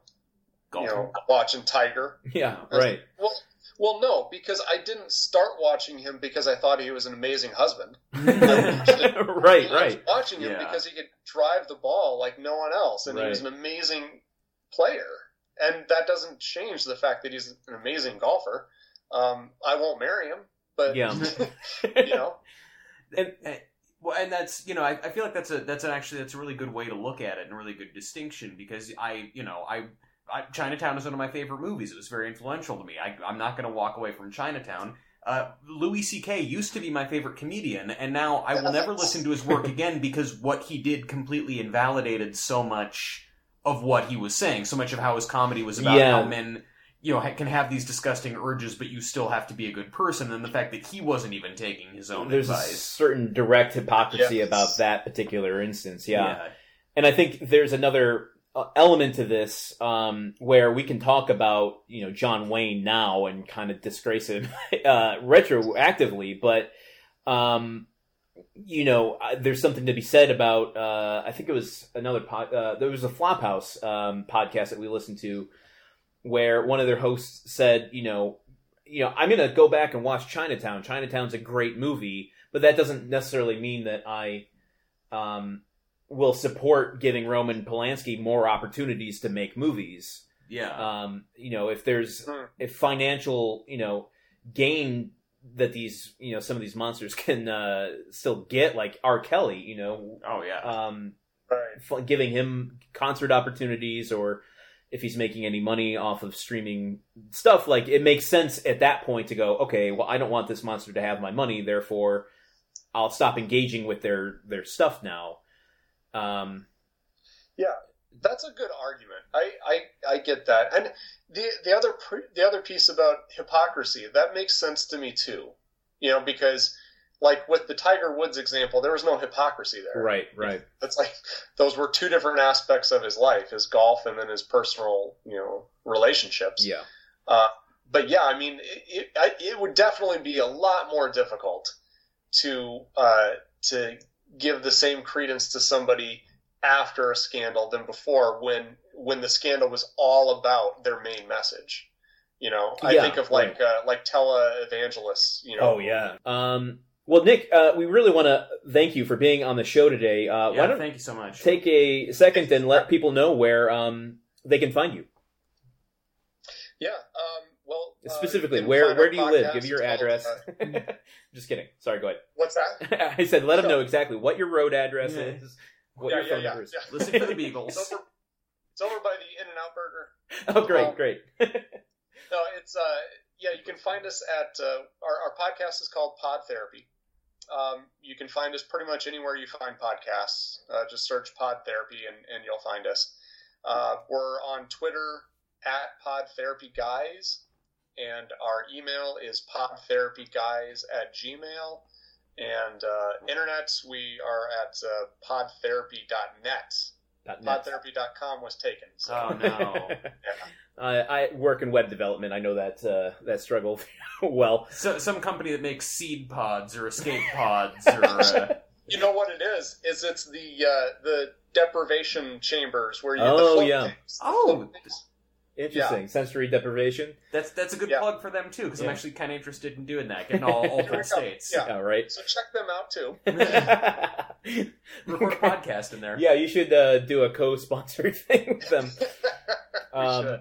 Golf. you know, watching Tiger?" [laughs] Yeah. Right. like, well, well, no, because I didn't start watching him because I thought he was an amazing husband. [laughs] right. I was Right. watching him Yeah. because he could drive the ball like no one else, and he was an amazing player. And that doesn't change the fact that he's an amazing golfer. Um, I won't marry him, but Yeah. [laughs] you know, [laughs] and, and- well, and that's you know, I, I feel like that's a that's an actually that's a really good way to look at it and a really good distinction because I you know I, I Chinatown is one of my favorite movies. It was very influential to me. I, I'm not going to walk away from Chinatown. Uh, Louis C.K. used to be my favorite comedian, and now I will never [laughs] listen to his work again because what he did completely invalidated so much of what he was saying. So much of how his comedy was about Yeah. how men you know, can have these disgusting urges, but you still have to be a good person. And the fact that he wasn't even taking his own There's a certain direct hypocrisy Yes. about that particular instance. Yeah. And I think there's another uh, element to this um, where we can talk about, you know, John Wayne now and kind of disgrace him [laughs] uh, retroactively, but, um, you know, there's something to be said about. Uh, I think it was another pod. Uh, there was a Flophouse um, podcast that we listened to where one of their hosts said, you know, you know, I'm going to go back and watch Chinatown. Chinatown's a great movie, but that doesn't necessarily mean that I um, will support giving Roman Polanski more opportunities to make movies. Yeah. Um, you know, if there's if financial, you know, gain that these, you know, some of these monsters [laughs] can uh, still get, like R. Kelly, you know, oh yeah. um, right. f- giving him concert opportunities or if he's making any money off of streaming stuff like it makes sense at that point to go okay well i don't want this monster to have my money therefore i'll stop engaging with their their stuff now um yeah, That's a good argument. I, I, I get that. And the the other the other piece about hypocrisy that makes sense to me too. You know, because like with the Tiger Woods example, there was no hypocrisy there. right right It's like those were two different aspects of his life: his golf and then his personal, you know, relationships. yeah Uh, but yeah, I mean, it, it, it would definitely be a lot more difficult to uh, to give the same credence to somebody after a scandal than before, when when the scandal was all about their main message. You know, I Yeah, think of like uh, like televangelists. You know, oh yeah um well nick uh, we really want to thank you for being on the show today uh, yeah why don't thank you so much. take a second and let people know where um they can find you yeah. Um, well, uh, specifically you can where where do you live podcast. give your address uh, [laughs] just kidding sorry go ahead what's that? [laughs] I said, let them know exactly what your road address Yeah. is, what Yeah, your phone yeah, number is. yeah. Listen for the [laughs] It's Beagles. over, it's over by the In-N-Out Burger. Oh, great, Um, great. No, it's uh, yeah. You can find us at uh, our our podcast is called Pod Therapy, Um, you can find us pretty much anywhere you find podcasts. Uh, just search Pod Therapy and, and you'll find us. Uh, we're on Twitter at Pod Therapy Guys, and our email is podtherapyguys at gmail. And uh, internet, we are at uh, podtherapy.net. Dot net. Podtherapy.com was taken. So, Oh no. [laughs] Uh, I work in web development. I know that uh, that struggle [laughs] well. so, some company that makes seed pods or escape [laughs] pods or uh, you know what it is? Is it's the uh, the deprivation chambers where you Oh, the float yeah. things. The Oh. Float things. Interesting. Sensory deprivation. that's that's a good Yeah. plug for them too because I'm actually kind of interested in doing that, getting [laughs] all Here we states. Yeah. All right. So check them out too. [laughs] Record a [laughs] podcast in there. yeah, you should uh, do a co-sponsored thing with them. We Um, should.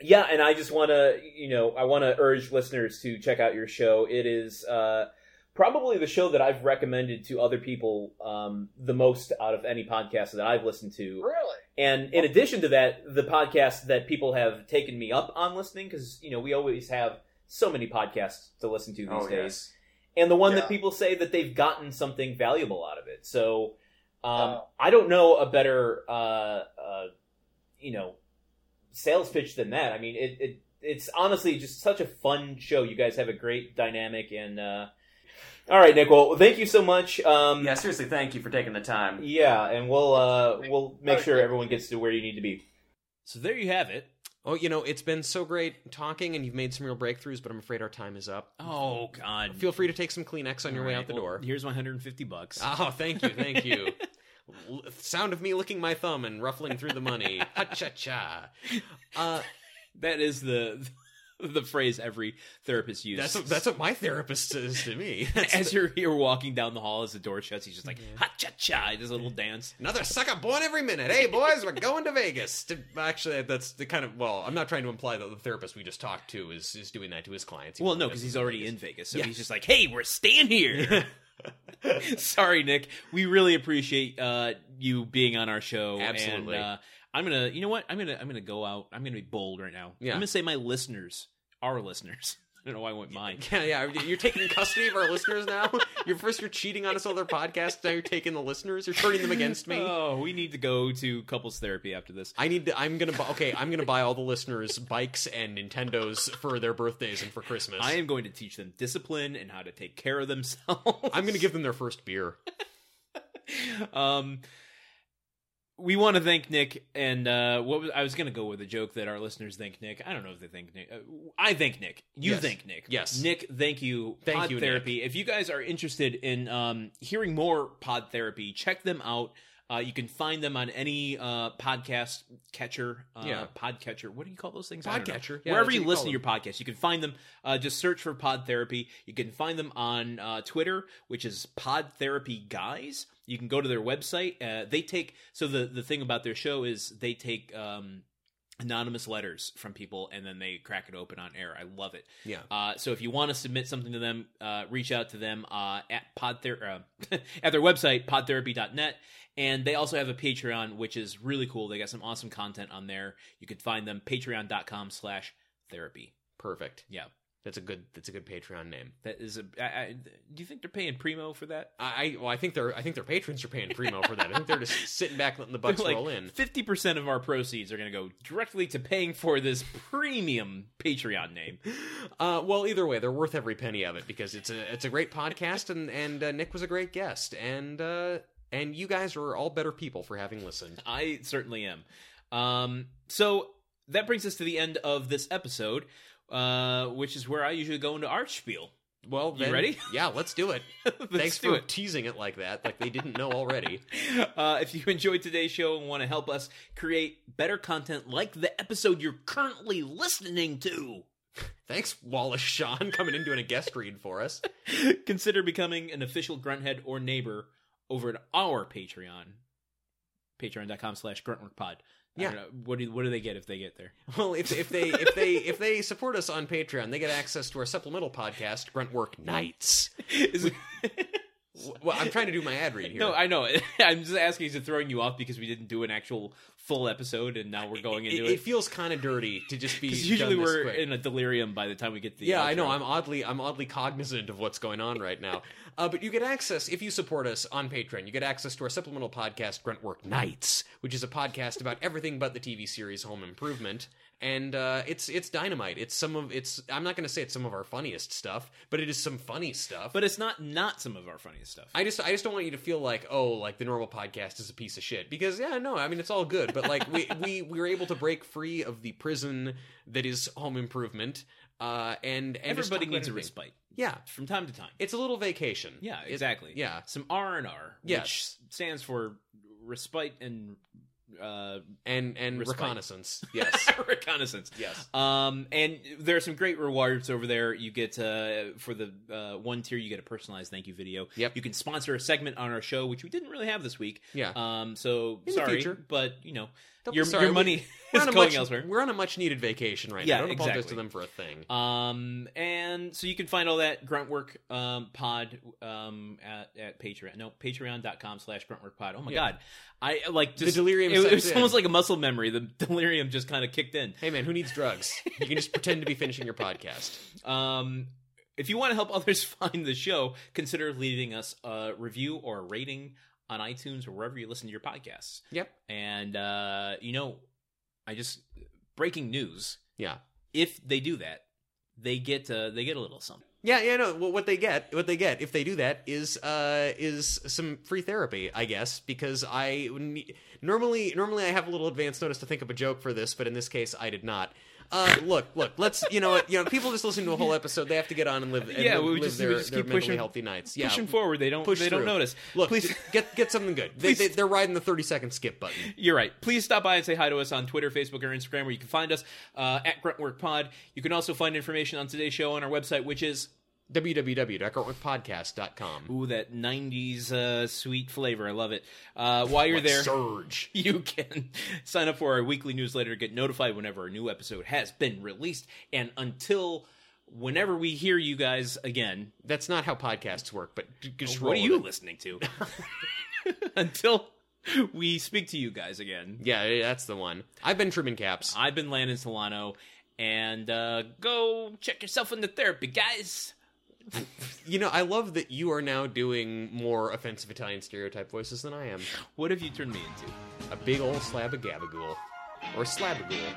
yeah, and I just want to, you know, I want to urge listeners to check out your show. It is uh, probably the show that I've recommended to other people um, the most out of any podcast that I've listened to. Really? And in addition to that, the podcast that people have taken me up on listening, because, you know, we always have so many podcasts to listen to these Oh days. yes. And the one Yeah. that people say that they've gotten something valuable out of it. So um, Oh. I don't know a better, uh, uh, you know, sales pitch than that. I mean, it, it it's honestly just such a fun show. You guys have a great dynamic, and uh, all right, Nick. Well, thank you so much. Um, Yeah, seriously, thank you for taking the time. yeah, and we'll uh, we'll make sure everyone gets to where you need to be. So there you have it. Oh, you know, it's been so great talking, and you've made some real breakthroughs, but I'm afraid our time is up. Oh God! Feel free to take some Kleenex on your way right, out the well, door. Here's 150 bucks. Oh, thank you, thank you. [laughs] L- sound of me licking my thumb and ruffling through the money. Ha cha cha. Uh, that is the the phrase every therapist uses. that's what, that's what my therapist says to me. [laughs] As you're you're walking down the hall as the door shuts, he's just like ha cha cha, does a little dance. Another sucker born every minute. Hey, boys, we're going to Vegas. To, actually, that's the kind of well. I'm not trying to imply that the therapist we just talked to is is doing that to his clients. Well, no, because he's already in Vegas, so Yeah. he's just like, hey, we're staying here. [laughs] [laughs] Sorry, Nick. We really appreciate uh, you being on our show. Absolutely. And, uh, I'm gonna, you know what? I'm gonna, I'm gonna go out. I'm gonna be bold right now. Yeah. I'm gonna say my listeners, our listeners. [laughs] I don't know why I went mine. Yeah, yeah. You're taking custody of our listeners now. [laughs] You're first. You're cheating on us on their podcasts. Now you're taking the listeners. You're turning them against me. [laughs] Oh, we need to go to couples therapy after this. I need to. I'm gonna. buy Okay, I'm gonna buy all the listeners bikes and Nintendos for their birthdays and for Christmas. I am going to teach them discipline and how to take care of themselves. I'm gonna give them their first beer. um, we want to thank Nick, and uh, what was, I was going to go with a joke that our listeners think Nick. I don't know if they think Nick. Uh, I think Nick. You Yes. think Nick. Yes. Nick. Thank you. Thank Pod you, Therapy. If you guys are interested in um, hearing more Pod Therapy, check them out. Uh, you can find them on any uh, podcast catcher, uh, Yeah. podcatcher. What do you call those things? Podcatcher. Yeah, Wherever you you listen to your podcast, you can find them. Uh, just search for Pod Therapy. You can find them on uh, Twitter, which is Pod Therapy Guys. You can go to their website. Uh, they take so the the thing about their show is they take um, anonymous letters from people and then they crack it open on air. I love it. Yeah. Uh, so if you want to submit something to them, uh, reach out to them uh, at pod uh, [laughs] at their website podtherapy.net. And they also have a Patreon, which is really cool. They got some awesome content on there. You can find them patreon.com slash therapy. Perfect. Yeah. That's a good. That's a good Patreon name. That is a. I, I, do you think they're paying primo for that? I, I well, I think their I think their patrons are paying primo for that. I think they're just [laughs] sitting back letting the bucks roll in. Fifty percent of our proceeds are going to go directly to paying for this premium Patreon name. Uh, well, either way, they're worth every penny of it because it's a it's a great podcast and and uh, Nick was a great guest and uh, and you guys are all better people for having listened. [laughs] I certainly am. Um, so that brings us to the end of this episode, uh, which is where I usually go into art spiel. Well, You ready? Yeah, let's do it. [laughs] Let's Thanks do for it. teasing it like that, like they didn't know already. [laughs] Uh, if you enjoyed today's show and want to help us create better content like the episode you're currently listening to, Thanks, Wallace Shawn, coming in doing a guest read for us. consider becoming an official grunthead or neighbor over at our Patreon. Patreon.com slash gruntworkpod. Yeah. know, What do, what do they get if they get there? [laughs] Well, if if they if they if they support us on Patreon, they get access to our supplemental podcast, Gruntwork Nights. [laughs] Is it, [laughs] Well, I'm trying to do my ad read [laughs] here. No, I know. [laughs] I'm just asking. Is it throwing you off because we didn't do an actual full episode and now we're going into it, it? it feels kind of dirty to just be. [laughs] Usually we're quick. in a delirium by the time we get the. Yeah, I know. I'm oddly, I'm oddly cognizant of what's going on right now. Uh, but you get access if you support us on Patreon. You get access to our supplemental podcast, Gruntwork Nights, which is a podcast about everything but the TV series Home Improvement. And uh, it's it's dynamite. It's some of it's. I'm not going to say it's some of our funniest stuff, but it is some funny stuff. But it's not not some of our funniest stuff. I just I just don't want you to feel like oh like the normal podcast is a piece of shit because yeah no I mean it's all good but like we we [laughs] we were able to break free of the prison that is home improvement uh and, and Everybody needs a respite yeah from time to time. it's a little vacation Yeah, It- exactly. yeah some R and R, Yes. which stands for respite and uh, and and Respite. reconnaissance [laughs] yes reconnaissance. yes Um, and there are some great rewards over there. You get uh, for the uh, one tier, you get a personalized thank you video. Yep. You can sponsor a segment on our show, which we didn't really have this week. Yeah. Um. So In sorry, but you know, Don't your your money we're [laughs] is on a going much, elsewhere. we're on a much needed vacation right Yeah, now don't apologize to them for a thing Um, and so you can find all that Gruntwork um, pod um, at, at Patreon. No, patreon.com slash Gruntwork pod. Oh my Yeah. God. I like just. delirium It, it was in. almost like a muscle memory. The [laughs] delirium just kind of kicked in. hey man who needs drugs you can just pretend to be finishing your podcast [laughs] Um, if you want to help others find the show, consider leaving us a review or a rating on iTunes or wherever you listen to your podcasts. yep And, uh, you know, I just. Breaking news. yeah If they do that, they get uh, they get a little something. Yeah, yeah, no. Well, what they get, what they get, if they do that, is uh, is some free therapy, I guess. Because I normally, normally I have a little advance notice to think of a joke for this, but in this case, I did not. Uh, look, look. Let's, you know, what, you know, people just listen to a whole episode. They have to get on and live, and Yeah, live, we just- their, we just keep pushing- healthy nights. Yeah, Pushing forward, they don't push they don't notice. Look, please. get get something good. They, they, they're riding the thirty second skip button. You're right. Please stop by and say hi to us on Twitter, Facebook, or Instagram, where you can find us uh, at Gruntwork Pod. You can also find information on today's show on our website, which is www.gruntworkpodcast.com. ooh that '90s uh, sweet flavor. I love it. Uh, while you're Like there, Surge. [laughs] you can sign up for our weekly newsletter to get notified whenever a new episode has been released. And until whenever we hear you guys again, That's not how podcasts work, but just what are you it. listening to? [laughs] [laughs] until we speak to you guys again. Yeah, that's the one. I've been trimming caps. I've been Landon Solano, and uh, go check yourself into therapy, guys you know, I love that you are now doing more offensive Italian stereotype voices than I am. What have you turned me into? A big old slab of gabagool. Or slabagool.